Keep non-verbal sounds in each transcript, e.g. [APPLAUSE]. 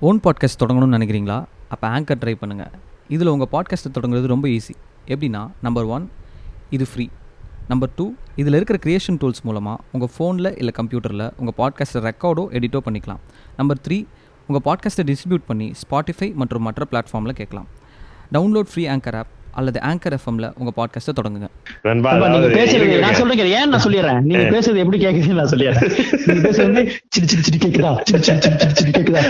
Own podcast தொடங்கணும்னு நினைக்கிறீங்களா? அப்போ anchor try பண்ணுங்கள் இதில் உங்கள் பாட்காஸ்ட்டை தொடங்குறது ரொம்ப ஈஸி எப்படின்னா நம்பர் ஒன் இது ஃப்ரீ நம்பர் டூ இதில் இருக்கிற க்ரியேஷன் டூல்ஸ் மூலமாக உங்கள் ஃபோனில் இல்லை கம்ப்யூட்டரில் உங்கள் பாட்காஸ்ட்டை ரெக்கார்டோ எடிட்டோ பண்ணிக்கலாம். நம்பர் த்ரீ உங்கள் பாட்காஸ்ட்டை டிஸ்ட்ரிபியூட் பண்ணி ஸ்பாட்டிஃபை மற்றும் மற்ற பிளாட்ஃபார்மில் கேட்கலாம். டவுன்லோட் ஃப்ரீ ஆங்கர் ஆப் அல்லது ஆங்கர் எஃப்எம்ல உங்கள் பாட்காஸ்ட்டை தொடங்குங்க. நீங்க அதாவது பேசுறது நான் சொல்றேன் ஏன் நான் சொல்லிடுறேன்? நீங்க பேசுறது எப்படி கேக்குதுன்னு நான் சொல்லிடுறேன். நீங்க பேசுறது வந்து சிடி சிடி சிடி கேக்குதா? CD CD CD CD CD கேக்குதா?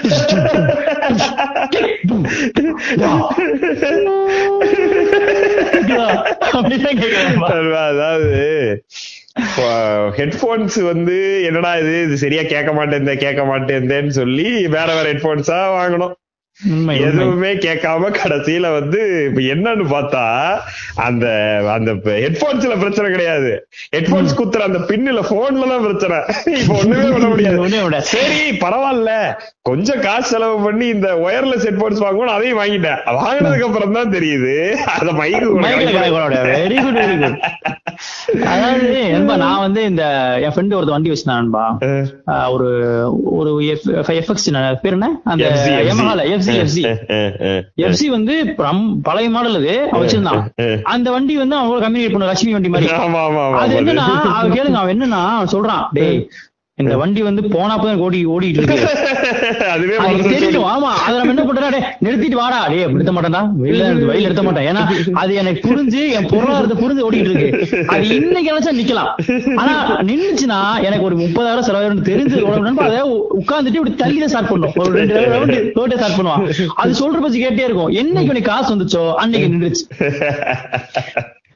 அதாவது ஹெட்போன்ஸ் வந்து என்னடா இது? இது சரியா கேட்க மாட்டேன் கேட்க மாட்டேன்னு சொல்லி வேற வேற ஹெட்போன்ஸா வாங்கணும். எதுவுமே கேட்காம கடைசியில வந்து இப்ப என்னன்னு பார்த்தா அந்த அந்த ஹெட்போன்ஸ்ல பிரச்சனை கிடையாது. ஹெட்போன்ஸ் குத்துற அந்த பின்னுல போன்ல தான் பிரச்சனை. இப்ப [LAUGHS] ஒண்ணுமே பண்ண முடியாது. சரி பரவாயில்ல. கொஞ்சம் காசு செலவு பண்ணி இந்த ஒயர்லெஸ் ஹெட்போன்ஸ் வாங்கணும் அதையும் வாங்கிட்டேன். வாங்கினதுக்கு அப்புறம் தான் தெரியுது. அத மைக்கு வெரி குட் வெரி குட் அதாவது நான் வந்து இந்த என் ஃப்ரெண்டு ஒருத்த வண்டி வச்சிருந்தான் நண்பா. ஆஹ் ஒரு ஒரு எஃப்எக்ஸ் பேர் என்ன? அந்த FC, FC. FC FC FC வந்து பழைய மாடல் அது வச்சிருந்தான். அந்த வண்டி வந்து அவன் கம்யூனிகேட் பண்ண லட்சுமி வண்டி மாதிரி. அது என்னன்னா கேளுங்க அவன் என்னன்னா சொல்றான் டேய் இந்த வண்டி வந்து போனாப்பதான் ஓடி ஓடிட்டு இருக்கு. [LAUGHS] அதுவே தெரியும். ஆமா அத நம்ம என்ன பண்றா டே நிறுத்திட்டு வாடா. டே நிறுத்த மாட்டேன்டா. வெளியில வயல நிறுத்த மாட்டேன். ஏன்னா அது எனக்கு புரிஞ்சு என் பொருளாதாரத்தை புரிஞ்சு ஓடிட்டு இருக்கு. அது இன்னைக்கு நினைச்சா நிக்கலாம். ஆனா நின்னுச்சுன்னா எனக்கு ஒரு முப்பதாயிரம் செலவாயிரம் தெரிஞ்சு அதை உட்கார்ந்துட்டு இப்படி தள்ளி தான் ஸ்டார்ட் பண்ணும். ஒரு ரெண்டு ரவுண்டு ரோட்டே ஸ்டார்ட் பண்ணுவான். அது சொல்ற பத்தி கேட்டே இருக்கும். என்னைக்கு உனக்கு காசு வந்துச்சோ அன்னைக்கு நின்றுச்சு.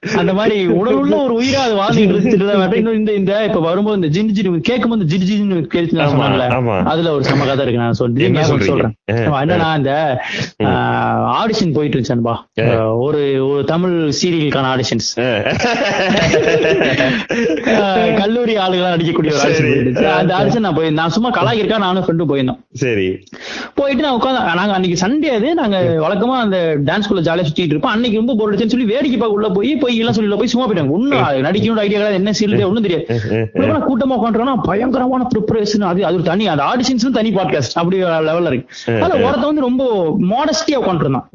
அந்த மாதிரி உடல் உள்ள ஒரு உயிரா அது வாழ்ந்துட்டு [LAUGHS] இருந்துட்டு இந்த இந்த இப்ப வரும்போது இந்த ஜின் ஜின் கேட்கும் போது ஜின் ஜின் கேட்டு நான் ஆமா, சொன்னேன்ல ஆமா. அதுல ஒரு சம கதை இருக்கு. நான் சொல்றேன்? சொல்றேன். என்னன்னா இந்த ஆடிஷன் போயிட்டு இருந்துச்சான்பா ஒரு ஒரு தமிழ் சீரியலுக்கான ஆடிஷன்ஸ் கல்லூரி ஆளுகளா நடிக்கக்கூடிய ஒரு ஆடிஷன் அந்த ஆடிஷன் நான் போய் நான் சும்மா கலாகிருக்கா நானும் ஃப்ரெண்டும் போயிருந்தோம். சரி. போயிட்டு நான் உட்காந்து நாங்க அன்னைக்கு சண்டே அது நாங்க வழக்கமா அந்த டான்ஸ் ஸ்கூல்ல ஜாலியா சுத்திட்டு இருப்போம். அன்னைக்கு ரொம்ப போர் அடிச்சுன்னு சொல்லி வேடிக்கை உள்ள போய் போய் எல்லாம் சொல்லி போய் சும்மா போயிட்டாங்க. ஒண்ணும் நடிக்கணும் ஐடியா கிடையாது. என்ன சீரியல் ஒண்ணும் தெரியாது. கூட்டமா உட்காந்துருக்கோம்னா பயங்கரமான ப்ரிப்பரேஷன் அது அது தனி அந்த ஆடிஷன்ஸ் தனி பாட்காஸ்ட் அப்படி லெவல்ல இருக்கு. அதுல ஒருத்தன் வந்து ரொம்ப மாடஸ்டியா உட்காந்துருந்தான்.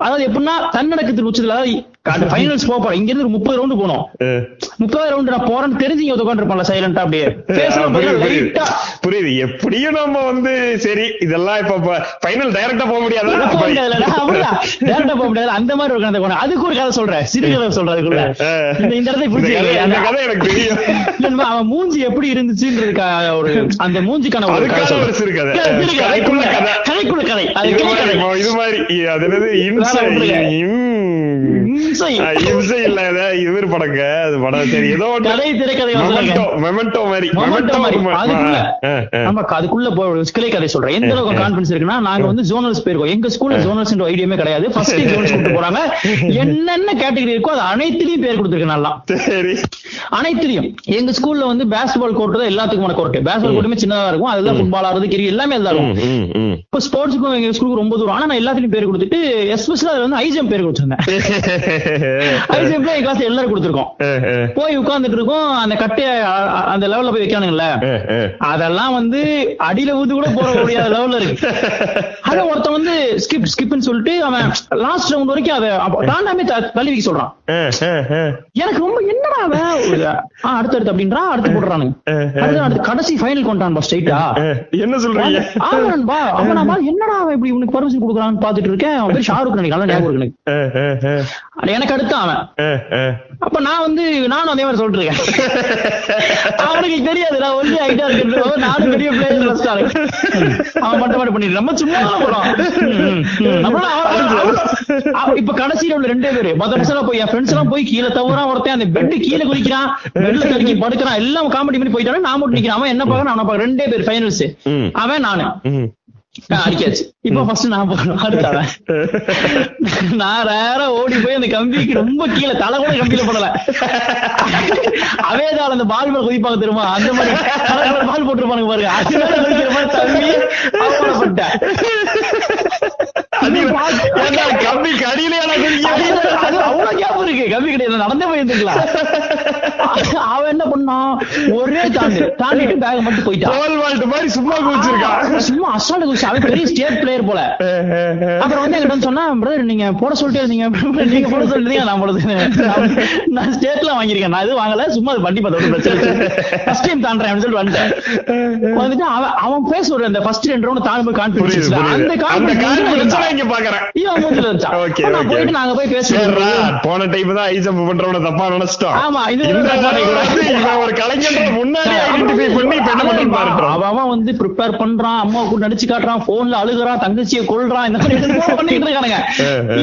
அதாவது எப்படின்னா தன்னடக்கத்தின் உச்சத்துல அதாவது ஃபைனல்ஸ் போறோம். இங்க இருந்து முப்பது ரவுண்டு போனோம். முப்பது ரவுண்டு நான் போறேன்னு தெரிஞ்சு இங்க உட்காந்துருப்பான்ல சைலண்டா அப்படியே. புரியுது, எப்படியும் நம்ம வந்து சரி இதெல்லாம் இப்ப ஃபைனல் டைரக்டா போக முடியாது போக ஆ. போக முடியாது. அந்த மாதிரி ஒரு கதை. அதுக்கு ஒரு கதை சொல்றேன். சிறுகதை சொல்றேன் அதுக்குள்ள. இந்த இடத்தை. கதை- இந்த அந்த- கதை எனக்கு தெரியும். [LAUGHS] அவன் மூஞ்சி எப்படி இருந்துச்சுன்றதுக்காக ஒரு அந்த மூஞ்சிக்கான ஒரு கதை. கதைக்குள்ள கதை. கதைக்குள்ள கதை. இது மாதிரி கதை. அது என்னது? இம்சை இம்சை. ஆ, இம்சை இல்ல இது இவர் படங்க அது படம் சரி ஏதோ ஒண்ணு. கதை திரைக்கதை மெமெண்டோ சொல்லுங்க. மெமெண்டோ மாதிரி மாதிரி. அதுக்குள்ள. கிளை கதை சொல்றேன். எந்த அளவுக்கு கான்பிடன்ஸ் இருக்குன்னா நாங்க வந்து ஜோனல்ஸ் போயிருக்கோம். எங்க ஸ்கூல்ல ஜோனல்ஸ் ஐடியாமே கிடையாது. ஃபர்ஸ்ட் ஜோனல்ஸ் கூட்டு போறாங்க. என்னென்ன கேட்டகரி இருக்கோ அது அனைத்துலயும் பேர் கொடுத்துருக்கு நல்லா சரி. அனைத்துலயும். எங்க ஸ்கூல்ல வந்து பேஸ்பால் கோர்ட் தான் எல்லாத்துக்குமான கோர்ட் பேஸ்பால் கோர்ட்டுமே சின்னதா இருக்கும். அதுதான் ஃபுட்பால் ஆடுறது கிரிக்கெட் எல்லாமே ம், இருக்கும். இப்போ ஸ்போர்ட்ஸுக்கும் எங்க ஸ்கூலுக்கு ரொம்ப தூரம். ஆனா நான் எல்லாத்துலயும் பேர் கொடுத்துட்டு எஸ்பெஷலா அதுல வந்து ஐஜம் பேர் கொடுத்துருந்தேன். [LAUGHS] [LAUGHS] ஐஜம்ல என் கிளாஸ் எல்லாரும் கொடுத்துருக்கோம். [LAUGHS] போய் உட்கார்ந்துட்டு இருக்கோம் அந்த கட்டைய அந்த லெவல்ல போய் வைக்கானுங்கல்ல. அதெல்லாம் வந்து அடியில ஊத்து கூட போற முடியாத லெவல்ல இருக்கு. [LAUGHS] அத ஒருத்தன் வந்து ஸ்கிப் ஸ்கிப்னு சொல்லிட்டு அவன் லாஸ்ட் ரவுண்ட் வரைக்கும் அதை தாண்டாமே தள்ளி வைக்க சொல்றான். எனக்கு ரொம்ப என்னடா அவன்? அடுத்து அடுத்து அப்படின்றான் அடுத்து போடுறானுங்க. அடுத்து கடைசி ஃபைனல் கொண்டான்பா ஸ்ட்ரைட்டா என்ன சொல்றீங்க? ஆமான்பா அவன் என்னடா அவன் இப்படி உனக்கு பர்மிஷன் கொடுக்குறான்னு பாத்துட்டு இருக்கேன். அவன் பேர் ஷாருக் நினைக்கலாம் ஞாபகம் இருக்கு எனக்கு. அடுத்து அவன். அப்ப நான் வந்து நானும் அதே மாதிரி சொல்லிட்டு இருக்கேன். அவனுக்கு தெரியாது நான் ஒன்லி ஐடியா இருக்கு நானும் பெரிய பிளேயர் அவன் மட்டும் மட்டும் பண்ணிட்டு நம்ம சும்மா போறோம். அவன் அவன் அவன். இப்ப கடைசியில உள்ள ரெண்டே பேரு. மத்த பசங்க போய் என் ஃப்ரெண்ட்ஸ் எல்லாம் போய் கீழே தவறான் ஒருத்தன் அந்த பெட் கீழே குதிக்கிறான் பெட்ல தடுக்கி படுக்கிறான் எல்லாம் காமெடி பண்ணி போயிட்டானே நான் மட்டும் நிக்கிறேன். அவன் என்ன பாக்க நான் பாக்க ரெண்டே பேர் ஃபைனல்ஸ். அவன் நானு. அடிக்காச்சு இப்ப ஃபர்ஸ்ட் நான் போகணும் அடுத்து நான் ரேரா ஓடி போய் அந்த கம்பிக்கு ரொம்ப கீழே தலை கூட கம்பியில போடல. அவேதால அந்த பால் மேல குதிப்பாங்க தெரியுமா? அந்த மாதிரி பால் போட்டுருப்பானுங்க பாருங்க. அது மாதிரி தம்பி அவமானப்பட்டேன் கம்பி கடியிலே எனக்கு அவ்வளவு ஞாபகம் இருக்கு. கம்பி கிடையாது. நடந்தே போயிருந்துக்கலாம் [LAUGHS] அவன் என்ன பண்ணான் ஒரே தாண்டு தாண்டிட்டு பேக் மட்டும் போயிட்டான். மாதிரி சும்மா குதிச்சிருக்கான். சும்மா அசால்ட் குதிச்சு அவன் பெரிய ஸ்டேட் பிளேயர் போல. அப்புறம் வந்து என்கிட்ட சொன்னா பிரதர் நீங்க போட சொல்லிட்டே இருந்தீங்க. [LAUGHS] நீங்க போட சொல்லிட்டீங்க நான் போட சொன்னேன். நான் ஸ்டேட்ல வாங்கியிருக்கேன். நான் எதுவும் வாங்கல சும்மா அது வண்டி பார்த்தோம் பிரச்சனை ஃபர்ஸ்ட் டைம் தாண்டறேன் சொல்லிட்டு வந்துட்டேன். வந்துட்டு அவன் அவன் பேச ஒரு அந்த ஃபர்ஸ்ட் ரெண்டு ரவுண்ட் தாண்டி போய் கான்ஃபிடன்ஸ் அந்த கான்ஃபிடன்ஸ் இங்க பாக்குறேன். இவன் மூஞ்சில வச்சான். Okay. போயிட்டு நாங்க போய் பேசுறோம் போன டைம் தான் ஐ ஜம்ப் பண்றவன தப்பா நினைச்சிட்டோம். ஆமா, இது இந்த தப்பா தடவை நினைக்கிறேன். வந்து இவன் ஒரு கலைஞன்ற முன்னாடி ஐடென்டிஃபை பண்ணி இப்ப என்ன பண்ணி பாருட்டோம் அவன் அவன் வந்து ப்ரிப்பேர் பண்றான் அம்மா கூட நடிச்சு காட்டுறான் போன்ல அழுகுறான் தங்கச்சியை கொல்றான் இந்த மாதிரி பண்ணிட்டு இருக்கானுங்க.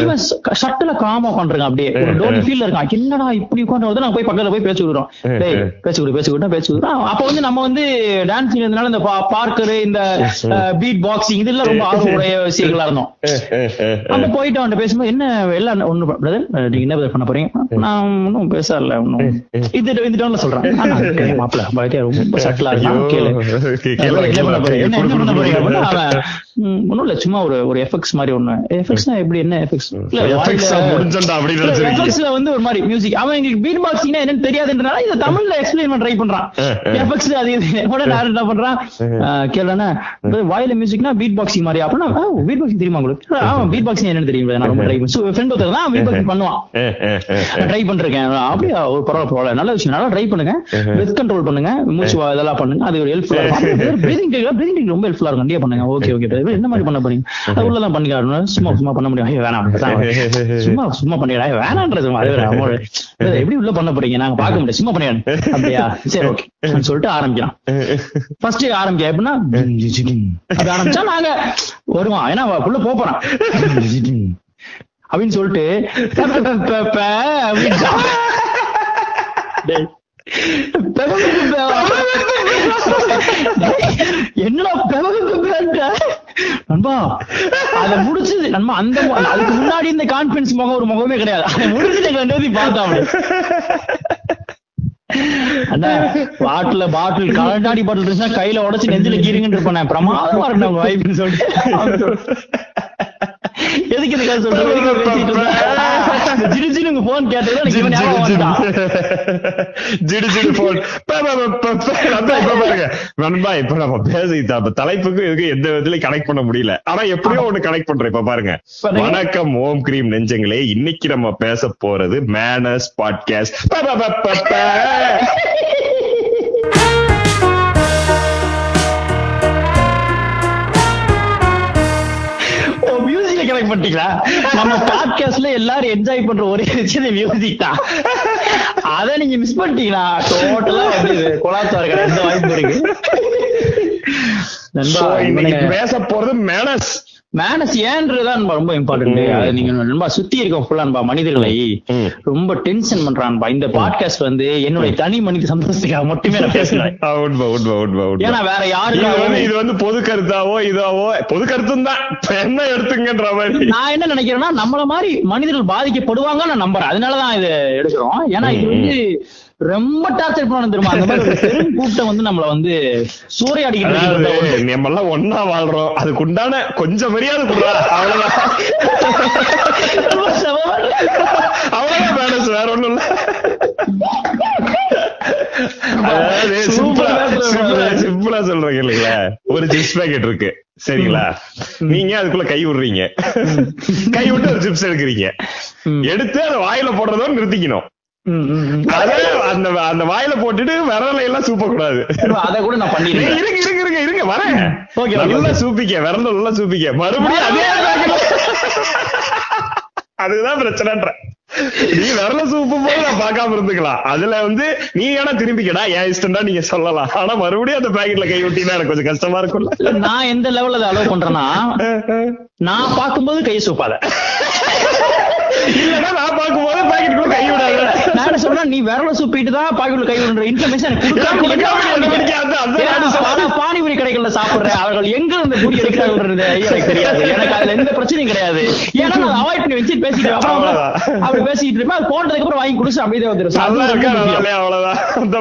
இவன் ஷட்டில காமா உட்காந்துருக்கான் அப்படியே. டோனி இருக்கான். என்னடா இப்படி உட்காந்து நாங்க போய் பக்கத்துல போய் பேசி விடுறோம். டேய் பேசி விடு பேசி பேசி விடுறோம். அப்ப வந்து நம்ம வந்து டான்சிங் இருந்தனால இந்த பார்க்கர் இந்த பீட் பாக்ஸிங் இதெல்லாம் ரொம்ப ஆர்வம் உடைய விஷயங்களா இருந்தோம். அப்ப போயிட்டு அவன்கிட்ட பேசும்போது என்ன எல்லாம் ஒண்ணு பிரதர் நீங்க என்ன brother பண்ண போறீங்க? நான் ஒன்னும் பேசல ஒன்னும் இந்த டவுன்ல சொல்றேன் மாப்பிள்ள பாத்தியா ரொம்ப சட்டிலா கேளு. ஒண்ணும் இல்ல சும்மா ஒரு ஒரு எஃபெக்ட்ஸ் மாதிரி ஒண்ணு. எஃபெக்ட்ஸ்னா எப்படி என்ன எஃபெக்ட்ஸ். எஃபெக்ட்ஸ்ல வந்து ஒரு மாதிரி மியூசிக் அவன் எங்களுக்கு பீட் பாக்ஸிங்னா என்னன்னு தெரியாதுன்றனால இத தமிழ்ல எக்ஸ்பிளைன் பண்ண ட்ரை பண்றான். எஃபெக்ட்ஸ் அது உடனே நான் என்ன பண்றான்? கேளுனா வாயில மியூசிக்னா பீட் பாக்ஸிங் மாதிரி. அப்படின்னா பீட் பாக்ஸிங் தெரியுமா உங்களுக்கு? ஆமா பீட் பாக்ஸிங் என்னன்னு தெரியும் நான் ரொம்ப ட்ரை பண்ணி ஃப்ரெண்ட் ஒருத்தர் தான் பீட் பாக்ஸிங் பண்ணுவான். ட்ரை பண்ணிருக்கேன். அப்படியா ஒரு பரவாயில்ல பரவாயில்ல. நல்ல விஷயம். நல்லா ட்ரை பண்ணுங்க. பிரெத் கண்ட்ரோல் பண்ணுங்க. மூச்சு இதெல்லாம் பண்ணுங்க. அது ஒரு ஹெல்ப்ஃபுல்லா இருக்கும். பிரீதிங் ரொம்ப ஹெல்ப்ஃபுல்லா இருக்கும். கண்டிப்பா பண்ணுங்க. ஓகே ஓகே என்ன மாதிரி பண்ண போறீங்க அது உள்ளதான் பண்ணி காட்டணும் சும்மா சும்மா பண்ண முடியும் ஐயோ வேணாம். சும்மா சும்மா பண்ணிடா வேணான்றது அது எப்படி உள்ள பண்ண போறீங்க நாங்க பார்க்க முடியாது சும்மா பண்ணிடாது அப்படியா சரி ஓகே சொல்லிட்டு ஆரம்பிக்கலாம் ஃபர்ஸ்ட் ஆரம்பிக்க எப்படின்னா அப்படி ஆரம்பிச்சா நாங்க வருவோம் ஏன்னா உள்ள போறான் அப்படின்னு சொல்லிட்டு. என்னடா நண்பா அத முடிச்சது நண்பா அந்த அதுக்கு முன்னாடி இந்த கான்பிடன்ஸ் முகம் ஒரு முகமே கிடையாது. அதை முடிச்சுட்டு எங்க ரெண்டு பார்த்தா அப்படி அண்ணா பாட்டில பாட்டில் கலண்டாடி பாட்டில் இருந்தா கையில உடச்சு நெஞ்சில கீருங்கன்னு இருப்பேன் பிரமாதமா இருக்கு உங்க வைஃப்னு சொல்லிட்டு. எதுக்கு இதுக்காக சொல்றேன் உங்க போன் கேட்டதுல எனக்கு இவன் ஞாபகம் வந்துட்டான். ஜிடு ஜிடு போன் நண்பா இப்ப நம்ம பேசி இப்ப தலைப்புக்கு இதுக்கு எந்த விதத்துலயும் கனெக்ட் பண்ண முடியல ஆனா எப்படியோ ஒண்ணு கனெக்ட் பண்றேன் இப்ப பாருங்க பாருங்க. வணக்கம் ஓம் கிரீம் நெஞ்சங்களே இன்னைக்கு நம்ம பேச போறது மேனஸ் பாட்காஸ்ட் connect பண்ணிட்டீங்களா? நம்ம பாட்காஸ்ட்ல எல்லாரும் என்ஜாய் பண்ற ஒரே விஷயம் மியூசிக் தான். அத நீங்க மிஸ் பண்ணிட்டீங்களா? டோட்டலா வந்து கொலாத்தா இருக்கிற எந்த வாய்ப்பு இருக்கு. பேச போறது மேனஸ் மேனஸ் ஏன்றதுதான் நண்பா ரொம்ப இம்பார்ட்டன்ட் அது நீங்க நண்பா சுத்தி இருக்க ஃபுல்லா நண்பா மனிதர்களை. ரொம்ப டென்ஷன் பண்றான்பா இந்த பாட்காஸ்ட் வந்து என்னுடைய தனி மனித சந்தோஷத்துக்காக மட்டுமே நான் பேசுறேன். [LAUGHS] உண்மை உண்மை உண்மை உண்மை. ஏன்னா வேற யாருக்காகவும் இது வந்து பொது கருத்தாவோ இதாவோ பொது கருத்தும் தான் என்ன எடுத்துங்கன்ற மாதிரி. நான் என்ன நினைக்கிறேன்னா நம்மள மாதிரி மனிதர்கள் பாதிக்கப்படுவாங்க நான் நம்புறேன். அதனாலதான் இது எடுக்கிறோம். ஏன்னா இது வந்து ரொம்ப டார்ச்சர் பண்ணணும் தெரியுமா? அந்த மாதிரி பெரும் கூட்டம் வந்து நம்மள வந்து சூறையாடிக்கிட்டு நம்ம எல்லாம் ஒன்னா வாழ்றோம். அதுக்கு உண்டான கொஞ்சம் மரியாதை கொடுறா. அவ்வளவுதான். அவ்வளவுதான் மேனஸ் வேற ஒண்ணும் இல்ல. அதாவது சிம்பிளா சொல்றீங்க இல்லைங்களா ஒரு சிப்ஸ் பேக்கெட் இருக்கு. சரிங்களா? நீங்க அதுக்குள்ள கை விடுறீங்க? கை விட்டு ஒரு சிப்ஸ் எடுக்கிறீங்க. எடுத்து அதை வாயில போடுறதோட நிறுத்திக்கணும். அந்த அந்த வாயில போட்டுட்டு விரலை எல்லாம் சூப்ப கூடாது அத கூட நான் பண்ணிருக்கேன் இருங்க இருங்க இருங்க இருங்க வரேன். okay, நல்லா. சூப்பிக்க விரல நல்லா சூப்பிக்க. மறுபடியும் அதே. அதுதான் பிரச்சனைன்ற. நீ விரல சூப்பும் போது நான் பார்க்காம இருந்துக்கலாம். அதுல வந்து நீ வேணா திரும்பிக்கடா ஏன் இஷ்டம்டா நீங்க சொல்லலாம். ஆனா மறுபடியும் அந்த பாக்கெட்ல கை விட்டீங்கன்னா எனக்கு கொஞ்சம் கஷ்டமா இருக்கும்ல. இல்ல, நான் எந்த லெவல்ல அதை அலோவ் பண்றேன்னா [LAUGHS] நான் பார்க்கும்போது கை சூப்பாத. இல்லன்னா நான் பார்க்கும்போது பாக்கெட்டுக்குள்ள கை விடாத. நான் என்ன சொல்றேன் நீ விரல சூப்பிட்டு தான் பாக்கெட்ல கை விடுற இன்ஃபர்மேஷன் கொடுக்காம நீ. பானிபுரி கடைகள்ல சாப்பிடுறேன் அவர்கள் எங்க இருந்து புடி எடுக்கிறாங்கன்றது எனக்கு தெரியாது. எனக்கு அதுல எந்த பிரச்சனையும் கிடையாது. ஏன்னா நான் அவாய்ட் பண்ணி வச்சு பேசிட்டு. அப்படி பேசிட்டு இருப்பேன். அது போனதுக்கு அப்புறம் வாங்கி குடிச்சு அப்படியே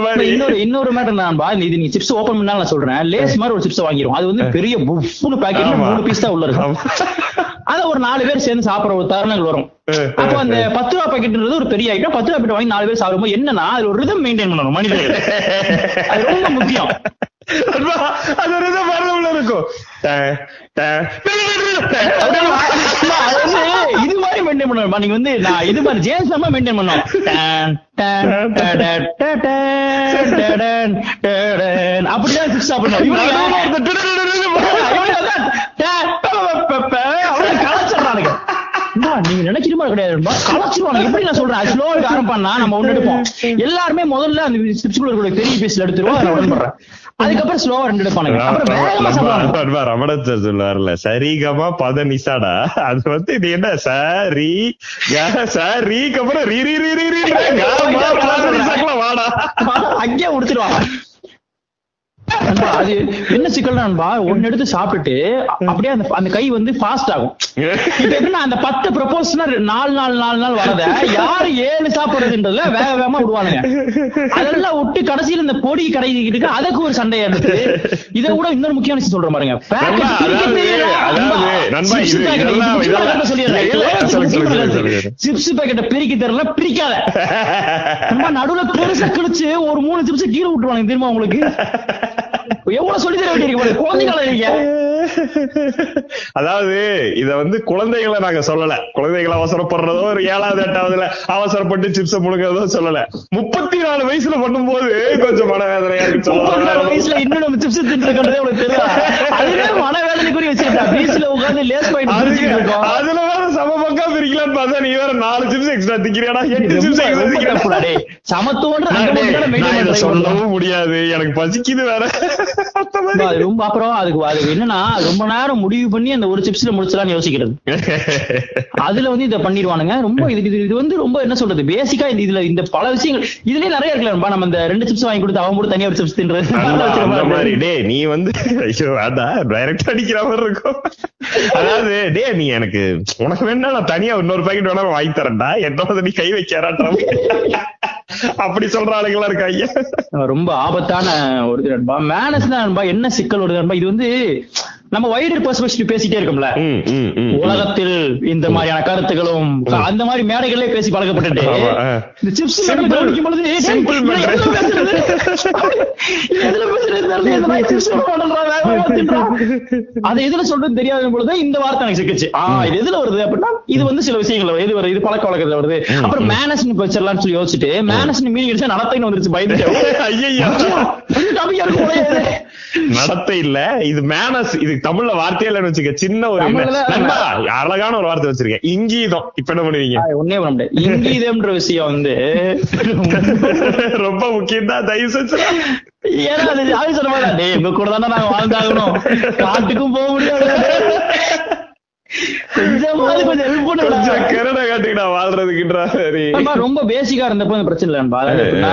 மாதிரி. இன்னொரு இன்னொரு மேட்டர் நான்பா இது நீங்க சிப்ஸ் ஓபன் பண்ணாலும் நான் சொல்றேன். லேஸ் மாதிரி ஒரு சிப்ஸ் வாங்கிரும். அது வந்து பெரிய புஃப்னு பாக்கெட்ல ஆமா. மூணு பீஸ் தான் உள்ள இருக்கும். அத ஒரு நாலு பேர் சேர்ந்து சாப்பிடுற ஒரு தருணங்கள் வரும் அப்போ அந்த பத்து ரூபா பாக்கெட்ன்றது ஒரு பெரிய ஐட்டம் பத்து ரூபா பாக்கெட் வாங்கி நாலு பேர் சாப்பிடும்போது என்னன்னா அது ஒரு ரிதம் மெயின்டைன் பண்ணணும் மனிதர்கள் அது ரொம்ப முக்கியம் அன்பா, அது ஒரு இது இருக்கும் மாதிரி மெயின்டைன் பண்ணணும் நீங்க வந்து நான் இது மாதிரி ஜேம்ஸ் நம்ம மெயின்டைன் பண்ணோம். அப்படிதான் சிக்ஸ் சாப்பிடணும் நீங்க நினைக்கிற மாதிரி கிடையாது கலாச்சிருவாங்க எப்படி நான் சொல்றேன் ஸ்லோ ஆரம்பிப்பான்னா நம்ம ஒண்ணு எடுப்போம் எல்லாருமே முதல்ல அந்த சிப்ஸ்குள்ள பெரிய பீஸ்ல எடுத்துருவோம் அதை உடன் பண்றேன் அதுக்கப்புறம் ஸ்லோவா ரெண்டு எடுப்பானுங்க சார் சொல்லுவார்ல சரிகமா பத நிசாடா அது வந்து இது என்ன சரி சரிக்கு அப்புறம் வாடா அங்கேயே உடுத்துருவாங்க அது என்ன சிக்கல் நண்பா ஒன்னு எடுத்து சாப்பிட்டுட்டு அப்படியே அந்த அந்த கை வந்து ஃபாஸ்ட் ஆகும். எப்படின்னா அந்த பத்து ப்ரொபோஸ்னா நாலு நாள் நாலு நாள் வரத யாரு ஏழு சாப்பிடுறதுன்றதுல வேக வேகமா விடுவானுங்க. அதெல்லாம் விட்டு கடைசியில இந்த பொடி கடைக்கிட்டு அதுக்கு ஒரு சண்டை எடுத்து இதை கூட இன்னொரு முக்கியமான விஷயம் சொல்றேன் பாருங்க. சிப்ஸ் பேக்கெட்டை பிரிக்க தெரியல பிரிக்காத. நம்ம நடுவுல பெருசா கிழிச்சு ஒரு மூணு சிப்ஸ் கீழே விட்டுருவாங்க தெரியுமா உங்களுக்கு? எவ்வளவு சொல்லி தர வேண்டியிருக்கு. குழந்தைங்களா நீங்க அதாவது இத வந்து குழந்தைகளை நாங்க சொல்லல. குழந்தைகளை அவசரப்படுறதோ ஒரு ஏழாவது எட்டாவதுல அவசரப்பட்டு சிப்ஸ முழுங்கிறதோ சொல்லல. முப்பத்தி நாலு வயசுல பண்ணும்போது கொஞ்சம் மனவேதனையா முப்பத்தி நாலு வயசுல இன்னும் நம்ம சிப்ஸ் தின்றது உங்களுக்கு தெரியும் அதுவே மனவேதனைக்குரிய வச்சிருக்கா பீச்ல உட்கார்ந்து லேஸ் பாயிண்ட் அதுல வேற சம பக்கா பிரிக்கலாம்னு பார்த்தா நீ வேற நாலு சிப்ஸ் எக்ஸ்ட்ரா திக்கிறியாடா? எட்டு சிப்ஸ் எக்ஸ்ட்ரா ரொம்ப திக்கிறா தப்புடா டேய். சமத்துவன்ற அந்த. சொல்லவும் முடியாது. எனக்கு பசிக்குது வேற. அந்த ரொம்ப அப்புறம் அதுக்கு அது என்னன்னா ரொம்ப நேரம் முடிவு பண்ணி அந்த ஒரு சிப்ஸ்ல முடிச்சலாம்னு யோசிக்கிறது. அதுல வந்து இத பண்ணிடுவானுங்க. ரொம்ப இது இது வந்து ரொம்ப என்ன சொல்றது? பேசிக்கா இந்த இதுல இந்த பல விஷயங்கள் இதுலயே நிறைய இருக்குல்ல நம்ம இந்த ரெண்டு சிப்ஸ் வாங்கி கொடுத்து அவன் கூட தனியா ஒரு சிப்ஸ் தின்றது. அந்த அந்த டேய் நீ வந்து ஐயோ அதான் டைரக்ட் அடிக்கிற மாதிரி இருக்கும். அதாவது டேய் நீ எனக்கு உனக்கு வேணா நான் தனியா இன்னொரு பாக்கெட் வேணா வாங்கி தரேன்டா. என்னோட நீ கை வைக்கிறான்ற அப்படி சொல்ற ஆளுங்களா இருக்காங்க. ரொம்ப ஆபத்தான ஒரு நண்பா மேனஸ் தான் நண்பா என்ன சிக்கல் வருது நண்பா இது வந்து நம்ம வைடர் பெர்ஸ்பெக்டிவ் பேசிட்டே இருக்கோம்ல. உலகத்தில் இந்த மாதிரியான கருத்துகளும் அந்த மாதிரி மேடைகளே பேசி ஆ. இந்த சிப்ஸ். கவனிக்கும் பொழுது. அதை எதுல சொல்றது தெரியாத பொழுது இந்த வார்த்தை எனக்கு சிக்கிச்சு. ஆ இது எதுல வருது அப்படின்னா இது வந்து சில விஷயங்கள் எது வருது. இது பழக்க வழக்கத்துல வருது. அப்புறம் மேனஸ் வச்சிடலாம்னு சொல்லி யோசிச்சுட்டு மேனஸ் மீனிங் நடத்தைன்னு வந்துருச்சு பயந்துட்டு ஐயையோ. [LAUGHS] நடத்தை இல்ல. இது மேனஸ் இது தமிழ்ல வார்த்தையே இல்லைன்னு வச்சுக்க சின்ன ஒரு அழகான ஒரு வார்த்தை வச்சிருக்கேன். இங்கீதம். இப்ப என்ன பண்ணுவீங்க? ஒண்ணே பண்ண முடியாது. இங்கீதம்ன்ற விஷயம் வந்து [LAUGHS] ரொம்ப முக்கியம் தான். தயவு செஞ்சு. ஏன்னா அது சொன்ன மாதிரி கூட தானே நாங்க வாழ்ந்தாகணும். காட்டுக்கும் போக முடியாது. ரொம்ப பேசிக்கா இருந்தப்போ பிரச்சனை எப்படின்னா,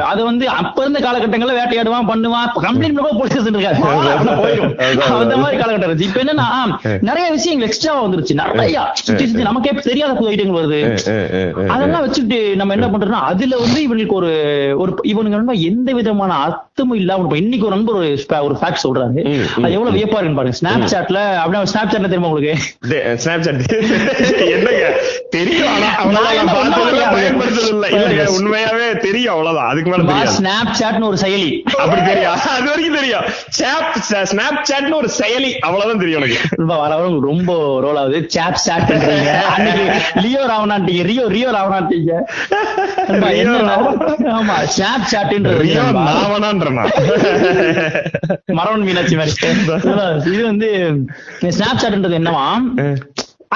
அது வந்து அப்ப இருந்த காலகட்டங்கள்ல வேட்டையாடுவான் பண்ணுவான். கம்ப்ளைண்ட் பண்ண போலீஸ் ஸ்டேஷன் இருக்காது. அந்த மாதிரி காலகட்டம் இருந்துச்சு. இப்ப என்னன்னா நிறைய விஷயங்கள் எக்ஸ்ட்ரா வந்துருச்சு. நிறைய. நமக்கே தெரியாத புது ஐட்டங்கள் வருது. அதெல்லாம் வச்சுட்டு நம்ம என்ன பண்றோம்னா அதுல வந்து இவனுக்கு ஒரு ஒரு இவனுங்க நண்பா எந்த விதமான அர்த்தமும் இல்லாம. இன்னைக்கு ஒரு நண்பர் ஒரு ஃபேக்ட் சொல்றாரு. அது எவ்வளவு வியப்பா இருக்குன்னு பாருங்க. ஸ்னாப் சாட்ல அப்படின்னா ஸ்னாப் சாட்ல தெரியுமா உங்களுக்கு? [LAUGHS] என்னங்க? தெரியும் இல்ல உண்மையாவே தெரியும் அவ்வளவுதான். அதுக்கு மேல ஸ்னாப் சாட்னு ஒரு செயலி. அப்படி தெரியும் அது வரைக்கும் தெரியும். ஸ்னாப் சாட்னு ஒரு செயலி அவ்வளவுதான் தெரியும் எனக்கு. ரொம்ப ரோல் ஆகுது. சாப் சாட்ன்றீங்க அன்னைக்கு லியோ ராவணான்ட்டீங்க ரியோ ரியோ ராவணா. ஆமா ஸ்னாப் சாட்ன்றது ரியோ மரவன் மீனாட்சி மாதிரி. இது வந்து ஸ்னாப் சாட்ன்றது என்னவா?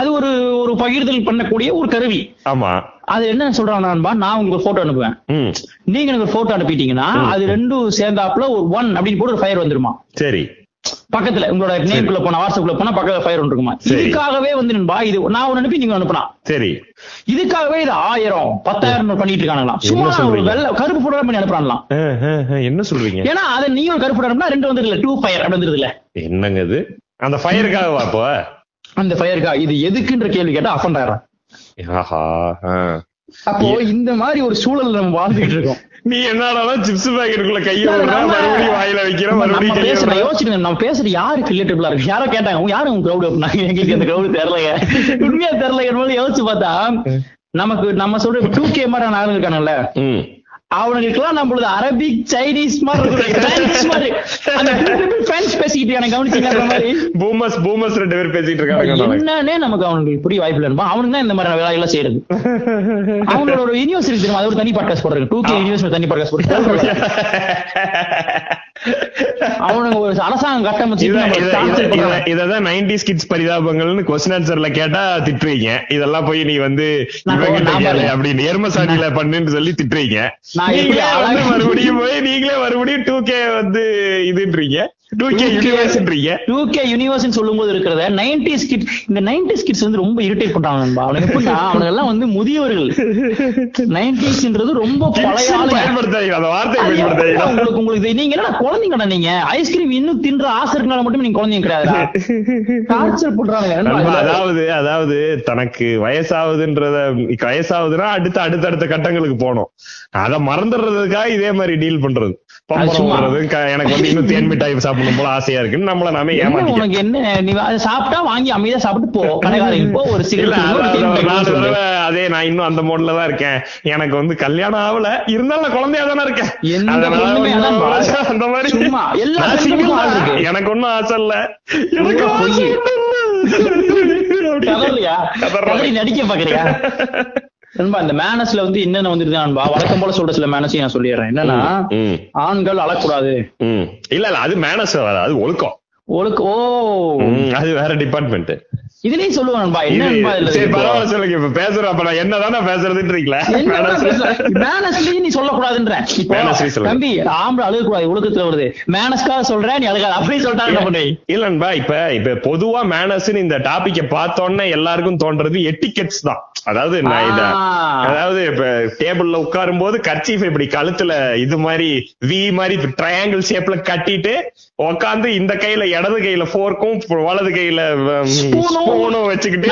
அது ஒரு ஒரு பகிர்தல் பண்ணக்கூடிய ஒரு கருவி. ஆமா. அது என்ன சொல்றாங்க நண்பா? நான் உங்களுக்கு போட்டோ அனுப்புவேன். நீங்க எனக்கு போட்டோ அனுப்பிட்டீங்கன்னா அது ரெண்டும் சேர்ந்தாப்புல ஒரு ஒன் அப்படின்னு போட்டு ஒரு ஃபயர் வந்துருமா? சரி. பக்கத்துல உங்களோட நேம்குள்ள போனா வாட்ஸ்அப்ல போனா பக்கத்துல ஃபயர் இருக்குமா. இதுக்காகவே வந்து நண்பா இது நான் ஒன்னு அனுப்பி நீங்க அனுப்பினா. சரி. இதுக்காகவே இது ஆயிரம் பத்தாயிரம் பண்ணிட்டு இருக்காங்களாம் சும்மா ஒரு? வெள்ளை கருப்பு போட பண்ணி அனுப்புறாங்களாம். என்ன சொல்றீங்க? ஏன்னா அதை நீ ஒரு கருப்பு போட ரெண்டு வந்துருல டூ ஃபயர் அப்படி வந்துருதுல என்னங்க இது? அந்த ஃபயருக்காக வாப்போ அந்த ஃபயருக்கா இது எதுக்குன்ற கேள்வி கேட்டா அஃபண்ட். அப்போ இந்த மாதிரி ஒரு சூழல் நம்ம வாழ்ந்துகிட்டு இருக்கோம். நீ என்னடாலும் சிப்ஸ் பாக்கெட்டுக்குள்ள கைய மறுபடியும் வாயில வைக்கிற? மறுபடியும் பேசுற. யோசிச்சுங்க நம்ம பேசுறது யாருக்கு ரிலேட்டபிளா இருக்கு? யாரோ கேட்டாங்க உங்க யாரு உங்க கிரௌட் அப்படின்னாங்க எங்களுக்கு அந்த கிரௌட் தெரியலைங்க உண்மையா தெரியல யோசிச்சு பார்த்தா நமக்கு நம்ம சொல்ற டூ கே மாதிரி ஆளுங்க இருக்கானுல்ல ம். அவனுங்களுக்குலாம் நம்மளது அரபிக் சைனீஸ் மாதிரி பிரெஞ்சு [LAUGHS] பேசிக்கிட்டு எனக்கு கவனிச்சீங்க பூமர்ஸ் பூமர்ஸ் ரெண்டு பேர் பேசிட்டு இருக்காங்க. என்னன்னே நமக்கு அவனுக்கு புரிய வாய்ப்பு இல்லை அவனுக்கு தான் இந்த மாதிரி வேலையெல்லாம் செய்யறது அவங்களோட ஒரு யூனிவர்சிட்டி தெரியும்? அது ஒரு தனி பாட்காஸ்ட் போடுறாங்க டூ கே யூனிவர்சிட்டி தனி பாட்காஸ்ட் போடுறாங்க [LAUGHS] அவனுங்க ஒரு அரசாங்கம் கட்டமைச்சு இததான் 90s kids பரிதாபங்கள்னு கொஸ்டின் ஆன்சர்ல கேட்டா திட்டுறீங்க இதெல்லாம் போய் நீ வந்து. அப்படின்னு. எருமசாணியில பண்ணுன்னு சொல்லி திட்டுறீங்க நீங்களே மறுபடியும் [LAUGHS] போய் நீங்களே மறுபடியும் டூ கே வந்து இதுன்றீங்க? டூ கே 2K யூனிவர்ஸ்ன்றீங்க 2K யூனிவர்ஸ்னு சொல்லும்போது இருக்கிறத 90s கிட் இந்த 90s கிட்ஸ் வந்து ரொம்ப இரிட்டேட் பண்றாங்க நண்பா. [LAUGHS] அவனுக்கு எல்லாம் வந்து முதியவர்கள். 90ஸ்ன்றது ரொம்ப பழைய உங்களுக்கு உங்களுக்கு நீங்க என்ன குழந்தைங்கடா நீங்க? ஐஸ்கிரீம் இன்னும் தின்ற ஆசை இருக்கனால மட்டும் நீங்க குழந்தைங்க நண்பா. அதாவது அதாவது தனக்கு வயசாகுதுன்றத வயசாகுதுன்னா அடுத்த அடுத்தடுத்த கட்டங்களுக்கு போகணும். அத மறந்துடுறதுக்காக இதே மாதிரி டீல் பண்றது. எனக்கு வந்து இன்னும் தேன் மிட்டாய் சாப்பிடணும் போல ஆசையா இருக்குன்னு நம்மள நாமே ஏமாத்திக்க உனக்கு என்ன? நீ அதை சாப்பிட்டா வாங்கி அமைதியா சாப்பிட்டு போ. கடைக்காரங்க போ ஒரு சிகரெட் அதே நான் இன்னும் அந்த மோட்ல தான் இருக்கேன். எனக்கு வந்து கல்யாணம் ஆகல. இருந்தாலும் நான் குழந்தையா தானே இருக்கேன். அந்த மாதிரி. இருக்கு. எனக்கு ஒண்ணும் ஆசை இல்ல. எனக்கு நடிக்க பாக்குறியா? நண்பா இந்த மேனஸ்ல வந்து என்னென்ன வந்துருது நண்பா? வழக்கம் போல சொல்ற சில மேனஸையும் நான் சொல்லிடுறேன். என்னன்னா ஆண்கள் அழக்கூடாது. இல்ல இல்ல அது மேனஸ் அது ஒழுக்கம். ஒழுக்க ஓ! அது வேற டிபார்ட்மெண்ட் இதுலயும் சொல்லுவேன் நண்பா என்ன நண்பா இதுல? சரி இருக்கு? பரவாயில்ல சொல்லுங்க. இப்ப பேசுறேன் அப்ப நான் என்னதானே பேசுறதுன்றீங்களா? மேனஸ்லயும் நீ சொல்லக்கூடாதுன்ற. தம்பி ஆம்பளை ஒழுக்கத்துல வருது. மேனஸ்க்காக சொல்றேன் நீ அழுகாது. அப்படி சொல்லிட்டாங்க இப்ப இப்ப பொதுவா மேனஸ்னு இந்த டாபிக்க பார்த்தோன்னே எல்லாருக்கும் தோன்றது எட்டிகெட்ஸ் தான். அதாவது நான் இத. அதாவது இப்ப டேபிள்ல உட்காரும் போது கர்ச்சீஃப் இப்படி கழுத்துல இது மாதிரி வி மாதிரி ட்ரையாங்கிள் ஷேப்ல கட்டிட்டு உட்காந்து இந்த கையில இடது கையில போர்க்கும் வலது கையில ஸ்பூனும் வச்சுக்கிட்டு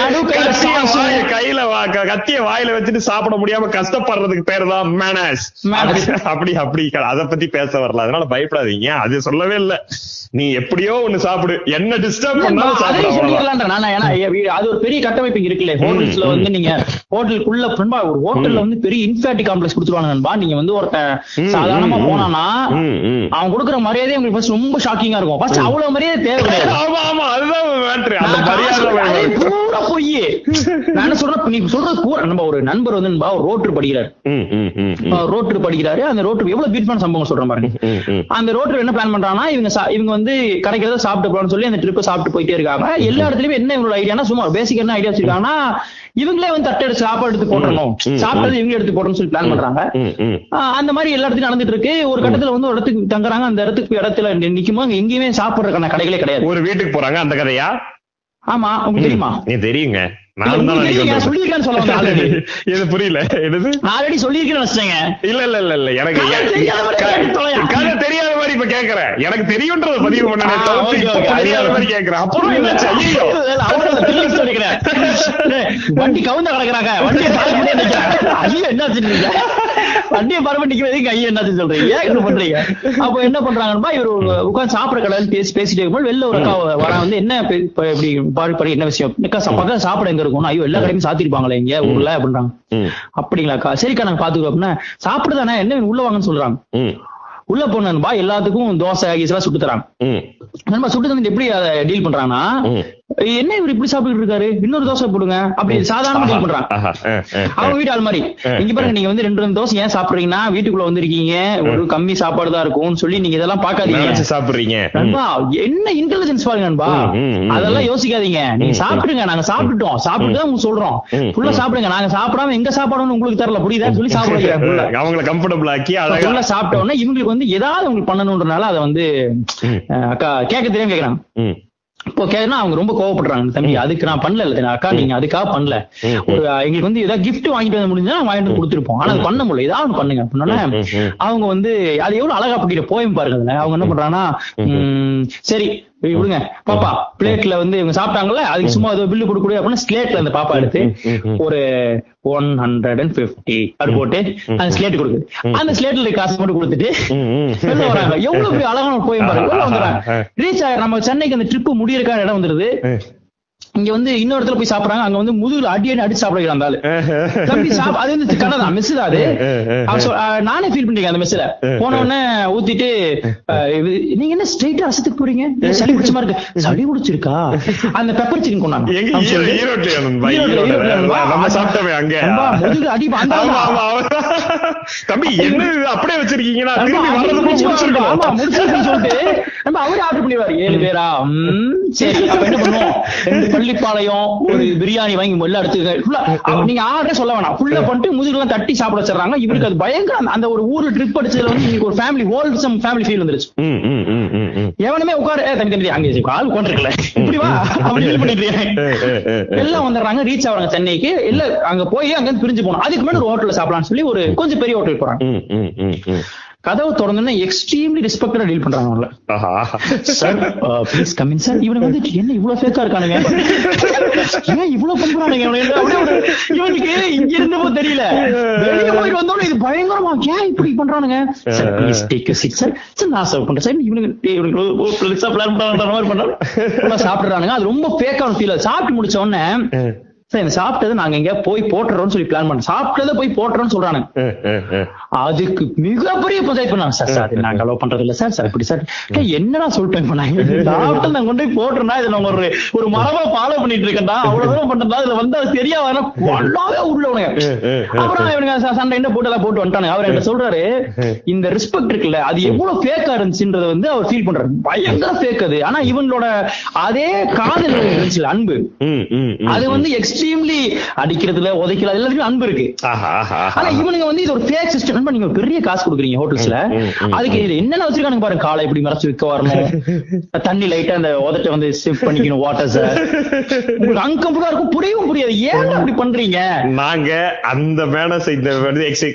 கையில கத்திய வாயில வச்சுட்டு சாப்பிட முடியாம கஷ்டப்படுறதுக்கு பேரு தான் மேனஸ். அப்படி அப்படி அத பத்தி பேச வரல. அதனால பயப்படாதீங்க. அது சொல்லவே இல்ல. நீ எப்படியோ ஒண்ணு சாப்பிடு. என்ன டிஸ்டர்ப் பண்ணாலும் சாப்பிடு அதையும் அவ்வளவுதான். சொல்லிடலாம்டா. நானா ஏன்னா ஏ- அது ஒரு பெரிய கட்டமைப்பு இருக்குல்ல. ஹோட்டல்ஸ்ல. வந்து நீங்க ஹோட்டலுக்குள்ள நண்பா ஒரு ஹோட்டல்ல வந்து பெரிய இன்ஃபேட்டி காம்ப்ளெக்ஸ் கொடுத்துருவாங்க நண்பா. நீங்க வந்து ஒருத்தன் ம், சாதாரணமா போனானா. அவன் கொடுக்குற மரியாதை உங்களுக்கு ரொம்ப ஷாக்கிங்கா இருக்கும். ஃபர்ஸ்ட் அவ்வளவு மரியாதை தேவை ஆமா ஆமா. அதுதான் மேட்ரு அந்த மரியாதை. அது பூரா பொய். நான் என்ன சொல்றேன்? நீ சொல்றது பூரா. நம்ம ஒரு நண்பர் வந்து ஒரு ரோட்டர் படிக்கிறார். ம், ம், ம், ம். ரோட்டர் படிக்கிறாரு. அந்த ரோட்டர் எவ்வளவு பீட்மான சம்பவம் சொல்றேன் பாருங்க. அந்த ரோட்டர் என்ன பிளான் பண்றாங்கன்னா இவங்க இவங்க வந்து கிடைக்கிறத சாப்பிட்டு போகணும்னு சொல்லி அந்த ட்ரிப்பை சாப்பிட்டு போயிட்டே இருக்காங்க. எல்லா இடத்துலயும் என்ன இவங்களோட ஐடியானா சும்மா பேசிக் என்ன ஐடியா வச்சிருக்காங்கன்னா இவங்களே வந்து தட்டை எடுத்து சாப்பாடு எடுத்து போட்டுறணும். ம், சாப்பிட்டது இவங்க எடுத்து போடணும்னு சொல்லி பிளான் பண்றாங்க. அந்த மாதிரி எல்லா இடத்துலயும் நடந்துட்டு இருக்கு. ஒரு கட்டத்துல வந்து ஒரு இடத்துக்கு தங்குறாங்க. அந்த இடத்துக்கு இடத்துல நிக்கும்போது அங்க எங்கேயுமே சாப்பிடுறதுக்கான கடைகளே கிடையாது. ஒரு வீட்டுக்கு போறாங்க. அந்த கதையா? ஆமா உங்களுக்கு தெரியுமா? நீ தெரியுங்க. [LAUGHS] இது புரியல. ஆல்ரெடி சொல்லியிருக்கேன்னு வச்சுட்டேங்க இல்ல இல்ல இல்ல இல்ல. எனக்கு தெரியாத இப்ப கேக்குறேன் எனக்கு தெரியும்ன்றத பதிவு பண்ணனே தவிர்த்து இப்ப. தெரியாத மாதிரி கேக்குறேன் அப்புறம் என்னாச்சு ஐயோ சொல்லிக்கிறேன். வண்டி கவுந்த கிடக்குறாங்க. வண்டியை பார்க்க முடியாது நிக்கிறாங்க. ஐயோ என்னாச்சு நீங்க? வண்டியை பார்க்க நிக்க வைக்க ஐயோ என்னாச்சு சொல்றீங்க? இப்படி பண்றீங்க? அப்ப என்ன பண்றாங்கன்னா இவர் உட்கார்ந்து சாப்பிடுற கடையில் பேசி பேசிட்டே இருக்கும்போது வெளில ஒரு அக்கா வர வந்து என்ன இப்படி பாரு பாரு என்ன விஷயம்? பக்கத்துல சாப்பிட எங்க இருக்கும் ஐயோ எல்லா கடையும் சாத்திருப்பாங்களே இங்க ஊர்ல அப்படின்றாங்க. அப்படிங்களாக்கா சரிக்கா நாங்க பாத்துக்கிறோம். அப்படின்னா சாப்பிடுதானே? என்ன உள்ள வாங்கன்னு சொல்றாங்க. உள்ள போனன்பா எல்லாத்துக்கும் தோசை கீசெல்லாம் சுட்டு தராங்க நண்பா சுட்டு தந்துட்டு எப்படி அதை டீல் பண்றாங்கன்னா. என்ன இவர் இப்படி சாப்பிட்டு இருக்காரு? இன்னொரு தோசை போடுங்க. அப்படி சாதாரண டீல் பண்றாங்க அவங்க வீட்டு ஆள் மாதிரி. இங்க பாருங்க நீங்க வந்து ரெண்டு ரெண்டு தோசை ஏன் சாப்பிடுறீங்கன்னா வீட்டுக்குள்ள வந்திருக்கீங்க. ஒரு கம்மி சாப்பாடு தான் இருக்கும்னு சொல்லி நீங்க இதெல்லாம் பாக்காதீங்க சாப்பிடுறீங்க. நண்பா என்ன இன்டெலிஜென்ஸ் பாருங்க நண்பா. அதெல்லாம். யோசிக்காதீங்க. நீங்க சாப்பிடுங்க நாங்க சாப்பிட்டுட்டோம். சாப்பிட்டு தான் சொல்றோம். ஃபுல்லா. சாப்பிடுங்க. நாங்க சாப்பிடாம எங்க சாப்பாடுன்னு உங்களுக்கு தெரியல. புரியுதா? சொல்லி சாப்பிடுங்க. அவங்கள கம்ஃபர்டபுள் ஆக்கி ஃபுல்லா அழகா சாப்பிட்ட உடனே இவங்களுக்கு வந்து ஏதாவது உங்களுக்கு பண்ணணும்ன்றனால அதை வந்து அக்கா கேட்க தெரியாம கேக்குறாங்க. இப்போ கேக்குறா அவங்க ரொம்ப கோவப்படுறாங்க தம்பி. அதுக்கு நான் பண்ணல இல்ல அக்கா நீங்க அதுக்காக பண்ணல. ஒரு எங்களுக்கு வந்து ஏதாவது கிஃப்ட் வாங்கிட்டு வந்து முடிஞ்சா வாங்கிட்டு கொடுத்துருப்போம். ஆனா அது பண்ண முடியல. ஏதாவது பண்ணுங்க. அப்படின்னா. அவங்க வந்து அது எவ்வளவு அழகா படிக்கிற போயம் பாருங்க. அவங்க என்ன பண்றாங்கன்னா சரி விடுங்க. பாப்பா பிளேட்ல வந்து இவங்க சாப்பிட்டாங்கல்ல? அதுக்கு சும்மா ஏதோ பில்லு கொடுக்கூட அப்படின்னு ஸ்லேட்ல அந்த பாப்பா எடுத்து ஒரு ஒன் ஹண்ட்ரட் அண்ட் பிப்டி அது போட்டு அந்த ஸ்லேட் கொடுக்குது. அந்த ஸ்லேட்ல காசு மட்டும் கொடுத்துட்டு. வெளில வராங்க. எவ்வளவு பெரிய அழகான போய் பாருங்க. ரீச் ஆகிற நம்ம சென்னைக்கு அந்த ட்ரிப் முடியிருக்கான இடம் வந்துருது. இங்க வந்து இன்னொரு இடத்துல போய் சாப்பிடுறாங்க. அங்க வந்து முதுகுல அடி அடி அடிச்சு சாப்பிடுறாங்க அந்த ஆளு. அது வந்து கடை தான். மெஸ் தான் அது. நானே ஃபீல் பண்ணிருக்கேன் அந்த மெஸ்ல போன உடனே ஊத்திட்டு நீங்க என்ன ஸ்ட்ரைட்டா ரசத்துக்கு போறீங்க? சளி பிடிச்ச மாதிரி இருக்கு. சளி பிடிச்சிருக்கா அந்த பெப்பர் சிக்கன் கொண்டாங்க அடி. தம்பி என்ன அப்படியே வச்சிருக்கீங்கன்னா அவரே ஆர்டர் பண்ணிடுவாரு. ஏழு பேரா? சரி அப்ப என்ன பண்ணுவோம்? [LAUGHS] பள்ளிப்பாளையம் ஒரு பிரியாணி வாங்கி எல்லாம் எடுத்து ஃபுல்லா நீங்க ஆர்டரே சொல்ல வேணாம். ஃபுல்லா பண்ணிட்டு முதுகுலாம் தட்டி சாப்பிட வச்சிடறாங்க. இவருக்கு அது பயங்கர அந்த- ஒரு ஊர்ல ட்ரிப் அடிச்சதுல வந்து இன்னைக்கு ஒரு ஃபேமிலி ஹோல்சம் ஃபேமிலி ஃபீல் வந்துருச்சு. எவனுமே உட்காரு தம்பி தம்பி அங்க கால் கொண்டிருக்கல. இப்படி வா. அப்படி பண்ணிட்டு. எல்லாம் வந்துடுறாங்க. ரீச் ஆகுறாங்க சென்னைக்கு. இல்ல அங்க போய் அங்க இருந்து பிரிஞ்சு போகணும். அதுக்கு முன்னாடி ஒரு ஹோட்டல்ல சாப்பிடலாம்னு சொல்லி ஒரு கொஞ்சம் பெரிய ஹோட்டல் போறாங்க. கதவு திறந்தோன்னே எக்ஸ்ட்ரீம்லி ரெஸ்பெக்டடா டீல் பண்றாங்க அவங்கள. Sir please come in sir இவனுக்கு வந்து என்ன இவ்வளவு ஃபேக்கா இருக்கானுங்க? ஏன் இவ்வளவு பண்றானுங்க இவனுக்கு இங்க இருந்தப்போ தெரியல. வெளிய போயிட்டு வந்தோட இது பயங்கரமா ஏன் இப்படி பண்றானுங்க? Sir please take seat sir sir நான் சர்வ் பண்றேன். சார் இவனுக்கு இவனுக்கு பிளான் பண்றாங்க மாதிரி பண்றாங்க. [LAUGHS] சாப்பிடுறானுங்க. அது ரொம்ப ஃபேக்கான ஃபீல் சாப்பிட்டு முடிச்ச உடனே சார் சாப்பிட்டது நாங்க எங்க போய் போட்டுறோம்னு சொல்லி பிளான் பண்ணோம். சாப்பிட்டதை போய் போட்டுறோம்னு சொல்றானுங்க. ஏ. அதுக்கு மிகப்பெரிய பஞ்சாயத்து பண்ணாங்க. சார் சார் அது நாங்க அலோவ் பண்றது இல்ல சார் சார் இப்படி சார் என்னடா சொல்லிட்டேன் சாப்பிட்டு நான்? கொண்டு போய் போட்டுறேன்னா இதை நான் ஒரு ஒரு மரபா ஃபாலோ பண்ணிட்டு இருக்கேன்டா. அவ்வளவு தூரம் பண்றதா இதுல வந்து அது தெரியா வர கொள்ளாவே உள்ள உனக்கு அப்புறம் இவனுங்க சண்டை என்ன போட்டு எல்லாம் போட்டு வந்துட்டானுங்க அவர் என்ன சொல்றாரு இந்த ரெஸ்பெக்ட் இருக்குல்ல அது எவ்வளவு ஃபேக்கா இருந்துச்சுன்றத வந்து அவர் ஃபீல் பண்றாரு. பயங்கர ஃபேக் அது. ஆனா இவங்களோட அதே காதல் இருந்துச்சுல அன்பு. அது வந்து எக்ஸ்ட்ரீம்லி அடிக்கிறதுல உதைக்கல எல்லாத்துலயும் அன்பு இருக்கு. ஆனா இவனுங்க வந்து இது ஒரு ஃபேக் சிஸ்டம் நீங்க ஒரு பெரிய காசு கொடுக்குறீங்க ஹோட்டல்ஸ்ல. அதுக்கு இது என்னென்ன வச்சிருக்கானுங்க பாருங்க? காலை இப்படி மறைச்சு வைக்க வரணும். [LAUGHS] தண்ணி லைட்டா அந்த உதட்ட வந்து சிப் பண்ணிக்கணும் வாட்டர்ஸ் உங்களுக்கு அன்கம்ஃபர்டா இருக்கும் புரியவும் புரியாது. ஏன் அப்படி பண்றீங்க? நாங்க அந்த மேனஸ் இந்த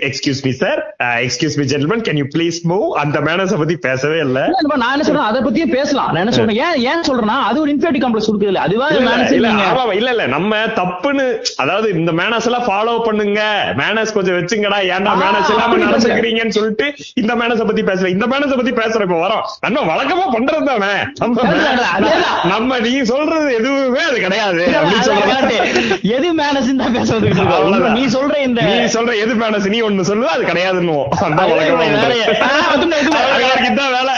excuse me sir excuse me gentleman can you please move அந்த மேனஸ பத்தி பேசவே இல்ல. நான் என்ன சொல்றேன்? அதை பத்தியே பேசலாம். நான் என்ன சொல்றேன்? ஏன் ஏன் சொல்றேன்னா அது ஒரு இன்ஃபேட்டி காம்ப்ளெக்ஸ் கொடுக்குது இல்ல அதுவா manners இல்ல, நீங்க- இல்ல இல்ல நம்ம தப்புன்னு அதாவது இந்த மேனஸ் எல்லாம் ஃபாலோ பண்ணுங்க. மேனஸ் கொஞ்சம் வச்சுங்கடா. ஏன்டா மேனஸ் இல்லாம நடந்துக்கிறீங்கன்னு சொல்லிட்டு இந்த மேனஸ பத்தி பேசுறேன் இந்த மேனஸ பத்தி பேசுறேன் இப்ப வரோம். நம்ம வழக்கமா பண்றது தானே? நம்ம நீ சொல்றது எதுவுமே அது கிடையாது. எது மேனஸ் தான் பேச வந்துட்டு இருக்கோம். அவ்வளவுதான். நீ சொல்ற இந்த நீ சொல்ற எது மேனஸ் நீ ஒண்ணு சொல்லு அது கிடையாதுன்னு இதான் வேலை.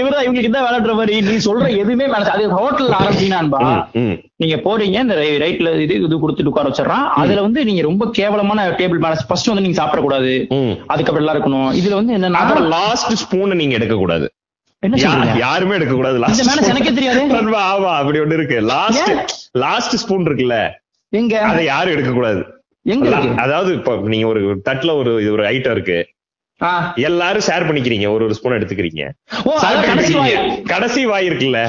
இவர்தான் இவங்க கிட்ட விளையாடுற மாதிரி நீ சொல்ற எதுவுமே மேனஸ் அது ஹோட்டல்ல ஆரம்பிச்சீங்கன்னா. நீங்க போறீங்க இந்த ரைட்ல இது இது கொடுத்துட்டு உட்கார வச்சிடறான். அதுல வந்து நீங்க ரொம்ப கேவலமான டேபிள் மேனஸ் ஃபர்ஸ்ட் வந்து நீங்க சாப்பிடக்கூடாது. அதுக்கப்புறம் எல்லாம் இருக்கணும். இதுல வந்து அப்புறம் லாஸ்ட் ஸ்பூன் நீங்க எடுக்க கூடாது என்ன யாருமே எடுக்க கூடாது லாஸ்ட் எனக்கே தெரியாது. ஆமா அப்படி ஒண்ணு இருக்கு. லாஸ்ட்? லாஸ்ட் ஸ்பூன் இருக்குல்ல. எங்க? அதை யாரும் எடுக்க கூடாது அதாவது இப்ப நீங்க ஒரு தட்டுல ஒரு இது ஒரு ஐட்டம் இருக்கு. எல்லாரும் ஷேர் பண்ணிக்கிறீங்க. ஒரு ஒரு ஸ்பூன் எடுத்துக்கிறீங்க. கடைசி வாய் இருக்குல்ல.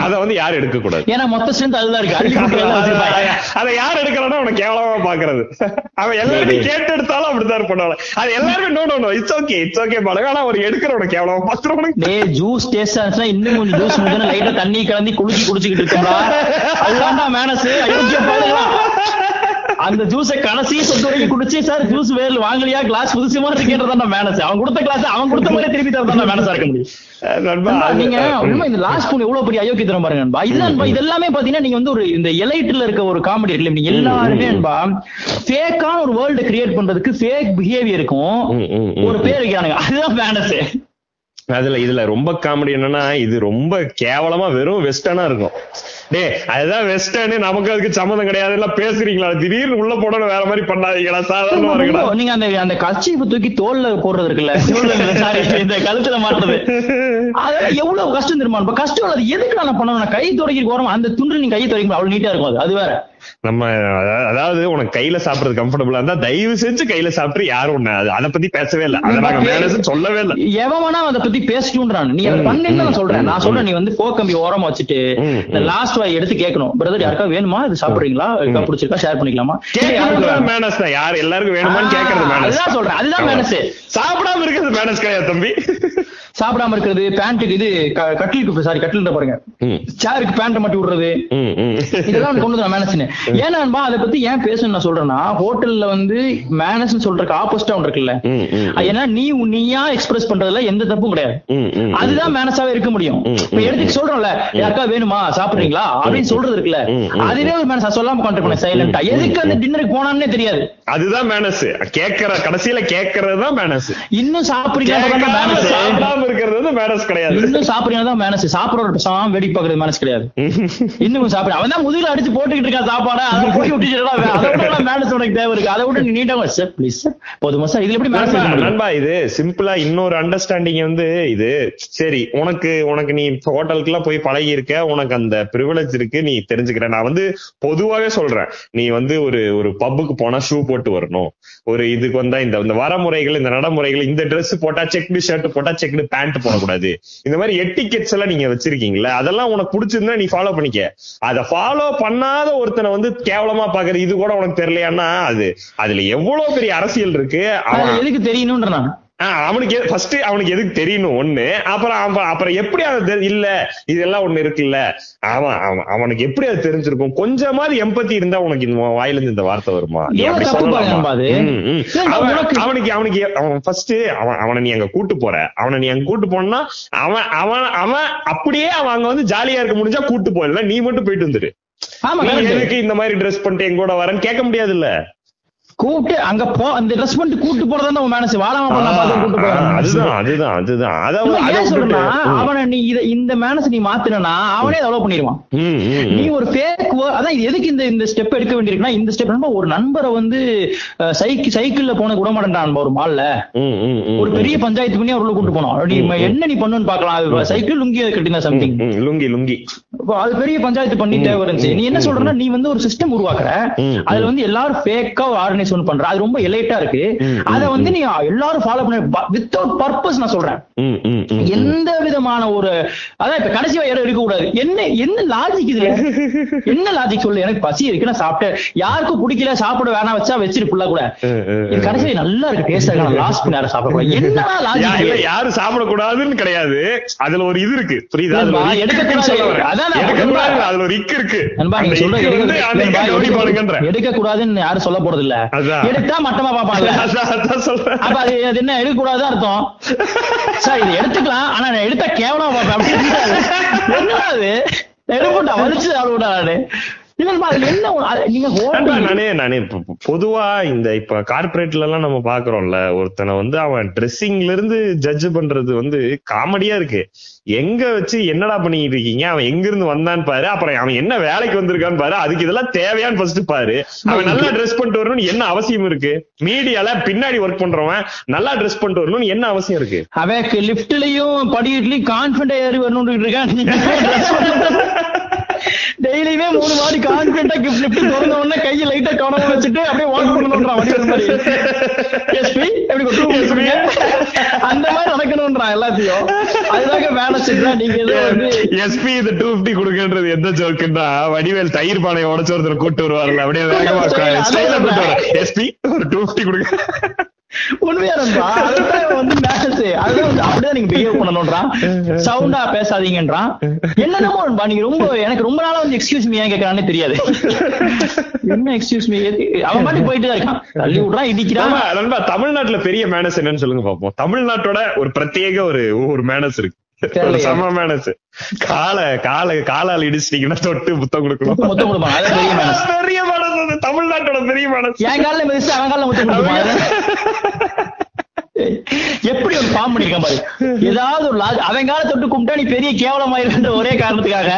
அத வந்து யாரும் எடுக்க கூடாது ஏன்னா மொத்த ஸ்ட்ரென்த் அதுதான் இருக்கு. அத யார் எடுக்கிறானோ அவனை கேவலமா பாக்குறது அவன் எல்லாரும் கேட்டு எடுத்தாலும் அப்படித்தான் பண்ணுவாங்க அது எல்லாருமே no no no it's okay it's okay பாருங்க ஆனா ஒரு எடுக்கிறவன கேவலமா பாக்குறவனுக்கு டேய் ஜூஸ் டேஸ்ட் ஆச்சுன்னா இன்னும் கொஞ்சம் ஜூஸ் முடிஞ்சா லைட்டா தண்ணி கலந்து குளிச்சு குடிச்சுக்கிட்டு இருக்கா அதுதான்டா மேனஸ் அந்த ஜூஸ கடைசி சொத்து வரைக்கும் குடிச்சு சார் ஜூஸ் வேறு வாங்கலையா? கிளாஸ் புதுசு மாதிரி இருக்கேன்றதான் மேனஸ் அவன் கொடுத்த கிளாஸ் அவன் கொடுத்த மாதிரி திருப்பி தரதான் மேனஸா இருக்க முடியும். நீங்க உண்மை இந்த லாஸ்ட் பொண்ணு எவ்வளவு பெரிய அயோக்கியத்தனம் பாருங்க நண்பா. இதுதான் நண்பா, இது எல்லாமே பாத்தீங்கன்னா நீங்க வந்து ஒரு இந்த எலைட்ல இருக்க ஒரு காமெடி இருக்குல்ல நீங்க எல்லாருமே நண்பா ஃபேக்கான ஒரு வேர்ல்டு கிரியேட் பண்றதுக்கு ஃபேக் பிஹேவியருக்கும் ம், ம், ம், ஒரு பேர் வைக்கிறானுங்க. அதுதான் மேனஸ் அதுல இதுல ரொம்ப காமெடி என்னன்னா இது ரொம்ப கேவலமா வெறும் வெஸ்டர்னா இருக்கும். டேய் அதுதான் வெஸ்டர்ன் நமக்கு அதுக்கு சம்மந்தம் கிடையாது. எல்லாம் பேசுறீங்களா? திடீர்னு உள்ள போடணும் வேற மாதிரி பண்ணாதீங்களா சாதாரணமா இருக்கடா. நீங்க அந்த அந்த கச்சிப்பு தூக்கி தோல்ல போடுறது இருக்குல்ல? சாரி இந்த கழுத்துல மாட்டுறது. அதெல்லாம் எவ்வளவு கஷ்டம் தெரியுமா? கஷ்டம் அது எதுக்கு நான் பண்ணணும்? கை தொடக்கி ஓரம் அந்த துண்டு நீங்க கை தொடக்கி அவ்வளவு நீட்டா இருக்கும் அது. அது வேற. நம்ம அதா- அதாவது உனக்கு கையில சாப்பிடுறது கம்ஃபர்டபுளா இருந்தா தயவு செஞ்சு கையில சாப்பிட்டு யாரும் ஒண்ணு அது பத்தி பேசவே இல்லை. அதை நாங்க மேனேஜ் சொல்லவே இல்லை. எவன் வேணா அதை பத்தி பேசிட்டுன்றான் நீ அதை பண்ணேன்னு நான் சொல்றேன். நான் சொல்றேன் நீ வந்து போக்கம்பி ஓரமா வச்சுட்டு இந்த லாஸ்ட் வாய் எடுத்து கேட்கணும். பிரதர் யாருக்கா வேணுமா? இது சாப்பிடுறீங்களா? இருக்கா? பிடிச்சிருக்கா? ஷேர் பண்ணிக்கலாமா? மேனஸ் தான் யார் எல்லாருக்கும் வேணுமான்னு கேட்கறது மேனஸ் அதுதான் சொல்றேன். அதுதான் மேனஸ் சாப்பிடாம இருக்கிறது மேனஸ் கிடையாது தம்பி. சாப்பிடாம இருக்கிறது பேண்ட்டுக்கு இது கட்டிலுக்கு சாரி கட்டில் பாருங்க. சேருக்கு பேண்ட் மாட்டி விடுறது. இதெல்லாம் கொண்டு வந்து மேனஸ்னு ஏன்னா அதை பத்தி ஏன் பேசணும் நான் சொல்றேன்னா ஹோட்டல்ல வந்து மேனஸ் சொல்றதுக்கு ஆப்போசிட்டா ஒன்று இருக்குல்ல. ஏன்னா நீ நீயா எக்ஸ்பிரஸ் பண்றதுல எந்த தப்பும் கிடையாது. அதுதான் மேனஸாவே இருக்க முடியும். இப்ப எடுத்துக்கு சொல்றோம்ல யாருக்கா வேணுமா? சாப்பிடுறீங்களா? அப்படின்னு சொல்றது இருக்குல்ல. அதுவே ஒரு மேனஸா சொல்லாம கான்டாக்ட் பண்ண சைலண்டா எதுக்கு அந்த டின்னருக்கு போனான்னே தெரியாது. அதுதான் மேனஸ் கேக்குற கடைசியில கேக்குறது தான் மேனஸ் இன்னும் சாப்பிடுறீங்க மேனஸ் சாப்பிடாம இருக்கிறது வந்து மேனஸ் கிடையாது. இன்னும் சாப்பிடுறீங்க தான் மேனஸ் சாப்பிடுற பேசாம வேடிக்கை பாக்குறது மேனஸ் கிடையாது. இன்னும் சாப்பிடு அவன் தான் முதுகுல அடிச்சு போட்டுக்கிட்டு இருக்கான் சாப்பாடு. அதை [LAUGHS] போய் விட்டுச்சுடா அதை விட மேனஸ் உனக்கு தேவை இருக்கு. அதை விட நீ நீட்டா சார் ப்ளீஸ் சார் போதுமா சார் இதுல எப்படி மேனஸ் நண்பா, இது சிம்பிளா இன்னொரு அண்டர்ஸ்டாண்டிங் வந்து இது சரி உனக்கு உனக்கு நீ ஹோட்டலுக்கு எல்லாம் போய் பழகி இருக்க உனக்கு அந்த ப்ரிவிலேஜ் இருக்கு. நீ தெரிஞ்சுக்கிற. நான் வந்து பொதுவாவே சொல்றேன். நீ வந்து ஒரு ஒரு பப்புக்கு போனா ஷூ போட்டு வரணும். ஒரு இதுக்கு வந்தா இந்த வரமுறைகள் இந்த நடைமுறைகள் இந்த Dress போட்டா செக்டு ஷர்ட் போட்டா செக்டு பேண்ட் போடக்கூடாது. இந்த மாதிரி எட்டிகெட்ஸ் எல்லாம் நீங்க வச்சிருக்கீங்களா அதெல்லாம் உனக்கு பிடிச்சிருந்தா நீ ஃபாலோ பண்ணிக்க. அத ஃபாலோ பண்ணாத ஒருத்தனை வந்து கேவலமா பாக்குறது இது கூட உனக்கு தெரியலையான்னா அது. அதுல எவ்வளவு பெரிய அரசியல் இருக்கு? அவன் எதுக்கு தெரியணும்ன்ற நான். ஆஹ் அவனுக்கு ஃபர்ஸ்ட் அவனுக்கு எதுக்கு தெரியணும் ஒண்ணு. அப்புறம் அப்புறம் எப்படி அது இல்ல இதெல்லாம் ஒண்ணு இருக்குல்ல. அவன் அவன் அவனுக்கு எப்படி அது தெரிஞ்சிருக்கும்? கொஞ்சமாவது எம்பத்தி இருந்தா உனக்கு இந்த வாயில இருந்து இந்த வார்த்தை வருமா? அவனுக்கு அவனுக்கு அவன் ஃபர்ஸ்ட் அவன் அவனை நீ அங்க கூட்டு போற. அவனை நீ அங்க கூட்டு போனா அவன் அவன் அவன் அப்படியே அவன் அங்க வந்து ஜாலியா இருக்க முடிஞ்சா கூட்டு போயிடல நீ மட்டும் போயிட்டு வந்துரு. எதுக்கு இந்த மாதிரி ட்ரெஸ் பண்ணிட்டு எங்க கூட வரேன்னு கேட்க முடியாது இல்ல கூப்பிட்டு அங்க போ அந்த ட்ரெஸ் பண்ணிட்டு கூட்டு போறதா உன் மேனஸ் வாழாம பண்ண பார்த்து கூட்டு போறான். அதுதான் அதுதான் அதுதான். அதாவது ம். அவனை நீ இத இந்த மேனஸ் நீ மாத்தினா அவனே அலோவ் பண்ணிடுவான். நீ. ஒரு ஃபேக் அதான் எதுக்கு இந்த இந்த ஸ்டெப் எடுக்க வேண்டியிருக்குன்னா இந்த ஸ்டெப் ஒரு நண்பரை வந்து சைக்கிள் சைக்கிள்ல போன விட மாட்டேன்டான் ஒரு மால்ல. ஒரு பெரிய பஞ்சாயத்து பண்ணி அவர் உள்ள கூட்டு போனோம் நீ என்ன நீ பண்ணுன்னு பாக்கலாம் சைக்கிள் லுங்கி கட்டினா சம்திங் லுங்கி லுங்கி. அது பெரிய பஞ்சாயத்து பண்ணிட்டே இருந்துச்சு. நீ என்ன சொல்றன்னா நீ வந்து ஒரு சிஸ்டம் உருவாக்குற. அதுல வந்து எல்லாரும் ஃபேக்கா ஆர்கனைஸ் ஒன்று பண்ற. அது ரொம்ப எலைட்டா இருக்கு. அத வந்து நீ எல்லாரும் ஃபாலோ பண்ண. வித்தவுட் பர்பஸ் நான் சொல்றேன். எந்த விதமான ஒரு அதான் இப்ப கடைசி வயரம் இருக்க கூடாது. என்ன என்ன லாஜிக் இதுல? [LAUGHS] என்ன லாஜிக் சொல்லு? எனக்கு பசி இருக்கு நான் சாப்பிட்டேன். யாருக்கும் பிடிக்கல சாப்பிட வேணாம் வச்சா வச்சிரு ஃபுல்லா கூட. கடைசி நல்லா இருக்கு டேஸ்டா இருக்கு. லாஸ்ட் என்னடா யா- இல்ல, லாஜிக் யாரும் சாப்பிடக்கூடாதுன்னு கிடையாது. அதுல ஒரு இது இருக்கு. புரியுதா? எடுக்க- கூடாதுன்னு யாரும் சொல்ல போறது இல்ல. எடுத்தா மட்டமா சொல்றேன். அப்ப அது என்ன எடுக்க கூடாது அர்த்தம். சார் இது எடுத்துக்கலாம். ஆனா நான் எடுத்தா கேவலமா இருக்காது. என்னடா அது எடுப்பட்டா வலிச்சு ஆளுடா நானு பொதுவா இந்த இப்ப கார்பரேட்ல எல்லாம் நம்ம பாக்குறோம்ல ஒருத்தனை வந்து அவன் ட்ரெஸ்ஸிங்ல இருந்து ஜட்ஜ் பண்றது வந்து காமெடியா இருக்கு. எங்க வச்சு என்னடா பண்ணிட்டு இருக்கீங்க? அவன் எங்க இருந்து வந்தான்னு பாரு. அப்புறம் அவன் என்ன வேலைக்கு வந்திருக்கான்னு பாரு. அதுக்கு இதெல்லாம் தேவையான்னு ஃபர்ஸ்ட் பாரு. அவன் நல்லா ட்ரெஸ் பண்ணிட்டு வரணும்னு என்ன அவசியம் இருக்கு? மீடியால பின்னாடி ஒர்க் பண்றவன் நல்லா ட்ரெஸ் பண்ணிட்டு வரணும்னு என்ன அவசியம் இருக்கு? அவன் லிப்ட்லயும் படிக்கட்டுலயும் கான்பிடண்டா ஏறி வரணும்னு இருக்கான். [LAUGHS] டெய்லியுமே மூணு மாடி கான்பிடண்டா கிஃப்ட் லிப்ட் திறந்த உடனே கையை லைட்டா கவனமா வச்சுட்டு அப்படியே வாக் பண்ணணும்ன்றான் மாதிரி எஸ்பி எப்படி கொண்டு அந்த மாதிரி நடக்கணும்ன்றான் எல்லாத்தையும். அதுதாங்க வேலை செஞ்சா நீங்க வந்து எஸ்பி இந்த டூ பிப்டி கொடுக்கன்றது எந்த ஜோக்குன்னா வடிவேல் தயிர் பானையை உடச்சு ஒருத்தர் கூட்டு வருவார்ல அப்படியே வேகமா எஸ்பி ஒரு டூ பிப்டி கொடுக்க உண்மையா நண்பா அதுதான் இவன் வந்து மேனஸ் அதுதான் வந்து அப்படிதான் நீங்க பிஹேவ் பண்ணணும்ன்றான். சவுண்டா பேசாதீங்கன்றான். என்னென்னமோ நண்பா நீங்க ரொம்ப எனக்கு ரொம்ப நாளா வந்து எக்ஸ்கியூஸ் மீ ஏன் கேட்கறானே தெரியாது. என்ன எக்ஸ்கியூஸ் மீ அவன் பாட்டு போயிட்டு தான் இருக்கான். தள்ளி விடுறான் இடிக்கிறான். நண்பா தமிழ்நாட்டுல பெரிய மேனஸ் என்னன்னு சொல்லுங்க பாப்போம். தமிழ்நாட்டோட ஒரு பிரத்யேக ஒரு ஒரு மேனஸ் இருக்கு. ஒரு தெரியலையே. செம மேனஸ் கால கால காலால் இடிச்சிட்டீங்கன்னா தொட்டு புத்தம் கொடுக்கணும். மொத்தம் பெரிய மேனஸ் தமிழ்நாட்டோட பெரிய மேனஸ் என் காலில மிதிச்சு அவன் காலில முத்தம் கொடுப்பான். எப்படி ஒரு பாம் பண்ணிருக்கான் பாரு ஏதாவது ஒரு அவன் கால தொட்டு கும்பிட்டா நீ பெரிய கேவலமாயிருக்கின்ற ஒரே காரணத்துக்காக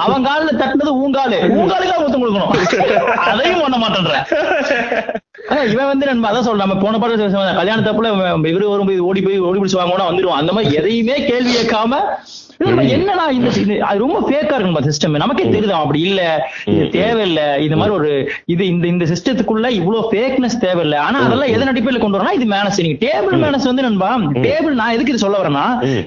அவன் காலில் தட்டினது ஊங்காலு. ஊங்காலுக்கு முத்தம் கொடுக்கணும். அதையும் பண்ண மாட்டேன்ற. இவன் வந்து நம்ம அதான் சொல்ல நம்ம போன பாட்டு கல்யாணத்தப்புல இவரு வரும்போது ஓடி போய் ஓடி பிடிச்சு வாங்கணும் வந்துருவான் அந்த மாதிரி எதையுமே கேள்வி கேட்காம என்னடா இந்த இது- அது ரொம்ப ஃபேக்கா இருக்கு சிஸ்டம் நமக்கே தெரியுது அப்படி இல்ல இது தேவையில்லை இந்த மாதிரி ஒரு இது இந்த இந்த சிஸ்டத்துக்குள்ள இவ்வளவு ஃபேக்னஸ் தேவையில்லை. ஆனா அதெல்லாம் எதன் அடிப்படையில கொண்டு வரனா இது மேனஸ் நீங்க டேபிள் மேனஸ் வந்து நண்பா டேபிள் நான் எதுக்கு இது சொல்ல வரேன்னா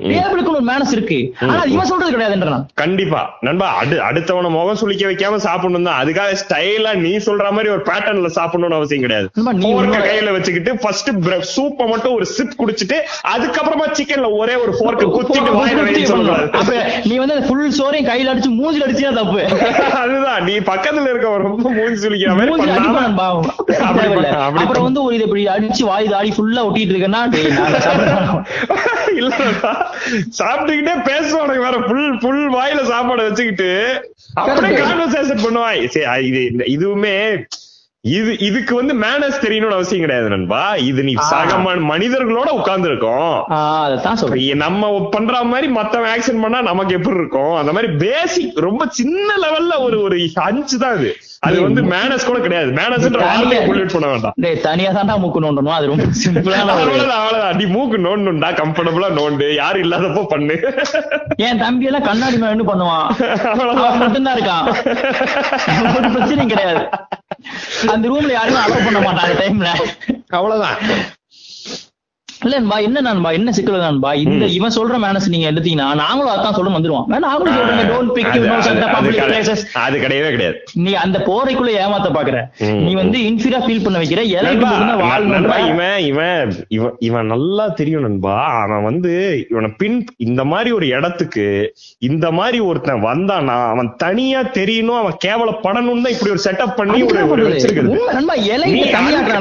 டேபிளுக்கு ஒரு மேனஸ் இருக்கு. ஆனா இவன் சொல்றது கிடையாதுன்ற கண்டிப்பா. நண்பா அடு அடுத்தவன முகம் சுளிக்க வைக்காம சாப்பிடணும் தான் அது அதுக்காக ஸ்டைலா நீ சொல்ற மாதிரி ஒரு பேட்டர்ன்ல சாப்பிடணும்னு அவசியம் கிடையாது. உன்னோட- கையில வச்சுக்கிட்டு ஃபர்ஸ்ட் சூப்ப மட்டும் ஒரு சிப் குடிச்சிட்டு அதுக்கப்புறமா சிக்கன்ல ஒரே ஒரு ஃபோர்க் குத்திட்டு வாயில நீ வந்து ஃபுல் சோறையும் கையில அடிச்சு மூஞ்சில அடிச்சா தப்பு. [LAUGHS] அதுதான். நீ பக்கத்துல இருக்க ரொம்ப மூஞ்சி சுளிக்கிற மாதிரி அப்புறம் வந்து ஒரு இது இப்படி அடிச்சு வாய் தாடி ஃபுல்லா ஒட்டிட்டு இருக்கேன்னா. [LAUGHS] இல்லடா சாப்பிட்டுக்கிட்டே பேசுவானுங்க வேற புல் புல் வாயில சாப்பாடு வச்சுக்கிட்டு அப்படியே. கான்வர்சேஷன் பண்ணுவாய் சரி இது இதுவுமே இது இதுக்கு வந்து மேனஸ் தெரியணும்னு அவசியம் கிடையாது நண்பா. இது நீ ஆ. சக ம- மனிதர்களோட உட்கார்ந்து இருக்கோம் நம்ம பண்ற மாதிரி மத்தவன் ஆக்ஷன் பண்ணா நமக்கு எப்படி இருக்கும்? அந்த மாதிரி பேசிக் ரொம்ப சின்ன லெவல்ல ஒரு ஒரு அஞ்சு தான் அது. அது வந்து மேனஸ் கூட கிடையாது. மேனஸ்ன்ற வார்த்தையை புல்லட் பண்ண வேண்டாம். டேய் தனியா தான்டா மூக்கு நோண்டணும். அது ரொம்ப சிம்பிளான அவ்வளவுதான் அவ்வளவுதான். நீ மூக்கு நோண்டுண்டா கம்ஃபர்டபுளா நோண்டு. யாரும் இல்லாதப்போ பண்ணு. என் தம்பி எல்லாம் கண்ணாடி மேல பண்ணுவான். மட்டும்தான் இருக்கான். ஒரு பிரச்சனையும் கிடையாது. அந்த ரூம்ல யாருமே அலோவ் பண்ண மாட்டாங்க டைம்ல அவ்வளவுதான். இல்ல நண்பா என்ன சிக்கல் நண்பா? இந்த இவன் சொல்ற மேனஸ் நீங்க எடுத்தீங்கன்னா நாங்களும் அதான் சொல்ல வந்துருவோம். நாங்களும் சொல்றேன் டோன்ட் பிக் பப்ளிக். பிளேசஸ் அது கிடையவே கிடையாது. நீ அந்த போரைக்குள்ள ஏமாத்த பாக்குற. நீ வந்து இன்ஃபீரியா ஃபீல் பண்ண வைக்கிற. இவன் இவன் இவன் இவன் நல்லா தெரியும் நண்பா. அவன் வந்து இவனை பின் இந்த மாதிரி ஒரு இடத்துக்கு இந்த மாதிரி ஒருத்தன் வந்தானா அவன் தனியா தெரியணும் அவன் கேவலப்படணும்னு தான் இப்படி ஒரு செட்டப் பண்ணி ஒரு வச்சிருக்கிறது.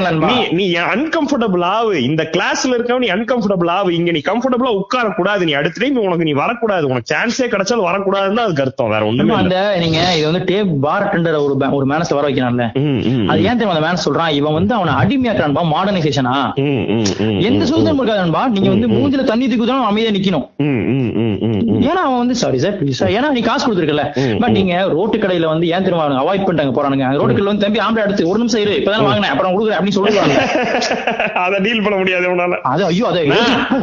நண்பா நீ அன்கம்ஃபர்டபுள் ஆகு இந்த கிளாஸ்ல இருக்கவன் நீ அன்கம்ஃபர்டபுள் இங்க நீ கம்ஃபர்டபுளா உட்கார கூடாது நீ அடுத்த டைம் உனக்கு நீ வரக்கூடாது. உனக்கு சான்ஸே கிடைச்சாலும் வரக்கூடாதுன்னு அதுக்கு அர்த்தம். வேற ஒண்ணுமே. அந்த நீங்க இது வந்து டேப் பார் டெண்டர் ஒரு ஒரு மேனஸ் வர வைக்கிறான்ல. அது ஏன் தெரியுமா அந்த மேனஸ் சொல்றான்? இவன் வந்து அவனை அடிமையாக்குறான்பா மாடர்னைசேஷனா எந்த சுதந்திரம் இருக்காது நண்பா நீங்க வந்து மூஞ்சில தண்ணி தூக்குதான் அமைதியா நிக்கணும். ஏன்னா அவன் வந்து சாரி சார் ப்ளீஸ் சார் ஏன்னா நீ காசு கொடுத்துருக்கல. பட் நீங்க ரோட்டு கடையில வந்து ஏன் தெரியுமா அவாய்ட் பண்ணிட்டாங்க போறானுங்க? ரோட்டு கடையில வந்து தம்பி ஆம்பளை எடுத்து ஒரு நிமிஷம் இரு இப்பதான் வாங்கினேன் அப்புறம் கொடுக்குறேன் அப்படின்னு சொல்லுவாங்க [LAUGHS] அத டீல் பண்ண முடியாது உன்னால. அது ஐயோ அதை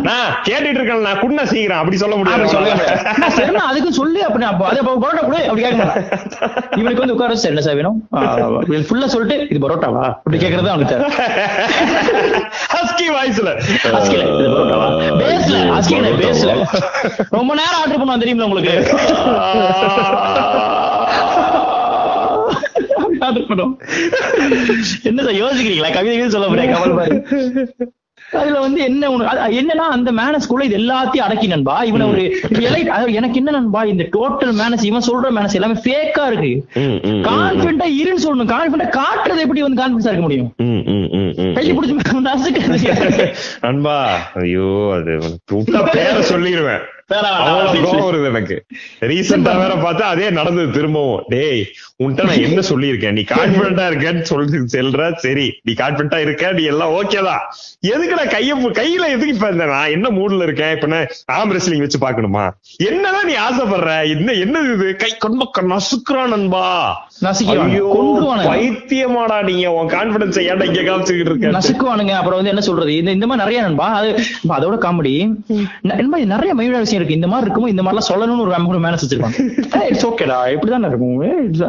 நான் கேட்டுட்டு இருக்கேன் நான் குன்ன சீக்கிரம் அப்படி சொல்ல முடியாது. உன்னால. முடியாது. சரி, நான் அதுக்கு சொல்லு அப்படி அப்ப அதே அப்ப பரோட்டா கொடு அப்படி கேட்க மாட்டேன். இவனுக்கு வந்து உட்கார வச்சு, என்ன சார் வேணும்? ஃபுல்லா சொல்லிட்டு இது பரோட்டாவா? அப்படி கேக்குறது அவனுக்கு தேவை. ஹஸ்கி வாய்ஸ்ல. அஸ்கில, இது பரோட்டாவா? பேஸ்ல அஸ்கில பேஸ்ல. ரொம்ப நேரம் ஆர்டர் பண்ணுவான் தெரியுமில உங்களுக்கு? ஆர்டர் பண்ணுவோம் என்ன சார் யோசிக்கிறீங்களா? கவிதை கவிதை சொல்ல முடியாது கவலை பாரு அதுல வந்து என்ன என்னன்னா அந்த மேனஸ்குள்ள இது எல்லாத்தையும் அடக்கி நண்பா. இவனை ஒரு எனக்கு என்ன நண்பா இந்த டோட்டல் மேனஸ் இவன் சொல்ற மேனஸ் எல்லாமே ஃபேக்கா இருக்கு. கான்பிடண்டா இருன்னு சொல்லணும். கான்பிடண்டா காட்டுறது எப்படி வந்து கான்பிடன்ஸா இருக்க முடியும். கையை பிடிச்சி [LAUGHS] நண்பா ஐயோ அது பேரை சொல்லிடுவேன். கோவம் வருது எனக்கு. ரீசெண்டா வேற பார்த்தா அதே நடந்தது திரும்பவும். டேய் உன்கிட்ட நான் என்ன சொல்லியிருக்கேன்? நீ கான்பிடண்டா இருக்கேன்னு சொல்லி செல்ற? சரி நீ கான்பிடண்டா இருக்க? நீ எல்லாம் ஓகேதான் எதுக்குடா கைய கையில எதுக்கு இப்ப இந்த நான்? என்ன மூட்ல இருக்கேன்? இப்ப நான் ஆம் ரெஸ்லிங் வச்சு பாக்கணுமா என்னதான் நீ ஆசைப்படுற? என்ன என்னது இது? கை கொண்பக்க நசுக்குறான் நண்பா. பைத்தியமாடா நீங்க உன் கான்பிடன்ஸ் ஏன்டா இங்க காமிச்சுக்கிட்டு இருக்க? நசுக்குவானுங்க. அப்புறம் வந்து என்ன சொல்றது? இந்த இந்த மாதிரி நிறைய நண்பா அது நண்பா, அதோட காமெடி நிறைய மையோட விஷயம் இருக்கு. இந்த மாதிரி இருக்கும் இந்த மாதிரிலாம் சொல்லணும்னு ஒரு ஒரு மேனஸ் வச்சிருப்பாங்க இட்ஸ் [LAUGHS] ஓகேடா இப்படிதான் இருக்கும்?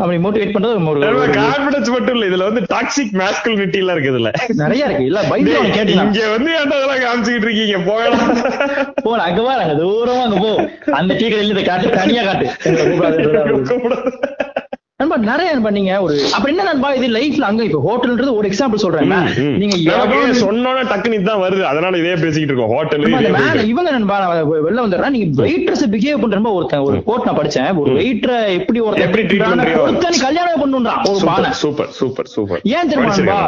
அப்படி மோட்டிவேட் பண்றது ஒரு- கான்பிடன்ஸ் மட்டும் இல்ல. இதுல வந்து டாக்ஸிக் மேஸ்குலினிட்டி எல்லாம் இருக்குது இதுல. நிறைய இருக்கு. இல்ல பைபிள் அவனுக்கு கேட்டீங்க இங்க வந்து ஏன்டா இதெல்லாம் காமிச்சுக்கிட்டு இருக்கீங்க? போகலாம். [LAUGHS] போ அங்க வா அங்க தூரமா அங்க போ. அந்த டீ கடையில காட்டு தனியா காட்டு. [LAUGHS] நண்பா நிறைய நண்பா நீங்க ஒரு அப்படி என்ன நண்பா இது லைஃப்ல அங்க இப்ப ஹோட்டல்ன்றது ஒரு எக்ஸாம்பிள் சொல்றேன். நீங்க சொன்னோட டக்குனு இதுதான் வருது. அதனால இதே பேசிக்கிட்டு இருக்கோம். ஹோட்டல் இவங்க நண்பா வெளில வந்துடுறேன். நீங்க வெயிட்ரஸ் பிஹேவ் பண்ற நண்பா ஒருத்தன் ஒரு கோட் நான் படிச்சேன். ஒரு வெயிட்டரை எப்படி ஒருத்தன் எப்படி? ஒருத்தன் கல்யாணம் பண்ணுன்றான் ஒரு பானை. Super super super. ஏன் தெரியுமா நண்பா?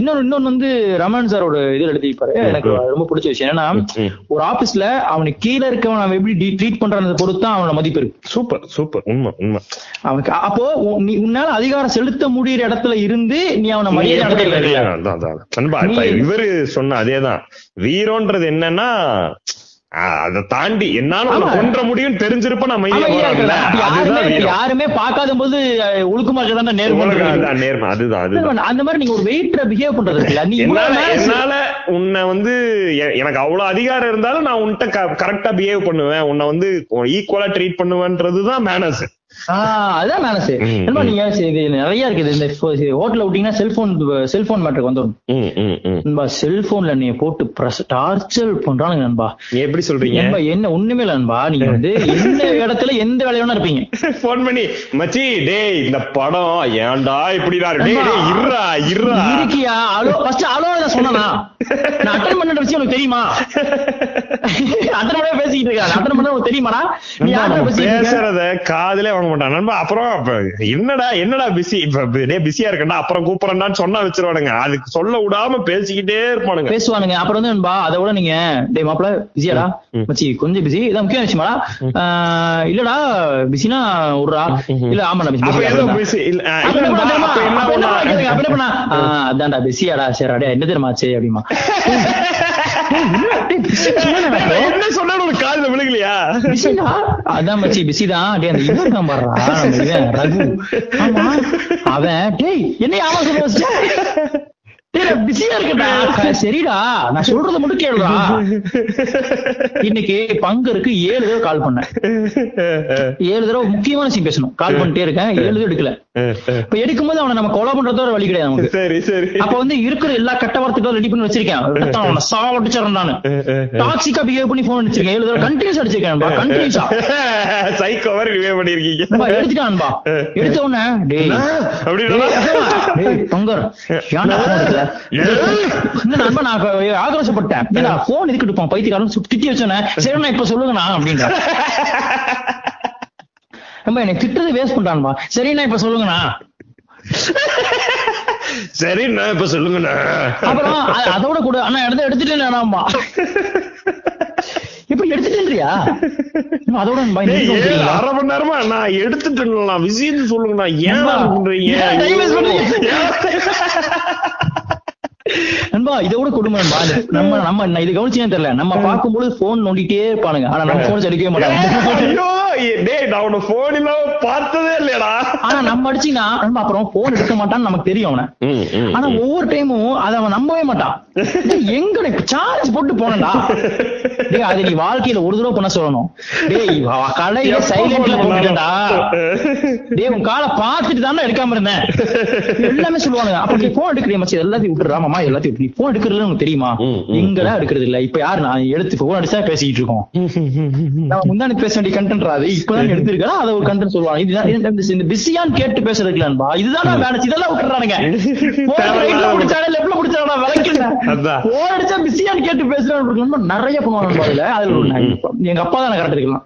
இன்னொன்னு இன்னொன்னு வந்து ரமன் சாரோட இதுல எழுதிப்பாரு எனக்கு ரொம்ப பிடிச்ச விஷயம் என்னன்னா. ஒரு ஆபீஸ்ல அவனுக்கு கீழே இருக்கவன் அவன் எப்படி ட்ரீட் பண்றான்னு பொறுத்து அவனோட மதிப்பு இருக்கு. Super super. உண்மை உண்மை. அவனுக்கு அப்போ நீ உன்னால அதிகாரம் செலுத்த முடியிற இடத்துல இருந்து நீ அவனை மரியாதை இவரு சொன்ன அதேதான். வீரோன்றது என்னன்னா அதை தாண்டி என்னால. கொன்ற முடியும் தெரிஞ்சிருப்ப நான் யாருமே பார்க்காத போது ஒழுக்கமா இருக்கதான் உனக்கு நேர்மை. அதுதான் அதுதான். அந்த மாதிரி நீங்க ஒரு வெயிட்டரை பிஹேவ் பண்றது இருக்குல்ல. நீ என்னால உன்னை வந்து எனக்கு அவ்வளவு அதிகாரம் இருந்தாலும் நான் உன்கிட்ட கரெக்டா பிஹேவ் பண்ணுவேன். உன்னை வந்து ஈக்குவலா ட்ரீட் பண்ணுவேன்றதுதான் ஆஹ் அதான் நீங்க இது நிறைய இருக்குது. இந்த ஹோட்டல்ல விட்டீங்கன்னா செல்போன் செல்போன் மேட்டருக்கு வந்துடும். நண்பா செல்போன்ல நீ போட்டு டார்ச்சர் நண்பா. நீ எப்படி சொல்றீங்க? நண்பா என்ன ஒண்ணுமே இல்ல நண்பா. நீங்க வந்து [LAUGHS] எந்த இடத்துல எந்த வேலையோட இருப்பீங்க. போன் பண்ணி மச்சி டேய் இந்த படம் ஏன்டா இப்படி டேய் டேய் இருடா இருடா. இருக்கியா? அலோ ஃபர்ஸ்ட் அலோ நான் சொன்னா நான் அட்டன் பண்ண விஷயம் உனக்கு தெரியுமா? [LAUGHS] அட்டன் பண்ண பேசிக்கிட்டு இருக்கேன். அட்டன் பண்ண உனக்கு தெரியுமாடா? நீ? பேசுறத காதுலே வாங்க மாட்டான். நண்பா அப்புறம் அப்ப என்னடா என்னடா பிஸி இப்ப பிஸியா இருக்கேன்டா அப்புறம் கூப்பிடறான்னு சொன்னா வச்சிருவானுங்க. அதுக்கு சொல்ல விடாம பேசிக்கிட்டே இருப்பானுங்க. பேசுவானுங்க. அப்புறம் வந்து நண்பா அதை விட நீங்க டேய் மாப்பிள பிஸியாடா மச்சி கொஞ்சம் பிஸி இதான் முக்கியம் விஷயமாடா. இல்லடா பிஸினா விடுறா. இல்ல ஆமாடா பிஸி அதான்டா பிஸியாடா சரிடா டேய், என்ன தெரியுமாச்சு அப்படிமா? [LAUGHS] என்ன சொன்னாலும் விழுகலையா? அதான் மச்சி பிஸி தான் டேய் அந்த ரகு. அவன் டேய் என்ன ஆமா பிஸியா சரிடா. நான் சொல்றத மட்டும் கேளுடா. இன்னைக்கு பங்கருக்கு ஏழு தடவை கால் பண்ணேன். ஏழு தடவை முக்கியமான விஷயம் பேசணும். கால் பண்ணிட்டே இருக்கேன். ஏழு தடவை எடுக்கல. இப்ப எடுக்கும்போது அவனை நம்ம கொலை பண்றதோட வழி கிடையாது நமக்கு. சரி சரி. அப்ப வந்து இருக்கிற எல்லா கட்ட வார்த்தைகளும் ரெடி பண்ணி வச்சிருக்கேன். அவனை சாவடிச்சிடறேன் நானு. டாக்ஸிக்கா பிஹேவ் பண்ணி போன் அடிச்சிருக்கேன். ஏழு தடவை கண்டினியூஸ் அடிச்சிருக்கேன் கண்டினியூஸா சைக்கோ மாதிரி ரிவே பண்ணிருக்கீங்க. எடுத்துட்டான்பா எடுத்த உடனே டேய். பங்கர் ஏன்டா நண்பா நான் ஆக்ரோஷப்பட்டேன். போன் இதுக்கு எடுப்போம் பைத்தியக்காரன் திட்டி வச்சோன்னே சரி நான் இப்ப சொல்லுங்கண்ணா அப்படின்ற நம்ம எனக்கு திட்டுறது வேஸ்ட் பண்றான்பா சரி நான் இப்ப சொல்லுங்கண்ணா. சரி நான் இப்ப சொல்லுங்கண்ணா. அப்புறம் அதோட கூட அண்ணா எடுத்து எடுத்துட்டேன்டாம்பா இப்ப எடுத்துட்டேன்றியா? அதோட? அரை மணி நேரமா நான் எடுத்துட்டேன் விஷயத்தை சொல்லுங்கண்ணா. ஏன் பண்றீங்க? நண்பா இதை விட கொடுமை நண்பா. நம்ம நம்ம இது கவனிச்சே தெரியல. நம்ம பார்க்கும்போது போன் நோண்டிட்டே இருப்பானுங்க. ஆனா நம்ம போன் அடிக்கவே மாட்டாங்க. போன் இல்லாம பார்த்ததே இல்லையடா. ஆனா நம்ம அடிச்சீங்கன்னா நண்பா அப்புறம் போன் எடுக்க மாட்டான்னு நமக்கு தெரியும் அவனை. ஆனா ஒவ்வொரு டைமும் அதை அவன் நம்பவே மாட்டான். இப்ப சார்ஜ் போட்டு போனடா டேய் அது நீ வாழ்க்கையில ஒரு தடவை பண்ண சொல்லணும். டேய் கடையில சைலண்ட்ல போட்டுட்டா டேய் உன் காலை பார்த்துட்டு தானே எடுக்காம இருந்தேன். எல்லாமே சொல்லுவாங்க அப்ப நீ போன் எடுக்கிறீ மச்சி எல்லாத்தையும் விட்டுறா மாமா எல்லாத்தையும். நீ போன் எடுக்கிறது உனக்கு தெரியுமா? எங்கடா எடுக்கிறது இல்ல. இப்ப யாரு நான் எடுத்து போன் அடிச்சா பேசிக்கிட்டு இருக்கோம். [LAUGHS] நம்ம முந்தானி பேச வேண்டிய கண்டென்ட் அது? இப்பதான் எடுத்திருக்கா அதை ஒரு கண்டென்ட் சொல்லுவாங்க. இதுதான் இந்த- பிஸியான்னு கேட்டு பேசுறதுக்குலான்பா இதுதான் வேலை இதெல்லாம் விட்டுறானுங்க. [LAUGHS] போன் அடிச்சா பிஸியான்னு கேட்டு பேசுறாங்க நிறைய பண்ணுவாங்க அதுல. அதுல நான் எங்க அப்பா தானே கரெக்ட் இருக்கலாம்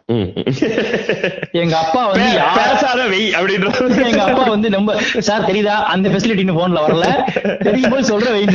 எங்க அப்பா வந்து பேசாத வெய் அப்படின்ற எங்க அப்பா வந்து ரொம்ப சார் தெரியுதா? அந்த ஃபெசிலிட்டி போன்ல வரல. தெரியும் போது சொல்ற வெயிட்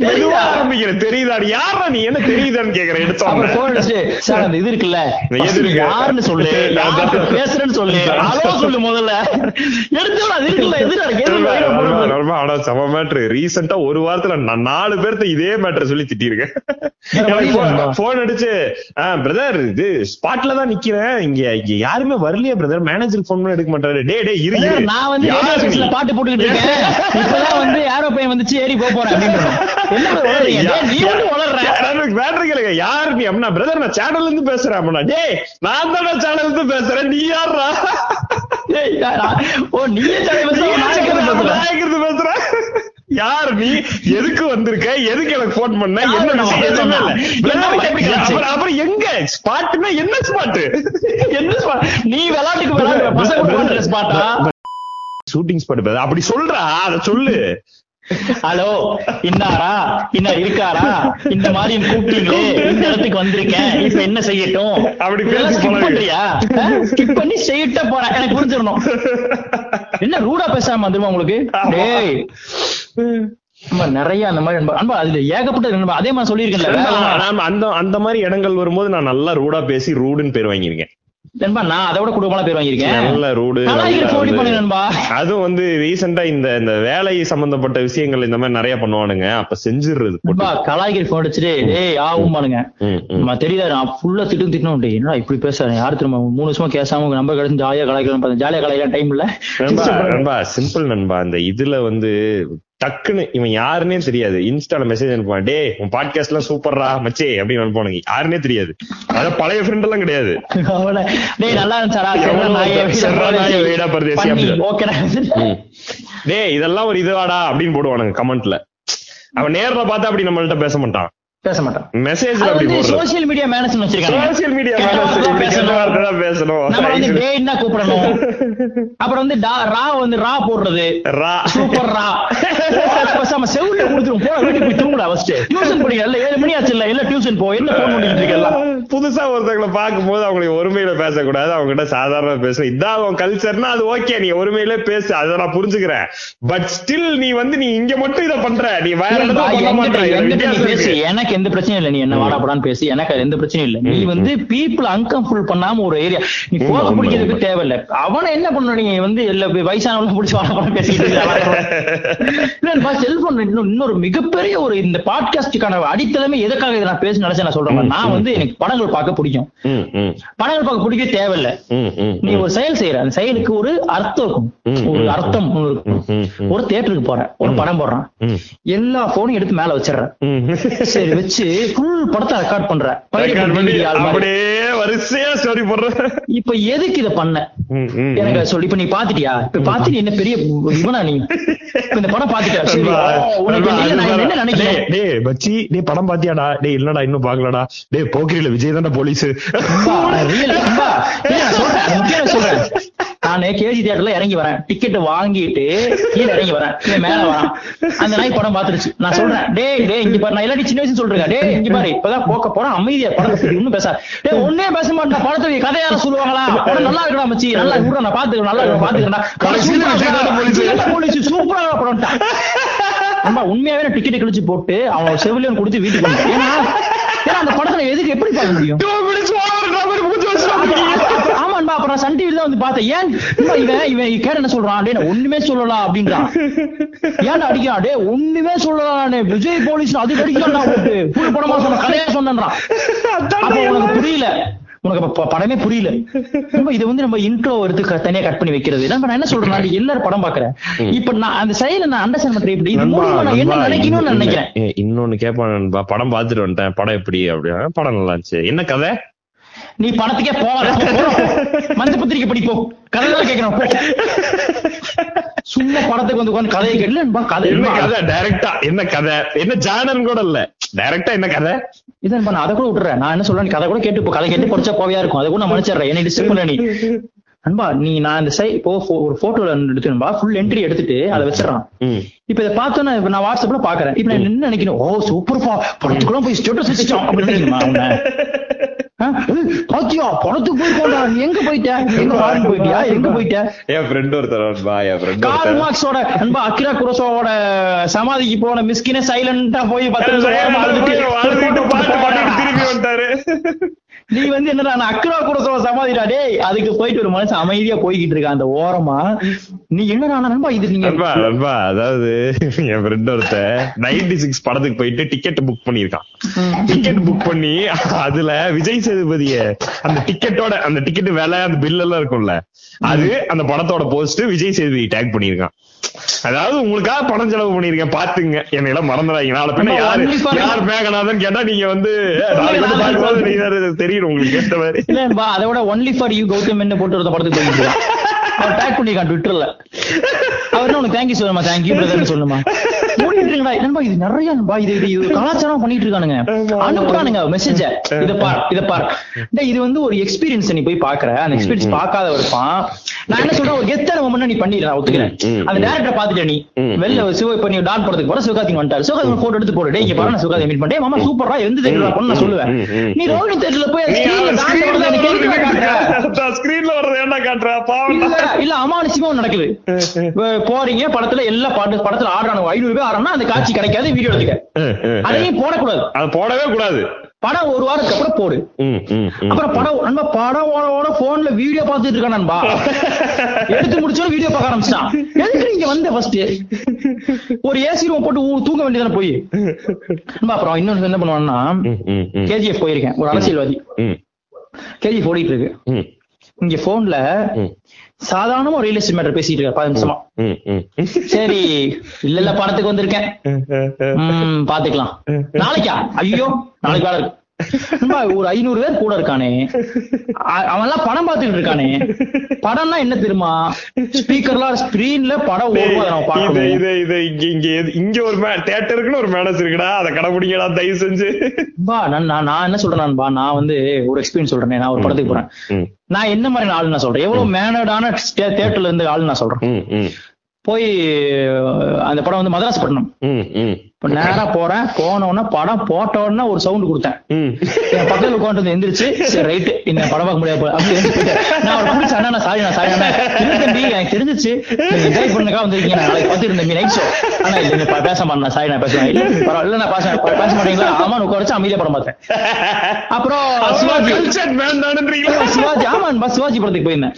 மெதுவா ஆரம்பிக்கிறேன். தெரியுதா யாரா நீ? என்ன தெரியுதான்னு கேக்குறேன் எடுத்தோம். சார் அந்த இது இருக்குல்ல? எது இருக்கு? யாருன்னு சொல்லு. பேசுறேன்னு சொல்லு. ஹலோ சொல்லு முதல்ல. எடுத்து அது இருக்குல்ல? இருக்கு? போடுறது? ரீசெண்டா ஒரு வாரத்துல நான் நாலு பேர்த்த இதே மேட்டர் சொல்லி திட்டிருக்கேன். போன் அடிச்சு பிரதர் இது ஸ்பாட்ல தான் நிக்கிறேன். இங்க இங்க யாருமே வரலையா பிரதர் மேனேஜர் போன் பண்ணி எடுக்க மாட்டாரு. டே டே இரு இரு. நான் வந்து பாட்டு போட்டுக்கிட்டு இருக்கேன். இப்பதான் வந்து ஏரோப்ளேன் வந்துச்சு ஏறி போக போறேன் அப்படின்றான். யாரு நீ பிரதர் நான் சேனல்ல இருந்து பேசுறேன் அப்படின்னா. டேய் நான் தான் சேனல்ல இருந்து பேசுறேன். நீ யாரா ஓ நீயே பேசுறேன்? யார் நீ? எதுக்கு வந்திருக்க? எதுக்கு எனக்கு போன் பண்ண? என்ன? அப்புறம் எங்க? ஸ்பாட்னா என்ன ஸ்பாட் என்ன? நீ விளையாட்டுக்கு விளையாடுற பசங்க போன்ற ஸ்பாட்டா ஷூட்டிங் ஸ்பாட் அப்படி சொல்றா. அத சொல்லு. ஹலோ இன்னாரா? இன்னார் இருக்காரா? இந்த மாதிரி கூப்பிட்டீங்களே இந்த இடத்துக்கு வந்திருக்கேன். இப்ப என்ன செய்யட்டும்? அப்படி. பண்றியா? ஸ்கிப் பண்ணி செய்யிட்ட போறேன் எனக்கு புரிஞ்சிடணும். என்ன ரூடா பேசாம வந்துருமா உங்களுக்கு? ஆமா. டேய். அன்பா, நிறைய அந்த மாதிரி அன்பா அதுல ஏகப்பட்ட அதே மாதிரி நாம அந்த அந்த மாதிரி இடங்கள் வரும்போது நான் நல்லா ரூடா பேசி ரூடுன்னு பேர் வாங்கியிருக்கேன் நண்பா நான் அதை விட குடும்பமா பேர் வாங்கியிருக்கேன். நல்ல ரூடு அதுவும் வந்து ரீசெண்டா இந்த இந்த வேலை சம்பந்தப்பட்ட விஷயங்கள் இந்த மாதிரி நிறைய பண்ணுவானுங்க. அப்ப செஞ்சிடுறது கலாய்கிரி போன் அடிச்சுட்டு ஏய் ஆகும்பானுங்க. நம்ம நான் ஃபுல்லா திட்டும் திட்டணும் என்னடா இப்படி பேசுறேன் யாரு திரும்ப மூணு வருஷமா கேசாம நம்பர் கிடைச்சு ஜாலியா கலாய்க்கலாம் ஜாலியா கலாய்க்கலாம் டைம் இல்ல. நண்பா [LAUGHS] நண்பா சிம்பிள் நண்பா. அந்த இதுல வந்து டக்குன்னு இவன் யாருன்னே தெரியாது. இன்ஸ்டால மெசேஜ் அனுப்புவான் டே உன் பாட்காஸ்ட் எல்லாம் சூப்பர்ரா மச்சே அப்படின்னு அனுப்புவானுங்க யாருன்னே தெரியாது. அதான் பழைய ஃப்ரெண்ட் எல்லாம் கிடையாது. டேய் இதெல்லாம் ஒரு இதுவாடா அப்படின்னு போடுவானுங்க கமெண்ட்ல அவன் நேர்ல பார்த்தா அப்படி நம்மள்ட்ட பேச மாட்டான். பேச மாட்டான் மெசேஜ்ல அது அப்படி சோசியல் மீடியா மேனேஜ்மெண்ட் வச்சிருக்காங்க. சோசியல் மீடியா கெட்ட வார்த்தை பேசணும். பேசணும். நம்ம வந்து தான் கூப்பிடணும். அப்புறம் வந்து ரா வந்து ரா போடுறது. ரா. சூப்பர் ரா. பேசாம செவுல கொடுத்துரும். போட வீட்டுக்கு போய் தூங்குடா ஃபர்ஸ்ட் டியூஷன் படிக்க இல்ல ஏழு மணி ஆச்சு இல்ல. இல்ல டியூஷன் போ. என்ன போன் பண்ணிட்டு இருக்கல புதுசா ஒருத்தவங்களை பார்க்கும்போது அவங்களுக்கு ஒருமையில பேசக்கூடாது. அவங்க கிட்ட சாதாரண பேசணும். இதான் அவன் கல்ச்சர்னா அது ஓகே நீ ஒருமையில பேசு. அதை நான் புரிஞ்சுக்கிறேன். பட் ஸ்டில் நீ வந்து நீ இங்க மட்டும் இத பண்ற. நீ வேற இடத்துல பண்ண இருக்கு. எனக்கு எந்த பிரச்சனையும் இல்ல. நீ என்ன வாடா போடான்னு பேசி எனக்கு எந்த பிரச்சனையும் இல்ல. நீ வந்து பீப்புள் அன்கம்ஃபர்டபுள் பண்ணாம ஒரு ஏரியா நீ போக பிடிக்கிறதுக்கு. தேவையில்ல. அவனை என்ன பண்ணணும்? நீ வந்து இல்ல வயசானவங்க பிடிச்சி வாடா இருக்க செல்போன் இன்னொரு மிகப்பெரிய ஒரு இந்த பாட்காஸ்டுக்கான அடித்தளமே எதுக்காக இதை நான் பேச நினைச்சேன் நான் சொல்றேன். நான் வந்து எனக்கு படங்கள் பார்க்க பிடிக்கும். படங்கள் பார்க்க பிடிக்க தேவையில்ல. நீ ஒரு செயல் செய்யற அந்த செயலுக்கு ஒரு அர்த்தம் இருக்கும். ஒரு அர்த்தம். ஒரு தியேட்டருக்கு போறேன். ஒரு படம் போடுறான். எல்லா போனையும் எடுத்து மேல வச்சிடுறேன். சரி வச்சு ஃபுல் படத்தை ரெக்கார்ட் பண்ற. அப்படியே வரிசையா ஸ்டோரி போடுற. இப்ப எதுக்கு இத பண்ண? எனக்கு சொல்லி இப்ப நீ பாத்துட்டியா? இப்ப பாத்து நீ என்ன பெரிய இவனா நீ? இந்த படம் பாத்துட்டியா? பச்சி, டேய், படம் பாத்தியாடா? டேய் இல்லடா இன்னும் பாக்கலடா. டேய் போக்கிரியில விஜய் தான்டா போலீஸ் சொல்றேன். நானு கேஜி தியேட்டர்ல இறங்கி வரேன். டிக்கெட் வாங்கிட்டு கீழே இறங்கி வரேன். மேல வரான். அந்த நாய் படம் பாத்துருச்சு நான் சொல்றேன் டேய் டேய் இங்க பாரு நான் எல்லாத்தையும் சின்ன வயசு சொல்றேன் டேய் இங்க பாரு இப்பதான் போக்க போறேன். அமைதியா படத்தை ஒண்ணும் பேச டேய் ஒண்ணே பேச மாட்டேன் படத்துக்கு கதையார சொல்லுவாங்களா? படம் நல்லா இருக்கடா மச்சி. நல்லா விடுறா நான் பாத்துக்கிறேன் நல்லா இருக்கா பாத்துக்கிறேன். போலீஸ். சூப்பரா படம் நம்ம உண்மையாவே டிக்கெட் கிழிச்சு போட்டு அவன் செவிலியன் கொடுத்து வீட்டுக்கு ஏன்னா அந்த படத்துல எதுக்கு எப்படி பார்க்க முடியும்? அப்புறம் சன் டிவி தான் வந்து பார்த்தேன். ஏன்? இவன் இவன் கேட என்ன சொல்றான்? நான் ஒண்ணுமே சொல்லலாம் அப்படின்றான் ஏன்டா அடிக்கிறான் டேய் ஒண்ணுமே சொல்லலாம் நானு. விஜய் போலீஸ் அது அடிக்கிறான்டா போட்டு புது படமா சொன்ன கதையா அப்ப உனக்கு புரியல. உனக்கு அப்ப படமே புரியல. நம்ம இது வந்து நம்ம இன்ட்ரோ எடுத்து க- தனியா கட் பண்ணி வைக்கிறது. நம்ம நான் என்ன சொல்றேன் நான் எல்லாரும் படம் பாக்குறேன். இப்ப நான் அந்த செயலை நான் அண்டர்ஸ்டாண்ட் பண்றேன். இப்படி நான் என்ன நினைக்கணும்னு நான் நினைக்கிறேன். இன்னொன்னு கேட்பான் படம் பாத்துட்டு வந்துட்டேன். படம் எப்படி? அப்படின்னா படம் நல்லா இருந்துச்சு. என்ன கதை? நீ பணத்துக்கே போகாத போ, போ. மஞ்ச பத்திரிக்கை படிப்போ கதை தான் கேட்கணும். சும்மா படத்துக்கு வந்து கதையை கேட்கல கதை என்ன கதை? டைரக்டா என்ன கதை? என்ன ஜானன் கூட இல்ல. டைரக்டா என்ன கதை? இதான் நான் அதை கூட விட்டுறேன். நான் என்ன சொல்றேன் நீ கதை கூட கேட்டு போ. கதை கேட்டு படிச்சா போவியா இருக்கும். அதை கூட நான் மன்னிச்சிடுறேன். என்னை டிஸ்டர்ப் பண்ண நீ. அன்பா நீ நான் இந்த சை இப்போ ஒரு போட்டோல எடுத்துன்பா ஃபுல் என்ட்ரி எடுத்துட்டு அதை வச்சிடறான். இப்ப இதை பார்த்தோன்னா இப்ப நான் வாட்ஸ்அப்ல பாக்குறேன். இப்ப நான் என்ன நினைக்கணும்? ஓ சூப்பர்ப்பா படத்துக்குள்ள போய் ஸ்டேட்டஸ் வச்சுட்டான் அப்படி பாத்தியா? போயிருக்கோம்டா நீ எங்க போயிட்ட? எங்க ஃபாரின் [LAUGHS] போயிட்டியா? எங்க போயிட்ட? என் ஃப்ரெண்ட் ஒருத்தர் நண்பா என் ஃப்ரெண்ட் கார்ல் ஒருத்தர். மார்க்ஸோட அன்பா அக்கிரா குரோசோவோட சமாதிக்கு போன மிஸ்கினே சைலண்டா போய் பத்து நிமிஷம் பாட்டு போட்டு. திரும்பி வந்துட்டாரு நீ வந்து என்னடா நான் அக்ரா குரோசோவ சமாதிடா. டேய் அதுக்கு போயிட்டு ஒரு மனுஷன் அமைதியா போய்கிட்டு இருக்கான் அந்த ஓரமா. நீ என்னடா நண்பா இது நீங்க நண்பா நண்பா அதாவது என் ஃப்ரெண்ட் ஒருத்தன் நைன்டி சிக்ஸ் படத்துக்கு போயிட்டு டிக்கெட் புக் பண்ணிருக்கான் டிக்கெட் புக் பண்ணி அதுல விஜய் சேதுபதிய அந்த டிக்கெட்டோட அந்த டிக்கெட் விலை அந்த பில் எல்லாம் இருக்கும்ல அது அந்த படத்தோட போஸ்ட் விஜய் சேதுபதி டேக் பண்ணிருக்கான் அதாவது உங்களுக்காக பணம் செலவு பண்ணிருக்கேன் பாத்துங்க என்னை எல்லாம் மறந்துடாதீங்க. நாளை பின்ன யாரு யார் மேகநாதன் கேட்டா நீங்க வந்து "ஏய், நாளைக்கு வந்து பார்க்கும்போது நீங்க வேற தெரியும் உங்களுக்கு ஏத்த மாதிரி. அதை விட ஒன்லி ஃபார் யூ கௌதம் என்ன போட்டு ஒருத்த படத்துக்கு அவர் டேக் பண்ணிருக்கான் ட்விட்டர்ல அவர் உனக்கு தேங்க்யூ சொல்லுமா? தேங்க்யூ பிரதர்னு சொல்லுமா? இருக்கா நண்பா இது? நிறைய நண்பா இது இது கலாச்சாரம் பண்ணிட்டு இருக்கானுங்க அனுப்புறானுங்க மெசேஜ இத பார் இத பார். டேய் இது வந்து ஒரு எக்ஸ்பீரியன்ஸ் நீ போய் பாக்குற. அந்த எக்ஸ்பீரியன்ஸ் பார்க்காத இருப்பான் நான் என்ன சொல்றேன்? ஒரு கெத்தான மொமெண்ட் நீ பண்ணிடுற நான் ஒத்துக்கிறேன். அந்த டேரக்டர் பாத்துட்ட நீ வெளில சிவ இப்ப நீ டான் படத்துக்கு போற சிவகார்த்திக் வந்துட்டாரு. சிவகார்த்திக் போட்டோ எடுத்து போடு. டேய் இங்க பாரு நான் சிவகார்த்திக் மீட் பண்ணேன் மாமா சூப்பரா எந்த தேட்டர்ல பண்ண நான் சொல்லுவேன். நீ ரோஹிணி தேட்டர்ல போய்? ஸ்கிரீன்ல வர்றது என்ன காட்டுறா? பாவம். இல்ல ஒண்ணு நடக்குது. போறீங்க படத்துல எல்லா பாட்டு படத்துல ஆடுறாங்க ஐநூறு பேர் ஆடுறாங்கன்னா அந்த காட்சி கிடைக்காது வீடியோ எடுத்துக்க. அதையும் போடக்கூடாது. அது போடவே கூடாது. படம் ஒரு வாரத்துக்கு அப்புறம் போடு. அப்புறம் படம் நண்பா படம் ஓட ஓட போன்ல வீடியோ பார்த்துட்டு இருக்கான் நண்பா. எடுத்து முடிச்சோம் வீடியோ பார்க்க ஆரம்பிச்சிட்டான். எதுக்கு நீங்க வந்த ஃபர்ஸ்ட் ஒரு ஏசி ரூம் போட்டு தூங்க வேண்டியதானே போய்? நண்பா அப்புறம் இன்னொன்னு என்ன பண்ணுவான்னா. கேஜிஎஃப் போயிருக்கேன். ஒரு அரசியல்வாதி. கேஜிஎஃப் ஓடிட்டு இருக்கு. இங்க போன்ல. சாதாரணமா ஒரு ரியலிஸ்டிக் மேட்டர் பேசிட்டு இருக்காரு பதினஞ்சு நிமிஷமா. சரி இல்ல இல்ல படத்துக்கு வந்திருக்கேன். [LAUGHS] பாத்துக்கலாம். நாளைக்கா? ஐயோ நாளைக்கு வேலை இருக்கு. ஒரு ஐநூறு பேர் கூட இருக்கானே? அ- அவன்லாம் படம் பார்த்துட்டு இருக்கானே? படம்னா என்ன தெரியுமா? ஸ்பீக்கர்லாம் ஸ்கிரீன்ல படம் ஓடும் இது இது இங்க இங்க இங்க ஒரு தேட்டருக்குன்னு ஒரு மேனஸ் இருக்குடா அதை கடைபிடிங்கடா தயவு செஞ்சு. பா நான் நான் என்ன சொல்றேன் நண்பா நான் வந்து ஒரு எக்ஸ்பீரியன்ஸ் சொல்றேன் நான் ஒரு படத்துக்கு போறேன். நான் என்ன மாதிரி ஆள் நான் சொல்றேன். எவ்வளவு மேனடான தியேட்டர்ல இருந்து ஆள் நான் சொல்றேன். போய் அந்த படம் வந்து மதராஸ் பட்டணம் இப்ப நேரா போறேன். போன உடனே படம் போட்ட உடனே ஒரு சவுண்ட் கொடுத்தேன். என் பக்கத்துல உட்காந்து எந்திரிச்சு ரைட் இந்த படம் பார்க்க முடியாது. நான் அவரை பிடிச்ச அண்ணா நான் சாரி நான் சாரி அண்ணா. தம்பி எனக்கு தெரிஞ்சிச்சு. என்ஜாய் பண்ணுக்கா வந்திருக்கீங்க. நான் நாளைக்கு பார்த்துட்டு இருந்தேன் நைட் ஷோ ஆனா இல்ல பேச மாட்டேன் சாரி நான் பேசுவேன் இல்ல பரவாயில்ல நான் பேச பேச மாட்டீங்களா? ஆமா உட்கார வச்சு அமைதியா படம் பார்த்தேன். அப்புறம் சிவாஜி? சிவாஜி ஆமா நண்பா, சிவாஜி படத்துக்கு போயிருந்தேன்.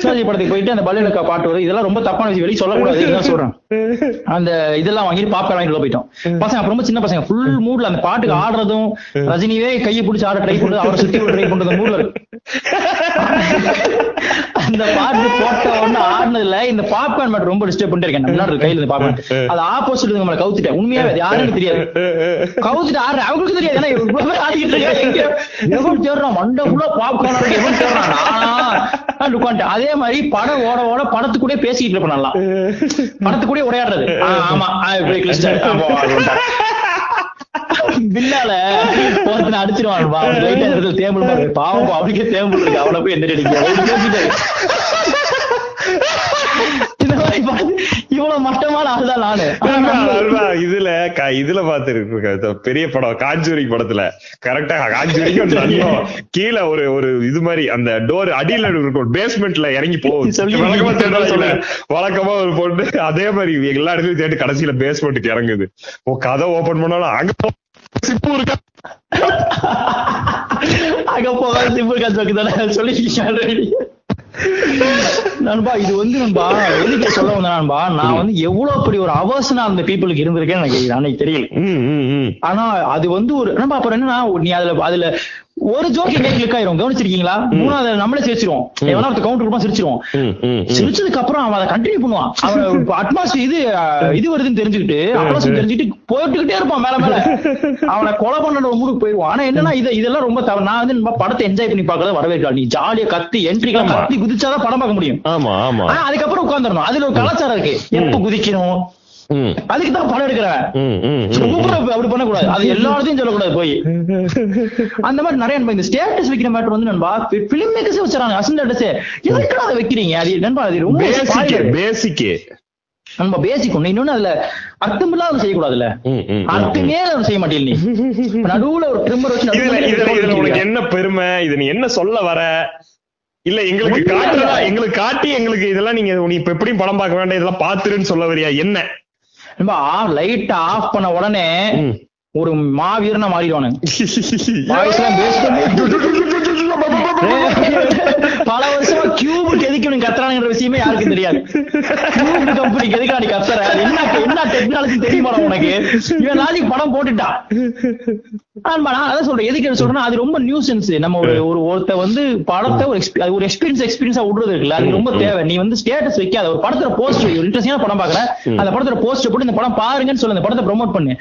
சிவாஜி படத்துக்கு போயிட்டு அந்த பல்லுக்கா பாட்டு வரும். இதெல்லாம் ரொம்ப தப்பான விஷயம் வெளியே சொல்லக்கூடாது சொல்றேன். அந்த இதெல்லாம் வாங்கிட்டு பாப்கார்ன் வாங்கிட்டு போயிட்டோம். பசங்க அப்ப ரொம்ப சின்ன பசங்க. ஃபுல் மூட்ல அந்த பாட்டுக்கு ஆடுறதும் ரஜினியே கையை பிடிச்சி ஆட ட்ரை பண்றது அவரை சுத்தி ட்ரை பண்றது மூட்ல அந்த பாட்டு போட்ட உடனே ஆடினதுல இந்த பாப்கார்ன் மட்டும் ரொம்ப டிஸ்டர்ப் பண்ணிட்டு இருக்கேன். முன்னாடி இருக்கு கையில பாப்கார்ன் அது ஆப்போசிட் நம்மள கவுத்துட்டேன். உண்மையாவே யாருன்னு தெரியாது. கவுத்துட்டு ஆடுறேன். அவங்களுக்கு தெரியாது. ஏன்னா இவ்வளவு பேர் ஆடிட்டு இருக்காங்க எவன் தேடுறான்? மண்டை ஃபுல்லா பாப்கார்ன் எவன் தேடுறான்? நானா? உட்காந்துட்டேன் அதே மாதிரி படம் ஓட ஓட படத்துக்கூட பேசிக்கிட்டு இருப்பேன் நல்லா. படத்துக்கூட உரையாடுறது. ஆமா. இப்படி பின்னால ஒருத்தனை அடிச்சிருவான் லைட்டா பாவம் அவனுக்கே தேம்பல் இருக்கு. அவனை போய் எந்த அடிக்க அவன் பேசிட்டாரு. இந்த மாதிரி பார்த்து, இவ்வளவு மட்டமான நானு. அல்வா, நம்ம- அல்வா, இதுல இதுல பாத்து பெரிய படம் காஞ்சூரி படத்துல. கரெக்டா காஞ்சூரிக்கும் நன்னும் கீழே ஒரு ஒரு இது மாதிரி அந்த டோர் அடியில இருக்கும் பேஸ்மெண்ட்ல இறங்கி போகும். வழக்கமா சொல்லி. வழக்கமா ஒரு பொண்ணு அதே மாதிரி எல்லா இடத்துலயும் தேட்டு கடைசியில பேஸ்மெண்ட்டுக்கு இறங்குது. ஓ கதை ஓபன் பண்ணாலும் அங்க சிப்பு இருக்கா? அங்க போக சிம்பிள் காசு தானே சொல்லி நண்பா இது வந்து நண்பா எதுக்கு சொல்ல வந்தேன் நண்பா நான் வந்து எவ்வளவு பெரிய ஒரு அவசனா அந்த பீப்புளுக்கு இருந்திருக்கேன்னு எனக்கு அன்னைக்கு தெரியல. ஆனா அது வந்து ஒரு நண்பா அப்புறம் என்னன்னா நீ அதுல அதுல ஒரு ஜோக் எங்கே கிளிக் ஆயிரும். கவனிச்சிருக்கீங்களா? மூணாவது நம்மளே சிரிச்சிருவோம். எவனா ஒருத்த கவுண்டர் கொடுப்பா சிரிச்சிருவோம். சிரிச்சதுக்கு அப்புறம் அவன் அதை கண்டினியூ பண்ணுவான். அவன் அட்மாஸ்பியர் இது இது வருதுன்னு தெரிஞ்சுக்கிட்டு அப்ளாஸ் தெரிஞ்சுக்கிட்டு போட்டுக்கிட்டே இருப்பான் மேல மேல. அவனை கொலை பண்ண மூடுக்கு போயிருவான் ஆனா என்னன்னா இது இதெல்லாம் ரொம்ப தவறு. நான் வந்து நம்ம படத்தை என்ஜாய் பண்ணி பார்க்கறத வரவேற்கலாம் நீ ஜாலியா கத்தி என்ட்ரிக்கெல்லாம் கத்தி குதிச்சாதான் படம் பார்க்க முடியும். ஆமா ஆமா. அதுக்கப்புறம் உட்காந்துடணும் அதுல ஒரு கலாச்சாரம் இருக்கு. எப்ப குதிக்கணும்? அதுக்கு தான் படம் எடுக்கிறேன் அப்படி பண்ணக்கூடாது. அது எல்லா இடத்தையும் சொல்லக்கூடாது போய். அந்த மாதிரி நிறைய இந்த ஸ்டேட்டஸ் வைக்கிற மேட்டர் வந்து நண்பா பிலிம் மேக்கர்ஸே வச்சுறாங்க அசன் ஸ்டேட்டஸ் எதுக்கு அதை வைக்கிறீங்க? அது நண்பா அது ரொம்ப பேசிக் spoiler. பேசிக் ஒண்ணு. இன்னொன்னு அதுல அர்த்தம் இல்லாத செய்யக்கூடாதுல்ல. அர்த்தமே அதை செய்ய மாட்டேன் நீ. நடுவுல ஒரு ட்ரிம்மர் வச்சு உனக்கு. என்ன பெருமை? இது நீ என்ன சொல்ல வர? இல்ல எங்களுக்கு காட்டுறதா இல்ல. எங்களுக்கு காட்டி எங்களுக்கு இதெல்லாம் நீங்க நீ இப்ப எப்படியும் படம் பார்க்க வேண்டாம் இதெல்லாம் பாத்துருன்னு சொல்ல வரியா? என்ன? நண்பா லைட் ஆஃப் பண்ண உடனே. ஒரு மாவீரனா மாறிடுவானு பல வருஷமா கியூபுக்கு எதுக்கு இவனுக்கு கத்துறானுங்கிற விஷயமே யாருக்கும் தெரியாது. கியூபு கம்பெனிக்கு எதுக்கு நீ கத்துற. என்ன என்ன டெக்னாலஜி தெரியுமா உனக்கு? இவன் நாளைக்கு படம் போட்டுட்டான் நான் அதான் சொல்றேன். எதுக்கு இதை சொல்றேன்னா அது ரொம்ப நியூசன்ஸ் நம்ம ஒரு ஒரு ஒருத்த வந்து படத்தை ஒரு ஒரு எக்ஸ்பீரியன்ஸ் எக்ஸ்பீரியன்ஸா விடுறது இருக்குல்ல அது ரொம்ப தேவை. நீ வந்து ஸ்டேட்டஸ் வைக்காத. ஒரு படத்துல போஸ்ட் ஒரு இன்ட்ரெஸ்டிங்கான படம் பாக்குறேன். அந்த படத்துல போஸ்ட் போட்டு இந்த படம் பாருங்கன்னு சொல்லு அந்த படத்தை ப்ரோமோட் பண்ணு.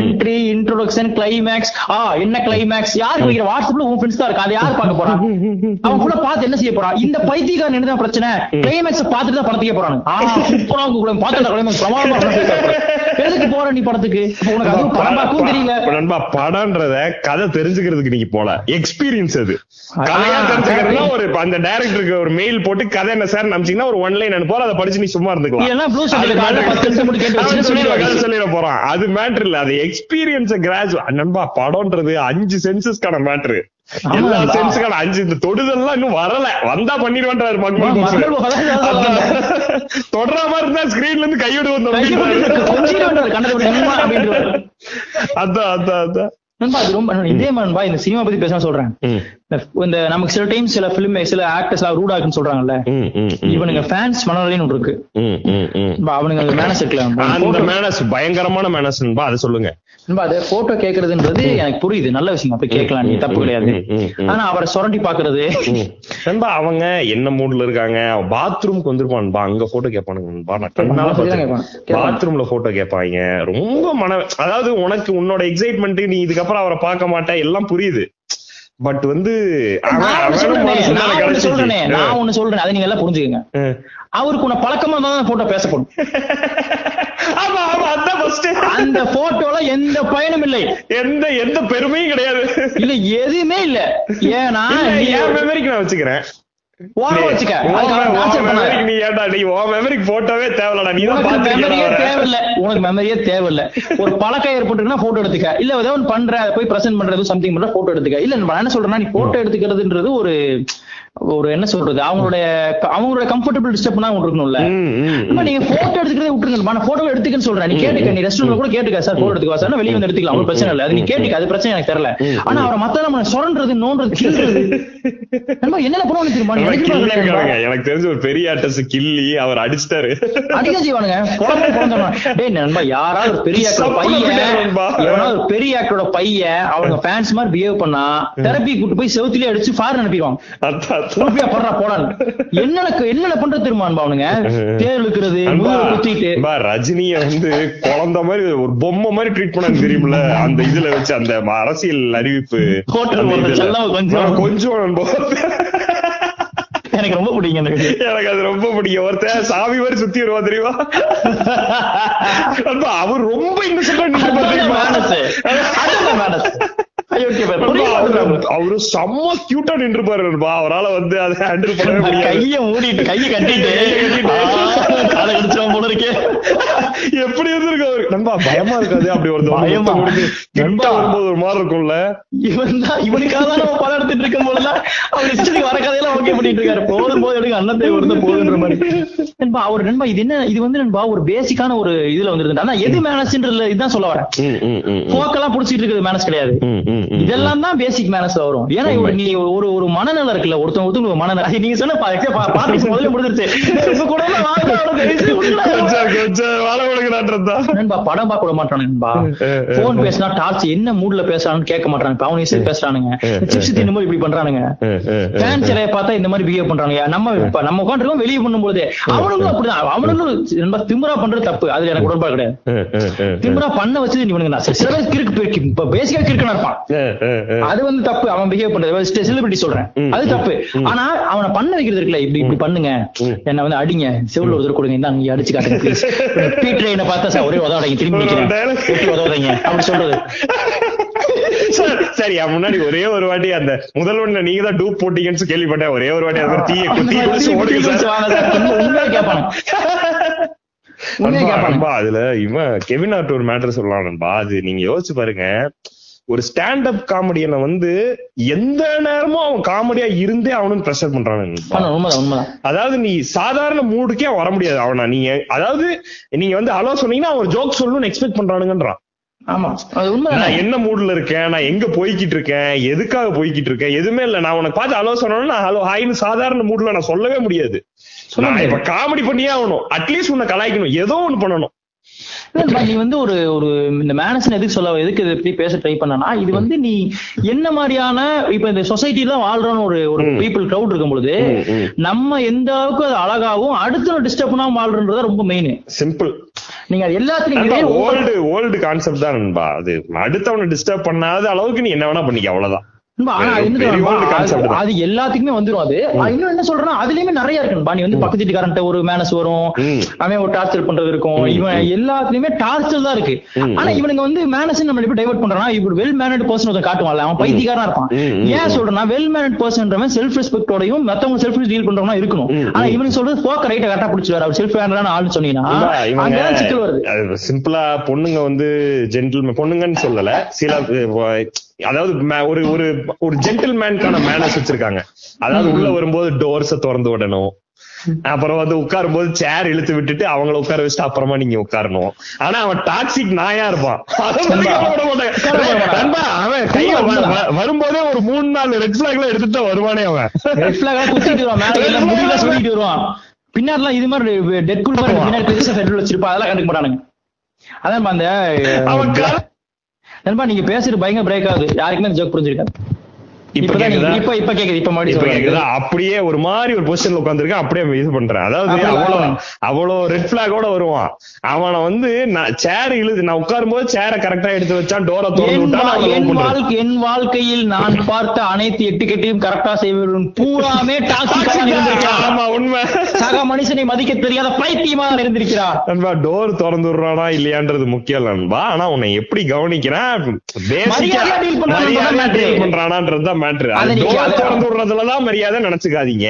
என்ட்ரி இன்ட்ரோடக்ஷன் கிளைமேக்ஸ் ஆ என்ன கிளைமேக்ஸ் யார் வைக்கிற வாட்ஸ்அப்ல உன் ஃப்ரெண்ட்ஸ் தான் இருக்கு அதை யார் பார்க்க போறான் [LAUGHS] அவன் கூட பார்த்து என்ன செய்ய போறான் இந்த பைத்தியக்காரன் என்னதான் பிரச்சனை? கிளைமேக்ஸ் பார்த்துட்டு தான் படத்துக்கே போறான். ஆ. [LAUGHS] சூப்பரா இருக்கு பார்த்துட்டு கிளைமேக்ஸ் பிரமாதமா இருக்கு. எதுக்கு போற நீ படத்துக்கு? உனக்கு அதுவும் படம் தெரியல. நண்பா படம்ன்றத கதை தெரிஞ்சுக்கிறதுக்கு நீங்க போல. எக்ஸ்பீரியன்ஸ் அது. கதையா ஆ, தெரிஞ்சுக்கிறதுனா ஒரு அந்த டைரக்டருக்கு ஒரு மெயில் போட்டு கதை என்ன சார் நம்பிச்சீங்கன்னா ஒரு ஒன் லைன் அனுப்புவோம் அதை படிச்சு நீ சும்மா இருந்துக்கலாம். ப்ளூ சொல்லிட போறான். அது மேட்டர் இல்ல. அது எக்ஸ்பீரியன்ஸ் கிராஜ் நண்பா படம்ன்றது அஞ்சு சென்சஸ்க்கான மேட்ரு எல்லா. சென்ஸுக்கான அஞ்சு இந்த தொடுதல்லாம் இன்னும் வரல வந்தா பண்ணிடுவான்றாரு. தொடர மாதிரி இருந்தா ஸ்கிரீன்ல இருந்து கையோடு வந்து. அதான் அதான் நண்பா, அது ரொம்ப இதே நண்பா, இந்த சினிமா பத்தி பேச சொல்றேன். இந்த நமக்கு சில டைம் சில பிலிம் சில ஆக்டர்ஸ் ரூட் ஆக்குன்னு சொல்றாங்கல்ல. இவனுங்க ஃபேன்ஸ் மனநிலைன்னு ஒன்று இருக்கு. அவனுங்க மேனஸ் அந்த இருக்கலாம் மேனஸ் பயங்கரமான மேனஸ்ன்பா அதை சொல்லுங்க. அது போட்டோ கேக்குறதுன்றது எனக்கு புரியுது. நல்ல விஷயம் அப்படி கேட்கலாம் நீ தப்பு கிடையாது. ஆனா அவரை சுரண்டி பாக்குறது. நண்பா அவங்க என்ன மூட்ல இருக்காங்க? பாத்ரூம்க்கு வந்துருப்பான்பா அங்க போட்டோ கேட்பானுங்கன்பா நான் கண்ணால அப்படிதான் கேட்பான். கேட்பான். பாத்ரூம்ல போட்டோ கேட்பாங்க. ரொம்ப மன அதாவது உனக்கு உன்னோட எக்ஸைட்மெண்ட் நீ இதுக்கப்புறம் அவரை பார்க்க மாட்ட எல்லாம் புரியுது. பட் வந்து நான் சொல்றேனே, நான் ஒண்ணு. சொல்றேனே, அதை நீங்க எல்லாம் புரிஞ்சுக்கங்க. அவருக்கு உன்ன பழக்கமா தான் போட்டோ பேசப்படும். [LAUGHS] அந்த போட்டோல எந்த பயனும் இல்லை. எந்த எந்த பெருமையும் கிடையாது. இல்ல எதுவுமே இல்ல. ஏன்னா என் மெமரிக்கு நான் வச்சுக்கிறேன். நீ ஏன்டா நீ உன் மெமரிக்கு போட்டோவே தேவையில்லடா. நீ தான் மெமரியே தேவையில்ல. உனக்கு மெமரியே தேவையில்ல. ஒரு பழக்கம் ஏற்பட்டுருக்குன்னா போட்டோ எடுத்துக்க. இல்ல ஏதோ ஒன்று பண்ற போய் பிரசன்ட் பண்றது சம்திங் பண்ற போட்டோ எடுத்துக்க. இல்ல நான் என்ன சொல்றேன்னா நீ போட்டோ எடுத்துக்கிறதுன்றது ஒரு ஒரு என்ன சொல்றது அவங்களுடைய அவங்களுடைய கம்ஃபர்டபிள் டிஸ்டர்ப் பண்ணா ஒன்று இருக்கணும்ல. நீங்க போட்டோ எடுத்துக்கிறதே விட்டுருங்க. நான் போட்டோ எடுத்துக்கன்னு சொல்றேன். நீ கேட்டுக்க நீ ரெஸ்ட் ரூம்ல கூட கேட்டுக்க. சார் போட்டோ எடுத்துக்கா சார் வெளிய வந்து எடுத்துக்கலாம். ஒரு பிரச்சனை இல்ல. அது நீ கேட்டுக்க அது பிரச்சனை எனக்கு தெரியல. ஆனா அவரை மத்த நம்ம சுரண்டுறது நோன்றது கிள்றது. நண்பா, என்னென்ன பண்ணுவானு தெரியுமா. எனக்கு தெரிஞ்ச ஒரு பெரிய ஆர்டிஸ்ட் கிள்ளி அவர் அடிச்சிட்டாரு. அடிக்க செய்வானுங்க. டேய் நண்பா யாராவது ஒரு பெரிய ஆக்டரோட பையன் ஒரு பெரிய ஆக்டரோட பையன் அவங்க ஃபேன்ஸ் மாதிரி பிஹேவ் பண்ணா தெரப்பி கூட்டு போய் செவுத்திலே அடிச்சு ஃபாரின் அனுப்பிடுவாங்க உருப்பியா படுறா போடான்னு என்னென்ன என்னென்ன பண்றது தெரியுமா [LAUGHS] அன்பா அவனுங்க? தேர் இழுக்கிறது குத்திட்டு ரஜினிய வந்து குழந்தை மாதிரி ஒரு பொம்மை மாதிரி ட்ரீட் பண்ணாங்க தெரியுமில்ல? அந்த இதுல வச்சு அந்த அரசியல் அறிவிப்பு கொஞ்சம். கொஞ்சம். எனக்கு ரொம்ப பிடிக்கும் அந்த. எனக்கு அது ரொம்ப பிடிக்கும். ஒருத்தன் சாமி மாதிரி சுத்தி வருவா தெரியுமா? [LAUGHS] அவர் ரொம்ப இன்னசென்ட் அவரு செம்ம கியூட்டா நின்று பாருப்பா அவரால வந்து அதை ஹேண்டில் பண்ணவே முடியாது. கைய மூடிட்டு கைய [LAUGHS] கட்டிட்டு. காலை கடிச்சிருவான் போல இருக்கே. எப்படி இருந்திருக்கு அவருக்கு நண்பா பயமா இருக்காது அப்படி ஒரு பயமா? கிட்ட நண்பா. வரும்போது ஒரு மாதிரி இருக்கும்ல. இவன் தான் இவனுக்காக தான் நம்ம படம் எடுத்துட்டு இருக்கும் போதுதான் அவர் இஷ்டத்துக்கு வர கதையெல்லாம் ஓகே பண்ணிட்டு இருக்காரு. போதும் போது எடுங்க அண்ணன் வருது போதுன்ற மாதிரி. நண்பா அவர் நண்பா இது என்ன இது வந்து நண்பா ஒரு பேசிக்கான ஒரு இதுல வந்துருது ஆனா எது மேனஸ்ன்றதுல இதுதான் சொல்ல வரேன். போக்கெல்லாம் புடிச்சிட்டு இருக்கிறது மேனஸ் கிடையாது. இதெல்லாம் தான் பேசிக் மேனஸ்ல வரும். ஏன்னா நீ ஒரு ஒரு மனநலம் இருக்குல்ல ஒருத்தவங்க ஒருத்தவங்க ஒரு மனநலம் நீங்க சொன்ன பாலிடிக்ஸ் முதல்ல முடிஞ்சிருச்சு. கூட படம் பார்க்க விட மாட்டானுங்க ஏ, போன் பேசினா டார்ச் என்ன மூட்ல பேசுறான்னு கேட்க மாட்டாங்க இப்ப அவன் இசை பேசுறானுங்க. சிப்ஸ் தின்னும் இப்படி பண்றானுங்க. ஃபேன் சிலையை பார்த்தா இந்த மாதிரி பிஹேவ் பண்றாங்க நம்ம நம்ம உட்காந்துருக்கோம் வெளியே பண்ணும்போது. அவனுங்களும் அப்படிதான். அவனுங்களும் நண்பா திமிரா பண்றது தப்பு. அதுல எனக்கு உடன்பாடு கிடையாது. திமிரா பண்ண வச்சது இவனுங்க நான் சில பேர் கிறுக்கு இப்ப பேசிக்கா கிறுக்கனா இருப்பான். அது வந்து தப்பு. அவன் பிஹேவ் பண்றது. செலிபிரிட்டி சொல்றேன். அது தப்பு. ஆனா அவனை பண்ண வைக்கிறது இருக்குல்ல. இப்படி இப்படி பண்ணுங்க. என்ன வந்து அடிங்க. செவுல ஒருத்தர் கொடுங்க. இந்தா நீங்க அடிச்சு காட்டுங்க ப்ளீஸ் பீட்டர் என்ன பார்த்தா சார் ஒரே உதவாடைங்க திரும்பி [LAUGHS] நிக்கிறேன். Dialogue. எப்படி உதவாதைங்க. அப்படி சொல்றது. சரி, முன்னாடி ஒரே ஒரு வாட்டி அந்த முதல் ஒண்ணு நீங்க தான் டூப் போட்டீங்கன்னு கேள்விப்பட்டேன். ஒரே ஒரு வாட்டி மாதிரி தீய அந்த குத்தி குடிச்சு ஓடுங்க அதுல இவன் கெவின் ஆர்ட் ஒரு மேட்டர் சொல்லலாம் நண்பா அது நீங்க யோசிச்சு பாருங்க. ஒரு ஸ்டாண்ட் அப் காமெடியனை வந்து எந்த நேரமும் அவன் காமெடியா இருந்தே அவனும் ப்ரெஷர் பண்றான் அதாவது நீ சாதாரண மூடுக்கே வர முடியாது அவனா. நீங்க அதாவது நீங்க வந்து ஹலோ சொன்னீங்கன்னா அவன் ஜோக் சொல்லணும்னு எக்ஸ்பெக்ட் பண்றானுங்கன்றான். ஆமா அது உண்மைதான்? நான் என்ன மூட்ல இருக்கேன்? நான் எங்க போய்கிட்டு இருக்கேன்? எதுக்காக போய்கிட்டு இருக்கேன்? எதுவுமே இல்ல. நான் உனக்கு பார்த்து ஹலோ சொன்னோம்னா நான் ஹலோ ஹாய்னு சாதாரண மூட்ல நான் சொல்லவே முடியாது. இப்ப காமெடி பண்ணியே ஆகணும். அட்லீஸ்ட் உன்னை கலாய்க்கணும். ஏதோ ஒண்ணு பண்ணணும். நீ வந்து ஒரு ஒரு இந்த மேனசன் எதுக்கு சொல்ல எதுக்கு இது இப்படி பேச ட்ரை பண்ணனா? இது வந்து நீ என்ன மாதிரியான இப்ப இந்த சொசைட்டில வாழ்றோம்னு ஒரு ஒரு பீப்புள் கிரவுட் இருக்கும் பொழுது. நம்ம எந்த அளவுக்கு அது அழகாவும் அடுத்த டிஸ்டர்ப் பண்ணாம வாழ்றதுதான் ரொம்ப மெயின் சிம்பிள் நீங்க அது எல்லாத்துலயும் ஓல்டு ஓல்டு கான்செப்ட் தான் நண்பா. அது அடுத்தவனை டிஸ்டர்ப் பண்ணாத அளவுக்கு நீ என்ன வேணா பண்ணிக்க அவ்வளவுதான். அது எல்லாத்துக்குமே வந்துரும் அது. இன்னும் என்ன சொல்றேன்னா அதுலயுமே நிறைய இருக்கு. நீ வந்து பக்கத்து வீட்டுக்காரன்ட்ட ஒரு மேனஸ் வரும். அவன் ஒரு டார்ச்சர் பண்றது இருக்கும். இவன் எல்லாத்துலயுமே டார்ச்சர் தான் இருக்கு. ஆனா இவனுங்க வந்து மேனஸ் நம்ம எப்படி டைவர்ட் பண்றானா இப்ப வெல் மேனட் பர்சன் ஒருத்தன் காட்டுவான்ல அவன் பைத்தியக்காரனா இருப்பான். ஏன் சொல்றேன்னா வெல் மேனட் பர்சன்றவன் செல்ஃப் ரெஸ்பெக்டோடையும் மத்தவங்க செல்ஃப் டீல் பண்றவனா இருக்கணும். ஆனா இவனுக்கு சொல்றது போக்க ரைட்ட கரெக்டா பிடிச்சிருவாரு. அவர் செல்ஃப் ஹேண்டரான ஆள்னு சொன்னீங்கன்னா சிம்பிளா பொண்ணுங்க வந்து ஜென்டில் பொண்ணுங்கன்னு சொல்லல. சில [LAUGHS] அதாவது ஒரு ஒரு ஒரு ஜென்டில்மேனுக்கான மேனஸ் வச்சிருக்காங்க. அதாவது உள்ள வரும்போது டோர்ஸ திறந்து விடணும். அப்புறம் வந்து உட்காரும் போது சேர் இழுத்து விட்டுட்டு அவங்கள உட்கார வச்சுட்டு அப்புறமா நீங்க உட்காரணும். ஆனா அவன் டாக்ஸிக் நாயா இருப்பான். அவன் வ- வரும்போதே ஒரு மூணு நாலு ரெட் பிளாக் எல்லாம் எடுத்துட்டு வருவானே அவன். ரெட் பிளாக் சொல்லிட்டு வருவான். பின்னாடிலாம் இது மாதிரி டெட் கூல் மாதிரி பின்னாடி பெருசா ஃபெடரல் வச்சிருப்பா அதெல்லாம் கண்டுக்க மாட்டானுங்க. அதான் அந்த நண்பா நீங்க பேசுறது பயங்கர பிரேக் ஆகுது. யாருக்குமே ஜோக் புரிஞ்சிருக்காது. அப்படியே ஒரு மாதிரி ஒரு பொசிஷன்ல உட்காந்துருக்கேன் அப்படியே இது பண்றேன். அதாவது அவ்வளவு அவ்வளவு ரெட் பிளாகோட வருவான். அவனை வந்து நான் சேர் இழுது நான் உட்காரும் போது சேரை கரெக்டா எடுத்து வச்சான் டோரை திறந்து என் வாழ்க்கையில் நான் பார்த்த அனைத்து எட்டுக்கெட்டையும் கரெக்டா செய்வதும் பூராமே இருந்திருக்கிறான். ஆமா உண்மை. சக மனுஷனை மதிக்க தெரியாத பைத்தியமாக இருந்திருக்கிறார் நண்பா டோர் திறந்து விடுறானா இல்லையான்றது முக்கியம் நண்பா. ஆனா உன்னை எப்படி கவனிக்கிறான்? மரியாதையா பண்றானான்றதுதான் மேட்ரு திறந்து விடுறதுலதான் மரியாதை நினைச்சுக்காதீங்க.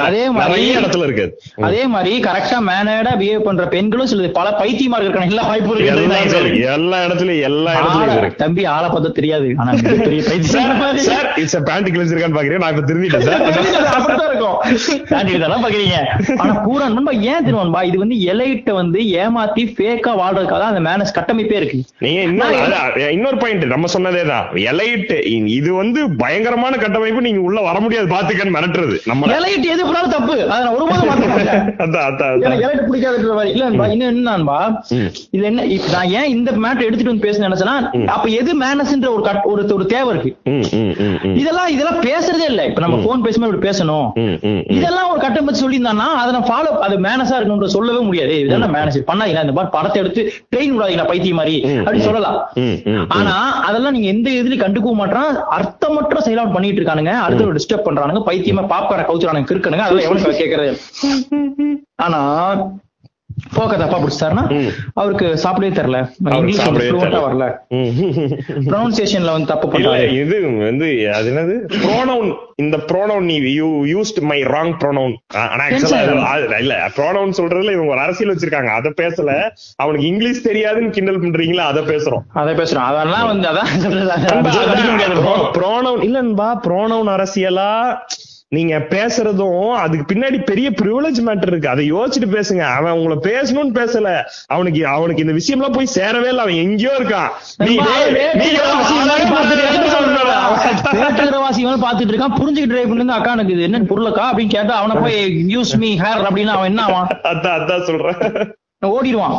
அதே மாதிரி- இடத்துல இருக்கு. அதே மாதிரி கரெக்டா மேனேடா பிஹேவ் பண்ற பெண்களும் சில பல பைத்தியமா இருக்காங்க எல்லா வாய்ப்பு இருக்கு எல்லா இடத்துலயும் எல்லா இடத்துலயும் இருக்கு. தம்பி ஆளை பார்த்தா தெரியாது. ஆனா [LAUGHS] பெரிய பைத்தியம் மாதிரி. சார் இட்ஸ் பேண்ட் கிழிச்சிருக்கான்னு பாக்குறேன் நான் இப்ப திரும்பிட்டேன் சார் இருக்கும். தாண்டி இதெல்லாம் பாக்குறீங்க. ஆனா பூரா நண்பா ஏன் திருவன்பா இது வந்து எலைட்ட வந்து ஏமாத்தி ஃபேக்கா வாழ்றதுக்காக தான் அந்த மேனஸ் கட்டமைப்பே இருக்கு. நீங்க இன்னொரு பாயிண்ட் நம்ம சொன்னதேதான். எலைட் இது வந்து பயங்கரமான கட்டமைப்பு நீங்க உள்ள வர முடியாது. பாத்துக்கன்னு மிரட்டுறது நம்ம எலைட் எது பண்ணாலும் தப்பு. அதை நான் ஒருபோதும் [LAUGHS] மாத்த மாட்டேன். அதான் அதான் எனக்கு அதான் எலைட் பிடிக்காதுன்ற மாதிரி. இல்ல இன்னும் என்னன்பா. இது என்ன நான் ஏன் இந்த மேட்டர் எடுத்துட்டு வந்து பேச நினைச்சேன்னா அப்ப எது மேனஸ்ன்ற ஒரு கட்- ஒரு ஒரு தேவை இருக்கு. இதெல்லாம் இதெல்லாம் பேசுறதே இல்ல. இப்ப நம்ம போன் பேசும்போது இப்படி பேசணும். இதெல்லாம் ஒரு கட்டம் வச்சு சொல்லியிருந்தான்னா அதை நான் ஃபாலோ அது மேனஸா இருக்கணும்ன்ற சொல்லவே முடியாது. இதெல்லாம் மேனஸ் பண்ணாதீங்க இந்த மாதிரி படத்தை எடுத்து ட்ரெயின் விடாதீங்க பைத்தியம் மாதிரி. ம், அப்படி ம். சொல்லலாம். ஆனா அதெல்லாம் நீங்க எந்த இதுலயும் கண்டுக்கவும் மாட்டான் அர்த்தமற்ற அவுட் பண்ணிட்டு இருக்கானுங்க அடுத்த டிஸ்டர்ப் பண்றானுங்க. பைத்தியமா பாப்கார கவுச்சுறானுங்க கிறுக்கனுங்க. அதெல்லாம் எவ்வளவு கேக்குறது? ஆனா போக்க தப்பா பிடிச்சாருன்னா. அவருக்கு சாப்பிடவே தெரியல. இங்கிலீஷ். வரல. ப்ரொனன்சியேஷன்ல வந்து தப்பு பண்றாரு இது வந்து அது என்னது? ப்ரோனவுன் இந்த ப்ரோனவுன் நீ you used my wrong pronoun ஆனா ஆக்சுவலா இல்ல ப்ரோனவுன் சொல்றதுல இவங்க ஒரு அரசியல் வச்சிருக்காங்க. அத பேசல. அவனுக்கு இங்கிலீஷ் தெரியாதுன்னு கிண்டல் பண்றீங்களா அத பேசுறோம். அதை பேசுறோம். அதெல்லாம் வந்து அதான். ப்ரோனவுன் இல்லன்பா ப்ரோனவுன் அரசியலா நீங்க பேசுறதும் அதுக்கு பின்னாடி பெரிய ப்ரிவிலேஜ் மேட்டர் இருக்கு. அதை யோசிச்சுட்டு பேசுங்க. அவன் உங்களை பேசணும்னு பேசல. அவனுக்கு அவனுக்கு இந்த விஷயம் எல்லாம் போய் சேரவே இல்லை. அவன் எங்கேயோ இருக்கான். பாத்துட்டு இருக்கான். புரிஞ்சுக்கிட்டு ட்ரை பண்ணி அக்கா எனக்கு இது என்ன பொருளக்கா அப்படின்னு கேட்டா அவனை போய் யூஸ் மீ ஹேர் அப்படின்னு அவன் என்ன ஆவான்? அதான் அதான் சொல்றேன். ஓடிடுவான்.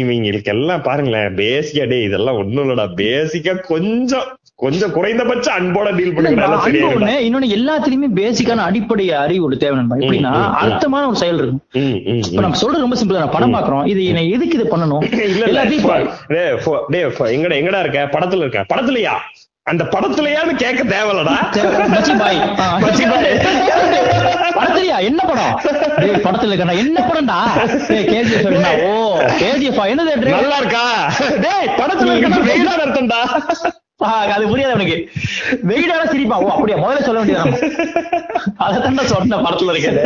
இவங்களுக்கு எல்லாம் பாருங்களேன் பேசிக்கா டே இதெல்லாம் ஒண்ணும் இல்லடா. பேசிக்கா கொஞ்சம் கொஞ்சம் குறைந்தபட்ச அன்போட டீல் ஒண்ணு இன்னொன்னு எல்லாத்துலயுமே பேசிக்கான அடிப்படை அறிவு ஒரு தேவை நண்பா. எப்படின்னா. அர்த்தமான ஒரு செயல் இருக்கும். இப்ப நம்ம சொல்றது ரொம்ப சிம்பிள் தான் படம் பாக்குறோம். இது என்ன எதுக்கு இது பண்ணணும்? [LAUGHS] இல்ல எங்கடா எங்கடா இருக்க? படத்துல இருக்க? படத்துலயா? அந்த படத்துலயான்னு கேட்க [LAUGHS] பாய். படத்துலயா? என்ன படம்? படத்துல இருக்கா என்ன படம்டா? கேஜிஎஃப் ஓ கேஜிஎஃப் என்னது? நல்லா இருக்கா டேய் படத்துல இருக்க வெயிலா அர்த்தம்டா. அது புரியாது அவனுக்கு. வெயிடான சிரிப்பா ஓ அப்படியா? முதல்ல சொல்ல வேண்டியது அதான் சொன்ன படத்துல இருக்கிறது.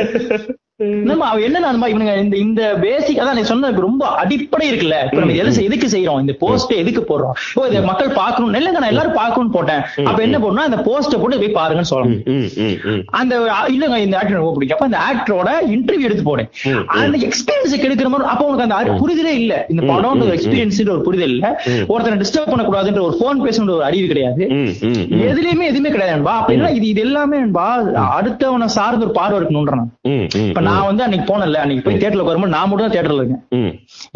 நம்ம அவன் என்ன நண்பா இவனுங்க இந்த இந்த பேசிக் அதான் சொன்ன ரொம்ப அடிப்படை இருக்குல்ல. இப்ப நம்ம எது எதுக்கு செய்யறோம் இந்த போஸ்ட் எதுக்கு போடுறோம்? ஓ இதை மக்கள் பாக்கணும் இல்லங்க நான் எல்லாரும் பாக்கணும்னு போட்டேன். அப்ப என்ன பண்ணணும் அந்த போஸ்ட போட்டு போய் பாருங்கன்னு சொல்லணும். அந்த இல்லங்க இந்த ஆக்டர் ரொம்ப பிடிக்கும். அப்ப அந்த ஆக்டரோட இன்டர்வியூ எடுத்து போனேன். அந்த எக்ஸ்பீரியன்ஸ் கெடுக்கிற மாதிரி அப்ப உனக்கு அந்த புரிதலே இல்ல. இந்த படம் எக்ஸ்பீரியன்ஸ் ஒரு புரிதல் இல்ல. ஒருத்தனை டிஸ்டர்ப் பண்ணக்கூடாதுன்ற ஒரு போன் பேசணுன்ற ஒரு அறிவு கிடையாது. எதுலயுமே எதுவுமே கிடையாது அப்ப இது இது எல்லாமே அடுத்தவனை சார்ந்த ஒரு பார்வை இருக்கணும்ன்ற நான் வந்து அன்னைக்கு போனேன்ல அன்னைக்கு போய் தியேட்டர்ல வரும்போது நான் மட்டும் தான் தியேட்டர்ல இருக்கேன்.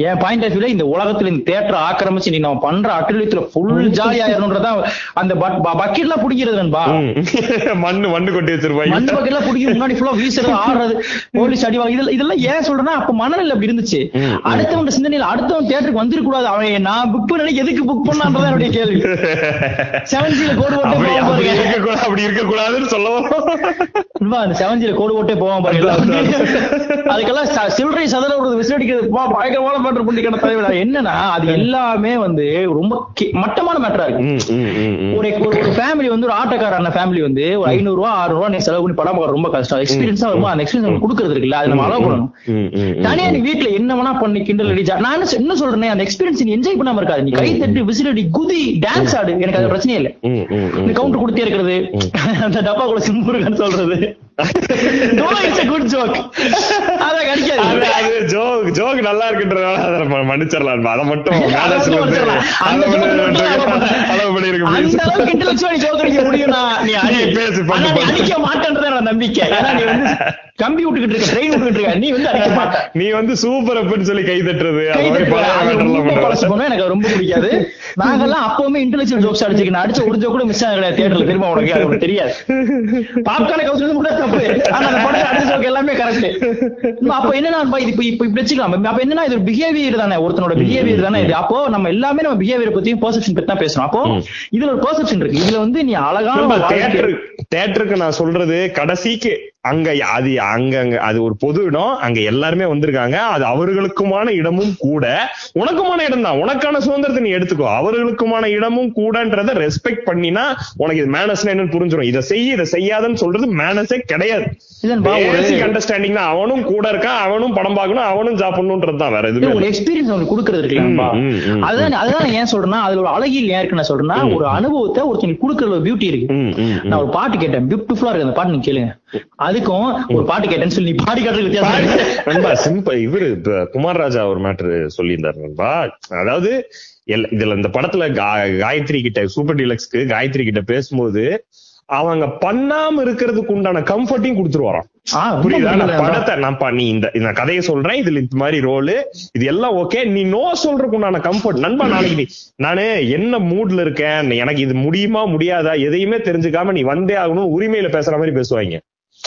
என் பாயிண்ட் ஆஃப் வியூல இந்த உலகத்துல இந்த தியேட்டர் ஆக்கிரமிச்சு நீ நம்ம பண்ற அட்டுலியத்துல ஃபுல் ஜாலியா இருக்கணும்ன்றதான் அந்த பக்கெட் எல்லாம் பிடிக்கிறது நண்பா. [LAUGHS] மண்ணு மண்ணு கொட்டி வச்சிருப்பாங்க. பக்கெட் எல்லாம் பிடிக்கும் முன்னாடி ஃபுல்லா வீசுறது ஆடுறது போலீஸ் அடிவாங்க இதெல்லாம் இதெல்லாம் ஏன் சொல்றேன்னா அப்ப மனநிலை அப்படி இருந்துச்சு. அடுத்தவன் சிந்தனையில அடுத்தவன் தியேட்டருக்கு வந்துடக்கூடாது அவன் நான் புக் பண்ணி எதுக்கு புக் பண்ணான்றதான் என்னுடைய கேள்வி. செவன் ஜில கோடு போட்டே அப்படி அப்படி இருக்கக்கூடாதுன்னு சொல்லவும். அந்த செவன் ஜில கோடு போட்டே போவான் பாருங்க. அதுக்கெல்லாம் சில்லறை சதற ஒரு விசில் அடிக்கிறது. பயங்கரமான மேட்டர் பண்ணிக்கிற தலைவர். என்னன்னா அது எல்லாமே வந்து ரொம்ப மட்டமான மேட்டரா இருக்கு. ஒரு ஒரு- ஃபேமிலி வந்து ஒரு ஆட்டோக்காரான ஃபேமிலி வந்து ஒரு ஐநூறு ரூபா ஆறு ரூபா நீ செலவு பண்ணி படம் பார்க்க ரொம்ப கஷ்டம். எக்ஸ்பீரியன்ஸா ரொம்ப அந்த எக்ஸ்பீரியன்ஸ் கொடுக்கறது இருக்குல்ல அது நம்ம அலோவ் பண்ணணும். தனியா நீ வீட்ல என்ன வேணா பண்ணி கிண்டல் அடி ஜா- நான் என்ன சொல்றேனே அந்த எக்ஸ்பீரியன்ஸ் நீ என்ஜாய் பண்ணாம இருக்காது. நீ கை தட்டி விசில் அடி குதி டான்ஸ் ஆடு. எனக்கு அது பிரச்சனையே இல்ல. கவுண்டர் கொடுத்தே இருக்கிறது. அந்த டப்பா கூட சிம்புருகன்னு சொல்றது. [LAUGHS] ஜோக் நல்லா இருக்குன்றதால [LAUGHS] அதை மன்னிச்சிடலாம். அதை மட்டும் அளவு பண்ணி- [LAUGHS] பேசு. அடிக்க மாட்டேன்றத நான் நம்பிக்கை. கம்பி விட்டுக்கிட்டு இருக்க ட்ரெயின் விட்டுக்கிட்டு இருக்க. நீ வந்து அடிக்க மாட்ட. நீ வந்து சூப்பர் அப்னு சொல்லி கை தட்டுறது எனக்கு ரொம்ப பிடிக்காது. நாங்கெல்லாம் அப்பவுமே இன்டெலிஜென்ட் ஜோக்ஸ் அடிச்சுக்க நான் அடிச்ச ஒரு ஜோக் கூட மிஸ் ஆக கிடையாது தியேட்டர்ல திரும்ப உனக்கு தெரியாது. பாப்கார்ன கவுசல் தப்பு ஆனா அந்த படத்துல அடிச்ச ஜோக் எல்லாமே கரெக்ட் அப்ப என்னன்னா இது இப்ப இப்ப இப்படி வச்சுக்கலாம். அப்ப என்னன்னா இது பிஹேவியர் தானே ஒருத்தனோட பிஹேவியர் தானே இது. அப்போ நம்ம எல்லாமே நம்ம பிஹேவியர் பத்தியும் பெர்செப்ஷன் பத்தி தான் பேசுறோம். அப்போ இதுல ஒரு பெர்செப்ஷன் இருக்கு. இதுல வந்து நீ அழகான தேட்டருக்கு நான் சொல்றது கடைசிக்கு. அங்க அது அங்க அது ஒரு பொது இடம். அங்க எல்லாருமே வந்திருக்காங்க. அது அவர்களுக்குமான இடமும் கூட. உனக்குமான இடம் தான் உனக்கான சுதந்திரத்தை நீ எடுத்துக்கோ. அவர்களுக்குமான இடமும் கூடன்றத ரெஸ்பெக்ட் பண்ணினா உனக்கு இது மேனஸ்னா என்னன்னு புரிஞ்சிடும் இதை செய்ய இதை செய்யாதன்னு சொல்றது மேனஸே கிடையாது. அண்டர்ஸ்டாண்டிங் தான். அவனும் கூட இருக்கான் அவனும் படம் பார்க்கணும் அவனும் ஜாப் பண்ணணும்ன்றது தான் வேற எதுவுமே ஒரு. எக்ஸ்பீரியன்ஸ் அவங்களுக்கு கொடுக்கறது இருக்குல்லப்பா அதுதான் அதுதான் ஏன் சொல்றேன்னா அதுல ஒரு அழகில் ஏன் இருக்கு நான் சொல்றேன்னா ஒரு அனுபவத்தை ஒருத்தங்களுக்கு கொடுக்கற ஒரு பியூட்டி இருக்கு. நான் ஒரு பாட்டு கேட்டேன். பியூட்டிஃபுல்லா இருக்கு அந்த பாட்டு நீங்க கேளுங்க. அதுக்கும் ஒரு பாட்டு கேட்டேன்னு சொல்லி பாடி வித்தியாசம் இருக்கு. நண்பா சிம்பிள் இவரு குமார் ராஜா ஒரு மேட்ரு சொல்லியிருந்தாரு நண்பா. அதாவது இதுல இந்த படத்துல காயத்ரி கிட்ட சூப்பர் டீலக்ஸ்க்கு காயத்ரி கிட்ட பேசும்போது அவங்க பண்ணாம இருக்கிறதுக்கு உண்டான கம்ஃபர்ட்டையும் கொடுத்துருவாராம். புரியுதா? நான். படத்தை நான் நீ இந்த இந்த கதையை சொல்றேன் இதுல இந்த மாதிரி ரோலு இது எல்லாம் ஓகே நீ நோ சொல்றதுக்கு உண்டான கம்ஃபர்ட் நண்பா நாளைக்கு நானு என்ன மூட்ல இருக்கேன்? எனக்கு இது முடியுமா முடியாதா? எதையுமே தெரிஞ்சுக்காம நீ வந்தே ஆகணும் உரிமையில பேசுற மாதிரி பேசுவாங்க.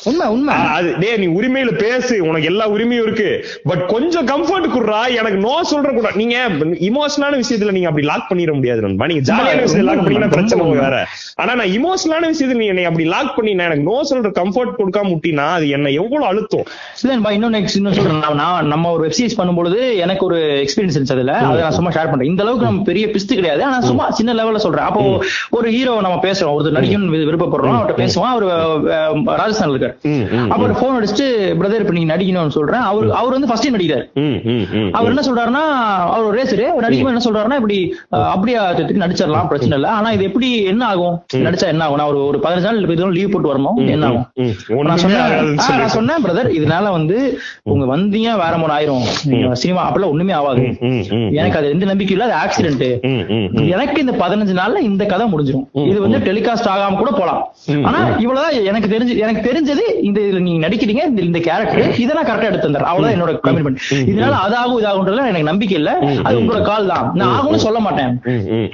உண்மை உண்மை. அது டேய் நீ உரிமையில பேசு. உனக்கு எல்லா உரிமையும் இருக்கு. பட் கொஞ்சம் கம்ஃபர்ட் குடுறா. எனக்கு நோ சொல்ற கூட. நீங்க இமோஷனலான விஷயத்துல நீங்க அப்படி லாக் பண்ணிட முடியாது நண்பா. நீங்க ஜாலியான விஷயத்துல லாக் பண்ணீங்கன்னா பிரச்சனை வேற. ஆனா நான் இமோஷனலான விஷயத்துல நீ என்னை அப்படி லாக் பண்ணினா எனக்கு நோ சொல்ற கம்ஃபர்ட் கொடுக்காம முட்டினா அது என்ன எவ்வளவு அழுத்தம். இல்ல பா இன்னொன்னு next இன்னும் சொல்றேன். நான் நம்ம ஒரு வெப் சீரிஸ் பண்ணும்பொழுது எனக்கு ஒரு எக்ஸ்பீரியன்ஸ் இருந்துச்சு அதுல. அதை நான் சும்மா ஷேர் பண்றேன். இந்த அளவுக்கு நம்ம பெரிய பிஸ்து கிடையாது. ஆனா சும்மா சின்ன லெவல்ல சொல்றேன். அப்போ ஒரு ஹீரோ நம்ம பேசுறோம். நடிக்கணும்னு வி- விருப்பப்படுறோம் அவர்கிட்ட பேசுவோம். அவர் ராஜஸ்தான் இருக்காரு அப்ப போன் அடிச்சுட்டு பிரதர் இப்ப நீங்க நடிக்கணும்னு சொல்றேன். அவர் அவர் வந்து ஃபர்ஸ்ட் டைம் நடிக்கிறார். அவர் என்ன சொல்றாருன்னா அவர் ரேசரு அவர் நடிக்கும் என்ன சொல்றாருன்னா இப்படி அப்படியா நடிச்சிடலாம் பிரச்சனை இல்ல. ஆனா இது எப்படி என்ன ஆகும்? நடிச்சா என்ன ஆகும்? நான் ஒரு ஒரு பதினஞ்சு நாள் லீவ் போட்டு வரணும்? என்ன ஆகும்? நான் சொன்னேன். நான் பிரதர் இதனால வந்து உங்க வந்தீங்க வேற மூணு ஆயிரும். சினிமா அப்பெல்லாம் ஒண்ணுமே ஆகாது. எனக்கு அது எந்த நம்பிக்கை இல்ல அது ஆக்சிடென்ட். எனக்கு இந்த பதினஞ்சு நாள்ல இந்த கதை முடிஞ்சிடும் இது வந்து டெலிகாஸ்ட் ஆகாம கூட போலாம். ஆனா இவ்வளவுதான் எனக்கு தெரிஞ்சு எனக்கு தெரிஞ்சது இந்த இதுல நீங்க நடிக்கிறீங்க இந்த இந்த கேரக்டர் இதை நான் கரெக்டா எடுத்து தந்துறேன் அவ்வளவுதான் என்னோட கமிட்மெண்ட் இதனால அதாகும் இதாகும்ன்றதுல எனக்கு நம்பிக்கை இல்ல. அது உங்களோட கால் தான். நான் ஆகும்னு சொல்ல மாட்டேன்.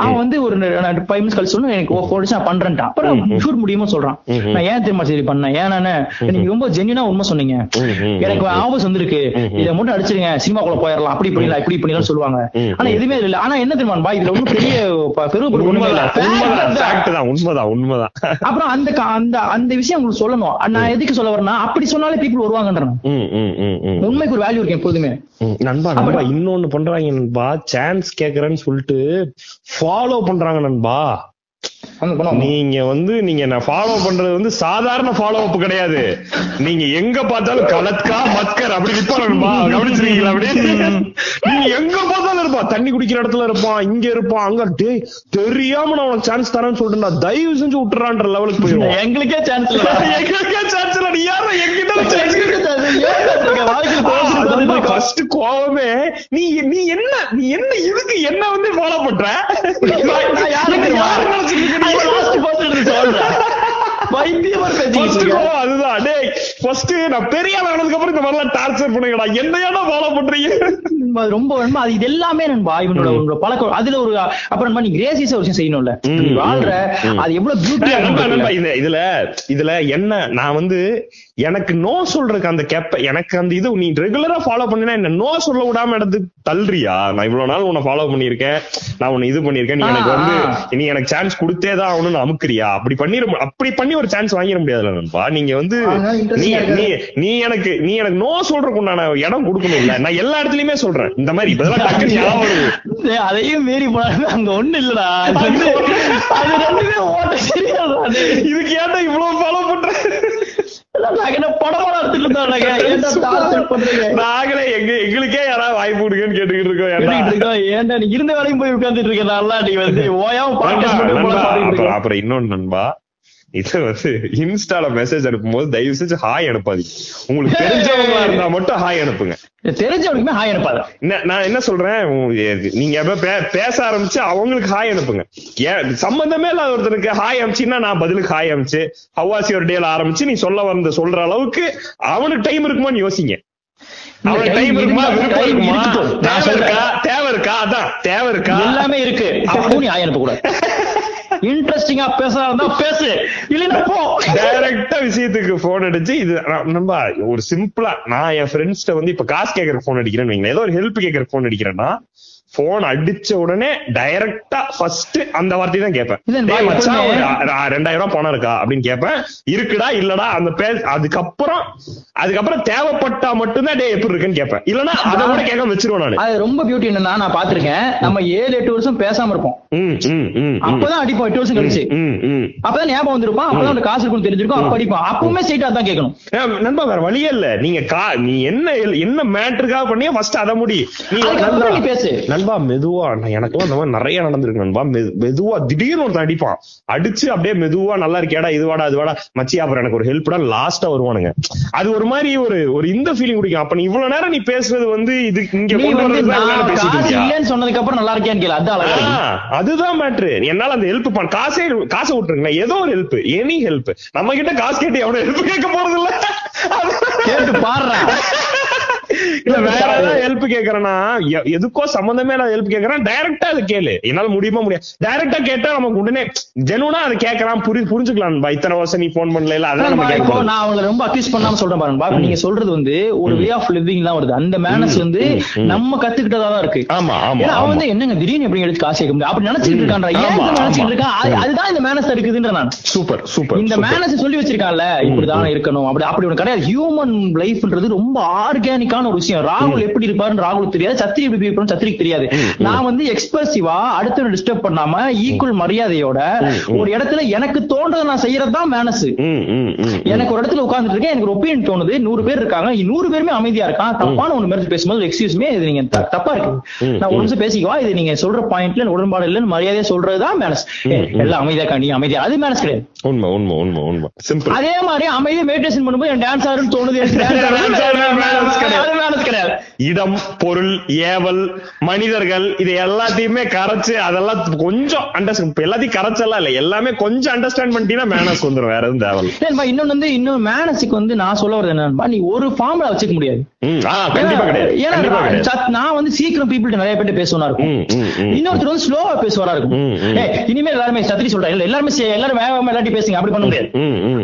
அவன் வந்து ஒரு ஃபைவ் மினிட்ஸ் கழிச்சு சொன்னா எனக்கு ஃபோர் நான் பண்றேன்ட்டான். அப்புறம் ஷூட் முடியுமோ சொல்றான். நான் ஏன் திரும்ப சரி பண்ணேன்? ஏன் நானு? நீங்க ரொம்ப ஜென்யூனா உண்மை சொன்னீங்க. எனக்கு ஆபஸ் வந்திருக்கு. இதை மட்டும் அடிச்சிருங்க. சினிமாக்குள்ள போயிடலாம். அப்படி பண்ணிடலாம் இப்படி பண்ணிடலாம் சொல்லுவாங்க. ஆனா எதுவுமே இல்ல. ஆனா என்ன தெரியுமா இதுல ஒண்ணும் பெரிய பெரும். உண்மைதான். உண்மைதான். உண்மைதான். அப்புறம் அந்த அந்த அந்த விஷயம் உங்களுக்கு சொல்லணும். நான் எதுக்கு சொல்ல வரேன்னா அப்படி சொன்னாலே பீப்புள் வருவாங்கன்றேன். உண்மைக்கு ஒரு வேல்யூ இருக்கு எப்போதுமே நண்பா நண்பா இன்னொன்னு பண்றாங்க நண்பா சான்ஸ் கேக்குறேன்னு சொல்லிட்டு ஃபாலோ பண்றாங்க நண்பா. நீங்க வந்து நீங்க என்ன ஃபாலோ பண்றது வந்து சாதாரண ஃபாலோ அப் கிடையாது. நீங்க எங்க பார்த்தாலும் கலத்கா மத்கர் அப்படி நண்பா கவனிச்சிருக்கீங்களா அப்படி? நீங்க எங்க பார்த்தாலும் இருப்பான் தண்ணி குடிக்கிற இடத்துல இருப்பான் இங்க இருப்பான் அங்க டேய் தெரியாம நான் உனக்கு சான்ஸ் தரேன்னு சொல்லிட்டு தயவு செஞ்சு விட்டுறான்ற லெவலுக்கு போயிடும் எங்களுக்கே சான்ஸ் இல்ல. [LAUGHS] எங்களுக்கே சான்ஸ் இல்ல. நீ யாரா எங்கிட்ட சான்ஸ் வாழ்க்கையில ஃபர்ஸ்ட் கோவமே. நீ நீ என்ன நீ என்ன இதுக்கு என்ன வந்து ஃபாலோ பண்ற? யாரு நினைச்சிட்டு அதுதான். டேய் ஃபர்ஸ்ட் நான் பெரிய ஆனதுக்கு அப்புறம் இந்த மாதிரிலாம் டார்ச்சர் பண்ணுங்கடா. ஃபாலோ பண்றீங்க? ரொம்ப நண்பா அது இது எல்லாமே நண்பா இவனோட உன்னோட பழக்கம் அதுல ஒரு அப்புறம் நீ கிரேசியஸ் ஒரு விஷயம் செய்யணும்ல. நீ வாழ்ற அது எவ்வளவு பியூட்டியா நண்பா, இதுல இதுல என்ன நான் வந்து எனக்கு நோ சொல்றதுக்கு அந்த கெப்ப எனக்கு அந்த இது நீ ரெகுலரா ஃபாலோ பண்ணினா என்ன நோ சொல்ல விடாம எடுத்து தள்ளுறியா? நான் இவ்வளவு நாள் உன்னை ஃபாலோ பண்ணிருக்கேன் நான் உன்னை இது பண்ணிருக்கேன் நீ எனக்கு வந்து நீ எனக்கு சான்ஸ் கொடுத்தே தான் ஆகணும்னு அமுக்குறியா? அப்படி பண்ணிர அப்படி பண்ணி ஒரு சான்ஸ் வாங்கிட முடியாதுல நண்பா. நீங்க வந்து நீ. நீ நீ எனக்கு நீ எனக்கு நோ சொல்றதுக்கு உண்டான இடம் கொடுக்கணும்ல நான் எல்லா இடத்துலயுமே சொல்றேன். இந்த மாதிரி இப்பதான் டக்குன்னு [LAUGHS] ஞாபகம் அதையும் மீறி போனாலும் அங்க ஒண்ணு இல்லடா. அது ரெண்டுமே ஓட்ட. இதுக்கு ஏன்டா இவ்வளவு ஃபாலோ பண்ற? [LAUGHS] நாங்களே எங்க எங்களுக்கே யாராவது வாய்ப்பு கொடுங்கன்னு கேட்டுக்கிட்டு இருக்கோம் ஏன்டா? இருந்த வேலையும் போய் உட்கார்ந்துட்டு இருக்க நல்லா நீ வந்து ஓயாம. அப்புறம் இன்னொன்னு நண்பா இது வந்து இன்ஸ்டால மெசேஜ் அனுப்பும்போது தயவு செஞ்சு ஹாய் அனுப்பாதீங்க. உங்களுக்கு தெரிஞ்சவங்களா இருந்தா மட்டும் ஹாய் அனுப்புங்க. தெரிஞ்சவனுக்குமே ஹாய் அனுப்பாத. நான் என்ன சொல்றேன்? நீங்க பேச ஆரம்பிச்சு அவங்களுக்கு ஹாய் அனுப்புங்க. சம்பந்தமே இல்லாத ஒருத்தருக்கு ஹாய் அனுப்பிச்சீங்கன்னா நான் பதிலுக்கு ஹாய் அனுப்பிச்சு ஹவாசி ஒரு டேல ஆரம்பிச்சு நீ சொல்ல வந்த சொல்ற அளவுக்கு அவனுக்கு டைம் இருக்குமான்னு யோசிங்க. டைம் இருக்குமா? விருப்பம் இருக்குமா? தேவை இருக்கா. தேவை இருக்கா? அதான் தேவை இருக்கா? எல்லாமே இருக்கு. அப்பவும் நீ ஹாய் அனுப்ப கூடாது இன்ட்ரெஸ்டிங்கா பேசுறா இருந்தா பேசு. இல்லைன்னா போ. டைரக்டா விஷயத்துக்கு போன் அடிச்சு இது நம்ம ஒரு சிம்பிளா நான் என் ஃப்ரெண்ட்ஸ்ட வந்து இப்ப காசு கேக்குற போன் அடிக்கிறேன்னு ஏதோ ஒரு ஹெல்ப் கேக்குற போன் அடிக்கிறேன்னா போன் அடிச்ச உடனே டைரக்டா ஃபர்ஸ்ட் அந்த வார்த்தை தான் கேட்பேன். ரெண்டாயிரம் ரூபாய் பணம் இருக்கா? அப்படின்னு கேட்பேன். இருக்குடா இல்லடா. அந்த பே அதுக்கப்புறம் அதுக்கப்புறம் தேவைப்பட்டா மட்டும்தான் டே எப்படி இருக்குன்னு கேட்பேன். இல்லனா அதை கூட கேட்க வச்சிருவேன் நானு. அது ரொம்ப பியூட்டி என்னன்னா நான் பாத்திருக்கேன் நம்ம ஏழு எட்டு வருஷம் பேசாம இருப்போம். அப்பதான் அடிப்போம் எட்டு வருஷம் கழிச்சு. அப்பதான் ஞாபகம் வந்திருப்பான் அப்பதான் அவனுக்கு காசு இருக்குன்னு தெரிஞ்சிருக்கும். அப்ப அடிப்பான் அப்பவுமே ஸ்ட்ரைட்டா தான் கேட்கணும். நண்பா வேற வழியே இல்ல. நீங்க கா நீ என்ன என்ன மேட்டருக்காக பண்ணியா ஃபர்ஸ்ட் அத முடி. நீ பேசு. நண்பா மெதுவா நான் எனக்கும் அந்த மாதிரி நிறைய நடந்திருக்கு நண்பா. மெது- மெதுவா திடீர்னு ஒருத்தன் அடிப்பான். அடிச்சு அப்படியே மெதுவா நல்லா இருக்கியாடா இதுவாடா இதுவாடா. மச்சி அப்புறம் எனக்கு ஒரு ஹெல்ப்டா லாஸ்டா வருவானுங்க. அது ஒரு மாதிரி ஒரு ஒரு இந்த ஃபீலிங் குடிக்கும். அப்ப நீ இவ்வளவு நேரம் நீ பேசுறது வந்து இது இங்க இல்லைன்னு சொன்னதுக்கு அப்புறம் நல்லா இருக்கியான்னு கேளு. அதான் அதுதான் மேட்ரு என்னால அந்த ஹெல்ப் பண்ண காசே காசை விட்டுருங்களேன் ஏதோ ஒரு ஹெல்ப் எனி ஹெல்ப் நம்ம கிட்ட காசு கேட்டு எவ்வளவு ஹெல்ப் கேட்க போறது இல்ல கேட்டு பாடுறா. இல்ல வேற ஏதாவது ஹெல்ப் கேக்குறேன்னா எதுக்கோ சம்பந்தமே இல்லாத ஹெல்ப் கேக்குறேன். டைரக்டா அது கேளு. என்னால முடியுமா முடியாது. டைரக்டா கேட்டா நமக்கு உடனே ஜெனுனா அது கேக்குறான் புரி புரிஞ்சுக்கலாம். இத்தனை வருஷம் நீ போன் பண்ணல இல்ல அதான் இப்போ நான் அவங்களை ரொம்ப அக்யூஸ் பண்ணாம சொல்றேன் பாருங்க. நீங்க சொல்றது வந்து ஒரு வே ஆஃப் லிவிங் தான் வருது. அந்த மேனஸ் வந்து நம்ம கத்துக்கிட்டதா தான் இருக்கு. ஆமா ஆமா அவன் வந்து என்னங்க திடீர்னு எப்படி எடுத்து காசு கேட்க அப்படி நினைச்சிட்டு இப்படி நினைச்சிட்டு. இருக்கான்? அது- அதுதான் இந்த மேனஸ் இருக்குதுன்ற நான். சூப்பர் சூப்பர் இந்த மேனஸ் சொல்லி வச்சிருக்கான்ல இப்படிதான் இருக்கணும். அப்படி அப்படி ஒண்ணு கிடையாது. ஹியூமன் லைஃப்ன்றது ரொம்ப ஆர்கானிக்கான ஒரு விஷயம். ராகுல் எப்படி இருப்பாருன்னு ராகுல் தெரியாது. சத்திரி எப்படி இருப்பாருன்னு சத்திரிக்கு தெரியாது. நான் வந்து எக்ஸ்பிரசிவா அடுத்தவனை டிஸ்டர்ப் பண்ணாம ஈக்குவல் மரியாதையோட ஒரு இடத்துல எனக்கு தோன்றதை நான் செய்யறதுதான் மேனஸ் எனக்கு ஒரு இடத்துல உட்கார்ந்துட்டு இருக்கேன். எனக்கு ஒரு ஒப்பீனியன் தோணுது. நூறு பேர் இருக்காங்க. நூறு பேருமே அமைதியா இருக்கான். தப்பான ஒண்ணு மாதிரி பேசும்போது எக்ஸ்கியூஸ் மீ இது நீங்க தப்பா இருக்கு. நான் ஒரு நிமிஷம் பேசிக்குவா? இது நீங்க சொல்ற பாயிண்ட்ல உடன்பாடு இல்லைன்னு மரியாதையா சொல்றதுதான் மேனஸ் எல்லாம் அமைதியா நீ அமைதியா? அது மேனஸ் கிடையாது. உண்மை உண்மை உண்மை உண்மை. சிம்பிள் அதே மாதிரி அமைதியா மெடிடேஷன் பண்ணும்போது எனக்கு டான்ஸ் ஆடுன்னு தோணுது. [LAUGHS] அருமையானது கிடையாது இடம் பொருள் ஏவல் மனிதர்கள் இது எல்லாத்தையுமே கரைச்சு அதெல்லாம் கொஞ்சம் அண்டர்ஸ்டாண்ட் எல்லாத்தையும் கரைச்செல்லாம் இல்ல. எல்லாமே கொஞ்சம் அண்டர்ஸ்டாண்ட் பண்ணிட்டீங்கன்னா மேனஸ் வந்துரும். வேற எதுவும் தேவை இன்னொன்னு வந்து இன்னும் மேனஸுக்கு வந்து நான் சொல்ல வரது என்னன்னா நீ ஒரு ஃபார்ம்ல வச்சுக்க முடியாது. ஏன்னா நான் வந்து சீக்கிரம் பீப்புள்கிட்ட நிறைய பேர் பேசுவனா இருக்கும். இன்னொருத்தர் வந்து ஸ்லோவா பேசுவாரா இருக்கும். ம், ம். ஏய், இனிமே எல்லாருமே சத்திரி இல்ல எல்லாருமே எல்லாரும் வேகமா எல்லாத்தையும் பேசுங்க. அப்படி பண்ண முடியாது.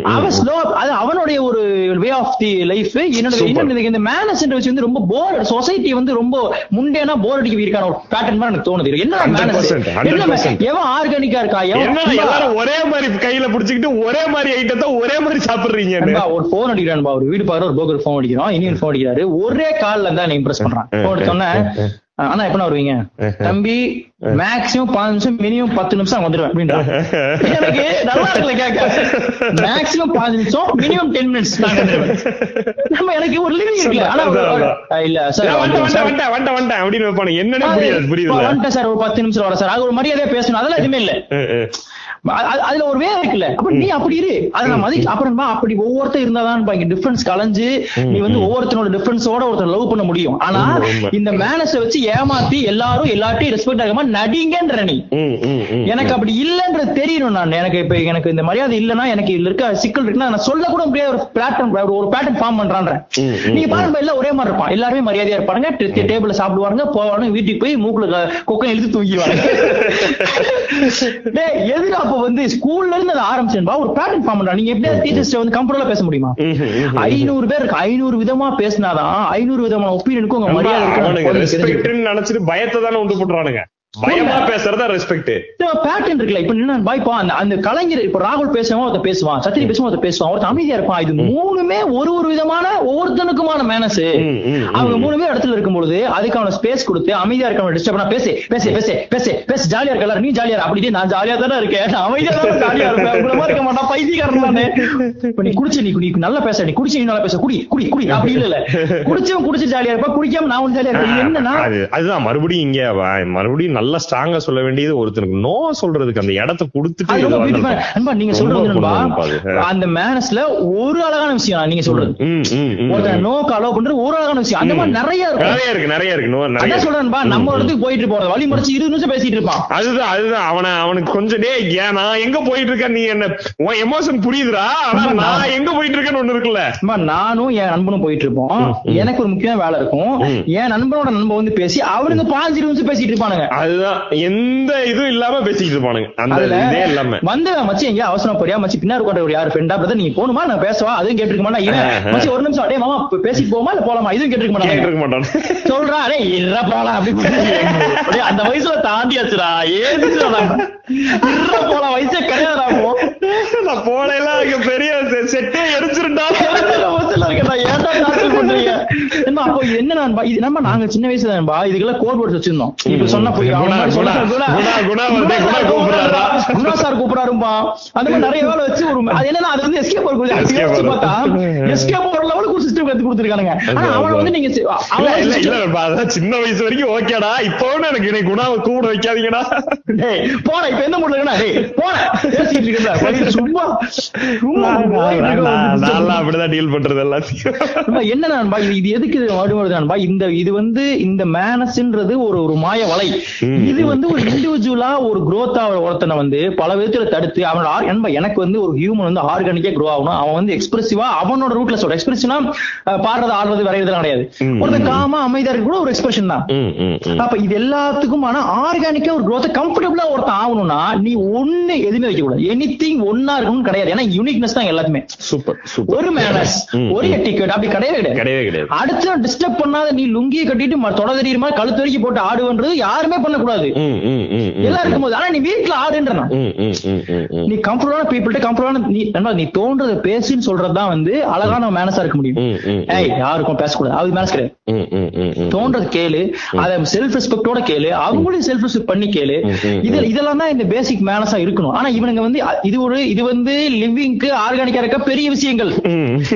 அவன் ஸ்லோ அது அவனுடைய ஒரு வே ஆஃப் தி லைஃப் என்னோட இந்த மேனஸ் விஷயம் வந்து ரொம்ப போர் சொசைட்டி வந்து ரொம்ப முண்டேனா போர் அடிக்க இருக்கான ஒரு பேட்டர்ன் மாதிரி எனக்கு தோணுது. என்ன 100%, 100%. எவன் ஆர்கானிக்கா இருக்கா? எவன் ஒரே மாதிரி கையில புடிச்சுக்கிட்டு ஒரே மாதிரி ஐட்டத்தை ஒரே மாதிரி சாப்பிடுறீங்கன்னு நண்பா, ஒரு போன் அடிக்கிறான்பா ஒரு வீடு பாரு ஒரு போக்கர் போன் அடிக்கிறோம் இனியன் போன் அடிக்கிறாரு. ஒரே கால்ல தான் இம்ப்ரெஸ் பண்றான். போன் எடுத்தோன்னே ஆனா எப்ப வருவீங்க? தம்பி மேக்ஸிமம் பாஞ்சு நிமிஷம் மினிமம் பத்து நிமிஷம் வந்துடுவேன் அப்படின்றான் எனக்கு நல்லா இருக்குல்ல கேட்க. மேக்ஸிமம் பாஞ்சு நிமிஷம் மினிமம் டென் மினிட்ஸ் நம்ம எனக்கு ஒரு லிவிங் இருக்குல்ல ஆனா இல்ல சார் அப்படின்னு. என்னன்னே புரியாது, புரியுதுல்ல? வந்துட்டேன் சார். ஒரு பத்து நிமிஷம் வர சார். அது ஒரு மரியாதையா பேசணும். அதெல்லாம் எதுவுமே இல்ல. அதுல ஒரு வே இருக்குல்ல. அப்ப நீ அப்படி இரு. அதை நான் மதி அப்புறம் அப்படி ஒவ்வொருத்தர் இருந்தாதான் இங்க டிஃபரன்ஸ் கலைஞ்சு நீ வந்து ஒவ்வொருத்தனோட டிஃபரன்ஸோட ஒருத்தர் லவ் பண்ண முடியும். ஆனா. இந்த மேனஸ வச்சு ஏமாத்தி எல்லாரும் எல்லாத்தையும் ரெஸ்பெக்ட் ஆகாம நடிங்கன்ற நீ. எனக்கு அப்படி இல்லன்றது தெரியணும் நான். எனக்கு இப்ப எனக்கு இந்த மரியாதை இல்லைன்னா எனக்கு இதுல இருக்க சிக்கல் இருக்குன்னா நான் சொல்ல கூட முடியாத ஒரு பேட்டர்ன் ஒரு பேட்டர்ன் ஃபார்ம் ம், நீங்க பாருங்க எல்லாம் ஒரே மாதிரி இருப்பான் எல்லாருமே மரியாதையா இருப்பாங்க. டேபிள்ல சாப்பிடுவாங்க. போவாங்க. வீட்டுக்கு போய் மூக்குல கொக்கை எழுதி தூங்கிடுவாங்க. [LAUGHS] எதுக்கு அப்ப வந்து ஸ்கூல்ல இருந்து அதை ஆரம்பிச்சேன்பா. ஒரு பேட்டர்ன் ஃபார்ம் பண்றான் நீங்க எப்படி டீச்சர்ஸ் வந்து கம்ஃபர்டபுளா பேச முடியுமா. ஐநூறு பேர் ஐநூறு விதமா பேசினாதான் ஐநூறு விதமான ஒப்பீனியனுக்கும் உங்க மரியாதை நினைச்சிட்டு பயத்தை தானே உண்டு பண்றானுங்க பயமா பேசுறதா ரெஸ்பெக்ட் பேட்டர்ன் இருக்குல்ல. இப்ப என்ன பாய்ப்பா அந்த அந்த கலைஞர் இப்ப ராகுல் பேசுவான் ஒருத்தர் பேசுவான் சத்திரி பேசுவான் ஒருத்தர் பேசுவான் ஒருத்தர் அமைதியா இருப்பான். இது மூணுமே ஒரு ஒரு விதமான ஒவ்வொருத்தனுக்குமான மேனஸ் அவங்க மூணு பேர் இடத்துல இருக்கும் பொழுது அதுக்கு அவன ஸ்பேஸ் கொடுத்து அமைதியா இருக்க டிஸ்டர்ப் பண்ணா பேசு பேசு பேசு பேசு பேசு ஜாலியா இருக்கல நீ ஜாலியா. அப்படி நான் ஜாலியா தானே இருக்கேன். நான் அமைதியா தான் ஜாலியா இருப்பேன். உங்களை இருக்க மாட்டான் பைத்தியக்காரன் நானு. இப்ப நீ குடிச்சு நீ நல்லா பேச நீ குடிச்சு நீ நல்லா பேச. குடி குடி குடி அப்படி இல்ல குடிச்சவன் குடிச்சு ஜாலியா இருப்பா குடிக்காம நான் ஜாலியா இது என்னன்னா அது அதுதான் மறுபடியும் இங்க மறுபடியும் நல்லா ஸ்ட்ராங்கா சொல்ல வேண்டியது ஒருத்தனுக்கு. நோ சொல்றதுக்கு அந்த இடத்த கொடுத்துட்டு நீங்க சொல்றது. அந்த மேனஸ்ல ஒரு அழகான விஷயம் நீங்க சொல்றது. ஒருத்தன். நோக்கு அலோவ் பண்றது ஒரு அழகான விஷயம். அந்த மாதிரி நிறைய இருக்கும். நிறைய இருக்கு நிறைய இருக்கு நோ நிறைய இருக்கு. சொல்றேன்பா நம்ம இடத்துக்கு போயிட்டு போறது. வழி மறைச்சு இருபது நிமிஷம் பேசிட்டு இருப்பான். அதுதான் அதுதான். அவன அவனுக்கு கொஞ்சம் டே ஏன் நான் எங்க போயிட்டு இருக்கேன்? நீ என்ன உன் எமோஷன் புரியுதுடா? ஆனா நான் எங்க போயிட்டு இருக்கேன்னு ஒண்ணு இருக்குல்ல? நானும் என் நண்பனும் போயிட்டு இருப்போம். எனக்கு ஒரு முக்கியமான வேலை இருக்கும். என் நண்பனோட நண்பன் வந்து பேசி அவனுங்க பாஞ்சு நிமிஷம் பேசிட்டு இருப்பானுங்க. அதுதான் எந்த இதுவும் இல்லாம பேசிக்கிட்டு இருப்பானுங்க. அந்த இதே இல்லாம. வந்து மச்சி எங்க அவசரம் போறியா மச்சி பின்னாடி உட்காந்து ஒரு யாரு? ஃப்ரெண்டா பிரதர் நீங்க போகணுமா நான் பேசவா? அதுவும் கேட்டிருக்க மாட்டா இவன் ஆஹா. மச்சி ஒரு நிமிஷம் அடே மாமா பேசிட்டு போமா இல்ல போலாமா? இதுவும் கேட்டிருக்க கேட்டு மாட்டாங்க இருக்க மாட்டான். சொல்றா அடே இற போலாம் அப்படி அந்த வயசுல தாண்டியாச்சுடா. ஏதுடா போலாம் வயசே கிடையாதுடா போ நான் அங்க பெரிய செட்டே எரிச்சிருந்தா ஏன்டா பண்றீங்க? ஏம்மா, அப்போ என்ன நண்பா? இது நம்ம நாங்க சின்ன வயசுல நண்பா, இதுக்கெல்லாம் code words வச்சிருந்தோம். இப்ப சொன்னா. குணா, சார் கூப்பிடுறாரும்பா. அந்த மாதிரி நிறைய வேலை வச்சு ஒரு அது என்னன்னா அது வந்து யோசிச்சு word. பார்த்தா, level ஒரு system கத்து கொடுத்திருக்கானுங்க. ஆனா அவனை வந்து நீங்க இல்ல சின்ன வயசு வரைக்கும் ஓகேடா இப்பவும் எனக்கு என்னை குணாவை கூட வைக்காதீங்கடா போடா, இப்ப எந்த மூட்ல டேய், பேசிட்டு [LAUGHS] சும்மா அப்படிதான் டீல் பண்றது எல்லாத்தையும். நண்பா, என்ன நண்பா இது இது எதுக்கு இது வருது இந்த இது வந்து இந்த மேனஸ்ன்றது ஒரு ஒரு மாய வலை. இது வந்து ஒரு இண்டிவிஜுவலா ஒரு growth ஆகிற ஒருத்தனை வந்து பல விதத்துல தடுத்து அவனோட நண்பா எனக்கு வந்து ஒரு ஹியூமன் வந்து ஆர்கானிக்கா க்ரோ ஆகணும். அவன் வந்து எக்ஸ்பிரசிவா அவனோட ரூட்ல சொல்ற எக்ஸ்பிரசிவா பாடுறது ஆடுறது வரைகிறதுலாம் கிடையாது. ஒருத்தன் காமா அமைதியா இருக்க கூட ஒரு எக்ஸ்பிரஷன் தான். அப்ப இது எல்லாத்துக்கும் ஆனா ஆர்கானிக்கா ஒரு growth கம்ஃபர்டபுளா ஒருத்தன் ஆகணும்னா நீ ஒண்ணு எதுவுமே வைக்க கூடாது எனி திங் ஒன்னா இருக்கணும்னு கிடையாது ஏன்னா யூனிக்னஸ் தான் எல்லாத்துமே சூப்பர் சூப்பர் ஒரு மேனஸ் ஒரு எட்டிக்கெட் அப்படி கிடையவே கிடையாது கிடையவே கிடையாது அடுத்து டிஸ்டர்ப் பண்ணாத நீ லுங்கியை கட்டிட்டு தொட தெரியுற மாதிரி கழுத்து வரைக்கும் போட்டு ஆடுவன்றது யாருமே பண்ணக்கூடாது. எல்லாம் இருக்கும்போது ஆனா நீ வீட்டுல ஆடுன்றா. நீ கம்ஃபர்டான பீப்புள்கிட்ட கம்ஃபர்டான நீ நீ தோன்றத பேசுன்னு சொல்றதுதான் வந்து அழகான மேனஸா இருக்க முடியும். ஏய் யாருக்கும் பேசக்கூடாது அது மேனஸ் கிடையாது. தோன்றது கேளு அத செல்ஃப் ரெஸ்பெக்டோட கேளு அவங்களையும் செல்ஃப் ரெஸ்பெக்ட் பண்ணி கேளு இது இதெல்லாம் தான் இந்த பேசிக் மேனஸா இருக்கணும். ஆனா இவனுங்க வந்து இது ஒரு இது வந்து லிவிங்க்கு ஆர்கானிக்கா இருக்க பெரிய விஷயங்கள்.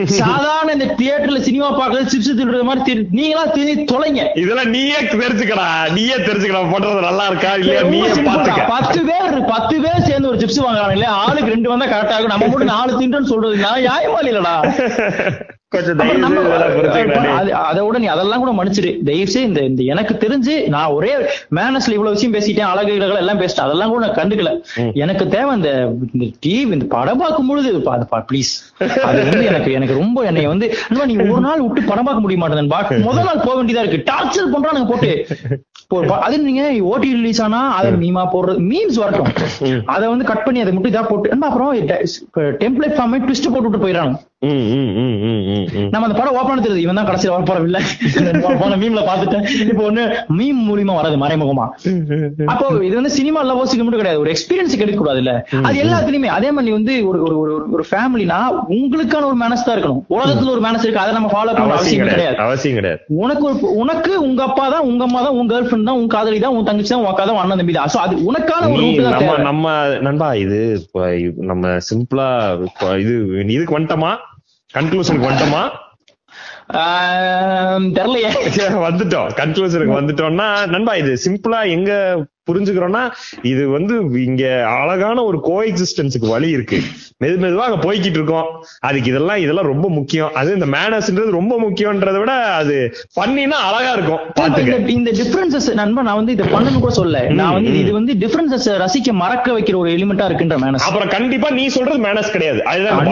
சாதாரண இந்த தியேட்டர்ல சினிமா பார்க்கறது சிப்ஸ் திடுற மாதிரி திரு- நீங்களா திரும்பி தொலைங்க. இதெல்லாம் நீயே தெரிஞ்சுக்கடா. நீயே தெரிஞ்சுக்கடா. போடுறது நல்லா இருக்கா? இல்லையா? நீயே பாத்துக்க. பத்து பேர் பத்து பேர் சேர்ந்து ஒரு சிப்ஸ் வாங்குறாங்க இல்லையா? ஆளுக்கு ரெண்டு வந்தா கரெக்டா இருக்கும். நம்ம மட்டும் நாலு தின்றன்னு சொல்றது நான் நியாயமா இல்லடா கொஞ்சம் அப்புறம் தயவு நம்ம- செய்து இதெல்லாம் புரிஞ்சுக்கடா டேய். அது- அதை விட நீ அதெல்லாம் கூட மன்னிச்சிரு தயவு செய்து இந்த இந்த எனக்கு தெரிஞ்சு நான் ஒரே மேனஸ்ல இவ்வளவு விஷயம் பேசிட்டேன் அழகு இழகு எல்லாம் பேசிட்டேன் அதெல்லாம் கூட நான் கண்டுக்கல. எனக்கு தேவை இந்த டிவி இந்த படம் பார்க்கும் பொழுது ப்ளீஸ் அது வந்து எனக்கு எனக்கு ரொம்ப என்னை வந்து நீ ஒரு நாள் விட்டு படம் பார்க்க முடிய மாட்டேன் முதல் நாள் போக வேண்டியதா இருக்கு. டார்ச்சர் பண்றானுங்க போட்டு. அது நீங்க ஓடி ரிலீஸ் ஆனா அதை மீமா போடுறது மீம்ஸ் வரட்டும். அதை வந்து கட் பண்ணி அதை மட்டும் இதா போட்டு அப்புறம் டெம்ப்ளேட் ஃபார்மே ட்விஸ்ட் போட்டு விட்டு போயிடறாங்க. நம்ம அந்த படம் ஓப்பன் தெரியுது. இவன் தான் கடைசியில் வர போற இல்ல. போன மீம்ல பாத்துட்டேன் இப்போ ஒண்ணு மீம் மூலியமா வராது மறைமுகமா. அப்போ இது வந்து சினிமா லவர்ஸுக்கு மட்டும் கிடையாது. ஒரு எக்ஸ்பீரியன்ஸ் கிடைக்க கூடாது இல்ல. அது எல்லாத்துலயுமே. அதே மாதிரி வந்து ஒரு ஒரு ஒரு ஒரு ஃபேமிலினா உங்களுக்கான ஒரு மேனஸ் தான் இருக்கணும். உலகத்துல ஒரு மேனஸ் இருக்கு. அதை நம்ம ஃபாலோ பண்ண அவசியம் கிடையாது. அவசியம் கிடையாது. உனக்கு ஒரு உனக்கு உங்க அப்பா தான் உங்க அம்மா தான் உங்க கேர்ள் ஃபிரெண்ட் தான் உங்க காதலி தான் உங்க தங்கச்சி தான் உங்க அக்கா தான் அண்ணன் தம்பி தான். So அது உனக்கான ஒரு நம்ம. நம்ம நண்பா இது நம்ம சிம்பிளா இது இதுக்கு வந்துட்டோமா? கன்க்ளூஷனுக்கு வந்துட்டோமா? தெரியலையே. வந்துட்டோம். கன்க்ளூஷனுக்கு வந்துட்டோம்னா நண்பா இது சிம்பிளா எங்க புரிஞ்சுக்கிறோம்னா இது வந்து இங்க அழகான ஒரு கோ எக்ஸிஸ்டன்ஸுக்கு வழி இருக்கு. மெது மெதுவா அங்க போய்கிட்டு இருக்கோம். அதுக்கு இதெல்லாம் இதெல்லாம் ரொம்ப முக்கியம். அது இந்த மேனஸ்ன்றது ரொம்ப முக்கியம்ன்றதை விட அது பண்ணினா அழகா இருக்கும். பாத்துக்க இந்த- டிஃபரன்சஸ் நண்பா நான் வந்து இதை பண்ணணும் கூட சொல்ல நான் வந்து இது- வந்து டிஃபரன்சஸ் ரசிக்க மறக்க வைக்கிற ஒரு எலிமெண்டா இருக்குன்ற மேனஸ் அப்புறம் கண்டிப்பா நீ சொல்றது மேனஸ் கிடையாது. அதுதான்.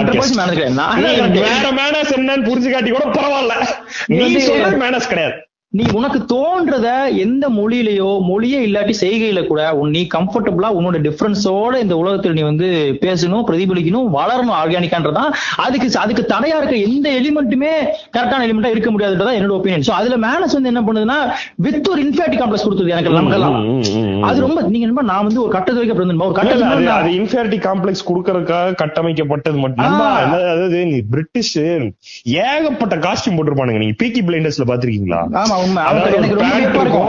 மேனஸ் என்னன்னு புரிஞ்சு காட்டி கூட பரவாயில்ல. நீ சொல்றது மேனஸ் கிடையாது. நீ உனக்கு தோன்றத எந்த மொழியிலயோ மொழியே இல்லாட்டி செய்கையில கூட நீ கம்ஃபர்டபுளா உன்னோட டிஃபரன்ஸோட இந்த உலகத்தில் நீ வந்து பேசணும் பிரதிபலிக்கணும் வளரணும் ஆர்கானிக்கான்றதான் அதுக்கு அதுக்கு தடையா இருக்க எந்த எலிமெண்ட்டுமே கரெக்டான எலிமெண்டா இருக்க முடியாதுன்றதான் என்னோட ஒப்பீனியன் சோ அதுல மேனஸ் வந்து என்ன பண்ணுதுன்னா வித் ஒரு இன்ஃபேட்டி காம்ப்ளெக்ஸ் கொடுத்தது எனக்கு நமக்கெல்லாம். அது ரொம்ப நீங்க என்ன நான் வந்து ஒரு கட்டத்து வரைக்கும் இருந்தேன். ஒரு இல்ல, அது இன்ஃபியாரிட்டி காம்ப்ளெக்ஸ் குடுக்கறதுக்காக கட்டமைக்கப்பட்டது மட்டும். அதாவது நீ பிரிட்டிஷ் ஏகப்பட்ட காஸ்டியூம் போட்டிருப்பானுங்க. நீங்க பீக்கி பிளைண்டர்ஸ்ல பாத்திருக்கீங்களா ஆமா உண்மை. எனக்கு ரொம்ப இருக்கும்.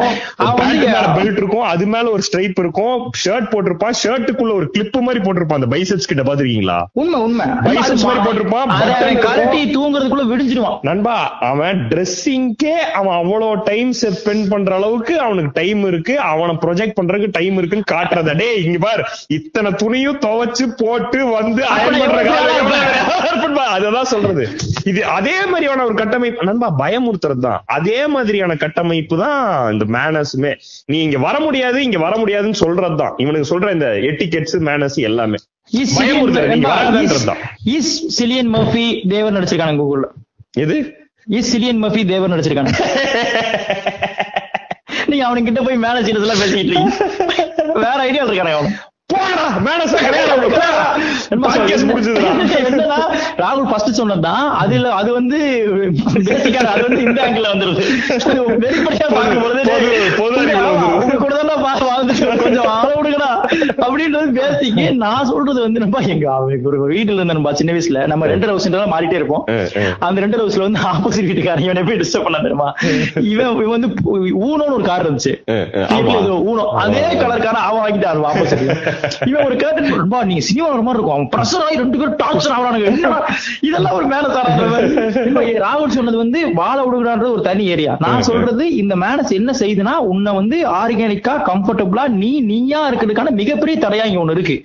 பெல்ட் இருக்கும். அது மேல ஒரு ஸ்ட்ரைப் இருக்கும். ஷர்ட் போட்டிருப்பான். ஷர்ட்டுக்குள்ள ஒரு கிளிப் மாதிரி போட்டிருப்பான். அந்த பைசெப்ஸ் கிட்ட பாத்துருக்கீங்களா உண்மை உண்மை. biceps மாதிரி போட்டிருப்பான். கழட்டி தூங்குறதுக்குள்ள விடிஞ்சிருவான் நண்பா அவன் ட்ரெஸ்ஸிங்கே அவன் அவ்வளவு டைம் ஸ்பெண்ட் பண்ற அளவுக்கு அவனுக்கு டைம் இருக்கு. அவனை ப்ரொஜெக்ட் பண்றதுக்கு டைம் இருக்குன்னு காட்டுறத. டேய் இங்க பார். இத்தனை துணியும் துவைச்சு போட்டு வந்து? அததான் சொல்றது. இது அதே மாதிரியான ஒரு கட்டமைப்பு நண்பா பயமுறுத்துறது தான் அதே மாதிரியான கட்டமைப்பு தான் இந்த மேனர்ஸுமே நீ இங்க வர முடியாது இங்க வர முடியாதுன்னு சொல்றதுதான். இவனுக்கு சொல்ற இந்த எட்டிகெட்ஸ் மேனர்ஸ் எல்லாமே. Is சிலியன் மர்ஃபி தேவர் நடிச்சிருக்காங்க கூகுள்ல எது? இஸ் சிலியன் மர்ஃபி தேவர் நடிச்சிருக்காங்க [LAUGHS] நீங்க அவனுக்கு கிட்ட போய் மேல சீனஸ் பேசிட்டு இருக்கீங்க வேற ஐடியா இருக்கானே அவன். ராகுல் ஃபர்ஸ்ட் சொன்னதுதான். அதுல அது வந்து அது வந்து இந்த ஆங்கிள் வந்துருது. [LAUGHS] வெளிப்படையா பார்க்கும்போது கூட தான் வாழ்ந்துட்டு அப்படின்றது பேசிக்கு நான் சொல்றது வந்து நம்ம எங்க ஒரு வீட்டுல இருந்த நம்ம சின்ன வயசுல நம்ம ரெண்டு ஹவுஸ் மாறிட்டே இருப்போம். அந்த ரெண்டு ஹவுஸ்ல வந்து ஆப்போசிட் வீட்டுக்காரன் இவனை போய் டிஸ்டர்ப் பண்ண தெரியுமா? இவன் இவன் வந்து ஊனோன்னு ஒரு கார் இருந்துச்சு. ஊனோ. அதே கலர் கார அவன் வாங்கிட்டான் ஆப்போசிட் இவன் ஒரு கேட்டு பா நீங்க சினிமா வர மாதிரி இருக்கும். அவன் பிரஷர் ஆகி ரெண்டு பேரும் டார்ச்சர் ஆகுறானுங்க இதெல்லாம் ஒரு மேல சார் ராகுல் சொன்னது வந்து வாழ விடுகிறான்றது ஒரு தனி ஏரியா நான் சொல்றது இந்த மேனஸ் என்ன செய்யுதுன்னா உன்னை வந்து ஆர்கானிக்கா கம்ஃபர்டபுளா நீ நீயா இருக்கிறதுக்கான மிகப்பெரிய தடையா இங்க ஒண்ணு இருக்கு.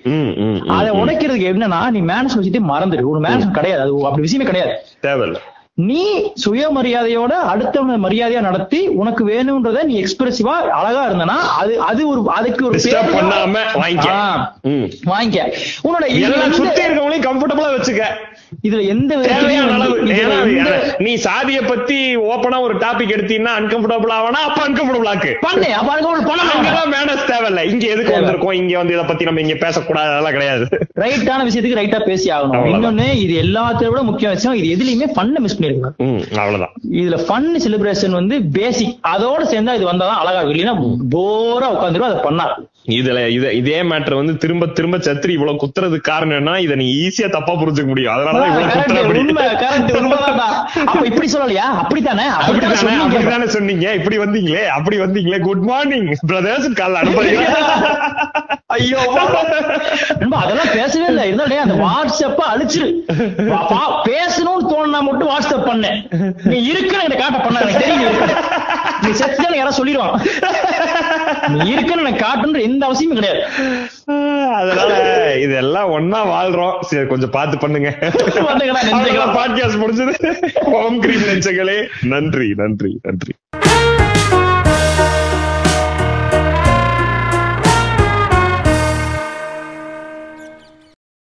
அதை. உடைக்கிறதுக்கு என்னன்னா நீ மேனஸ் வச்சுட்டு மறந்துடு ஒரு மேனஸ் கிடையாது. அது அப்படி விஷயமே கிடையாது. தேவையில்ல. நீ சுயமரியாதையோட அடுத்தவன மரியாதையா நடத்தி உனக்கு வேணும்ன்றத நீ எக்ஸ்பிரசிவா அழகா இருந்தனா அது அது ஒரு அதுக்கு ஒரு பண்ணாம வாங்கிக்க. வாங்கிக்க. உன்னோட சுத்தி இருக்கவங்களையும் கம்ஃபர்டபுளா வச்சுக்க. இதுல எந்த நீ சாதிய பத்தி ஓப்பனா ஒரு டாபிக் எடுத்தீங்கன்னா அன்கம்ஃபர்டபுள் ஆவனா? அப்ப அன்கம்ஃபர்டபுள் ஆக்கு. பண்ணு அப்ப ஒரு பணம் அங்கதான் மேனஸ் தேவையில்ல. இங்க எதுக்கு. வந்திருக்கோம்? இங்க வந்து இத பத்தி நம்ம இங்க பேசக்கூடாது அதெல்லாம் கிடையாது. ரைட்டான விஷயத்துக்கு ரைட்டா பேசி ஆகணும். இன்னொன்னு இது எல்லாத்தையும் விட முக்கிய விஷயம் இது எதுலயுமே பண்ண மிஸ் பண்ணிருக்காங்க அவ்வளவுதான். இதுல ஃபன் செலிப்ரேஷன் வந்து பேசிக் அதோட சேர்ந்தா இது வந்தாதான் அழகா இல்லைன்னா போரா உட்காந்துரும் அதை பண்ணா இதுல இத இதே மேட்டர் வந்து திரும்ப திரும்ப சத்திரி இவ்வளவு குத்துறதுக்கு காரணம் என்ன இதை நீ ஈஸியா தப்பா புரிஞ்சுக்க முடியும். அதனாலதான் இவ்வளவு குத்துற இப்படி சொல்லலையா? அப்படித்தானே? அப்படித்தானே அப்படித்தானே சொன்னீங்க. இப்படி வந்தீங்களே அப்படி வந்தீங்களே. குட் மார்னிங் பிரதர்ஸ் கால் அனுப்புறீங்க ஐயோ. அதெல்லாம் பேசவே இல்லை. இருந்தாலும் டேய், அந்த வாட்ஸ்அப்ப அழிச்சிரு. பேசணும்னு தோணுனா மட்டும் வாட்ஸ்அப் பண்ணு. நீ இருக்குன்னு எனக்கு காட்ட பண்ண எனக்கு தெரியும். நீ செத்துதான் யாராவது சொல்லிடுவான். நீ இருக்குன்னு எனக்கு காட்டுன்ற எந்த அவசியமும் கிடையாது. அதனால இதெல்லாம் ஒன்னா வாழ்றோம். சரி கொஞ்சம் பார்த்து பண்ணுங்க. [LAUGHS] பாட்காஸ்ட் முடிஞ்சது. ஹோம் கிரீம் நெஞ்சங்களே. நன்றி நன்றி நன்றி.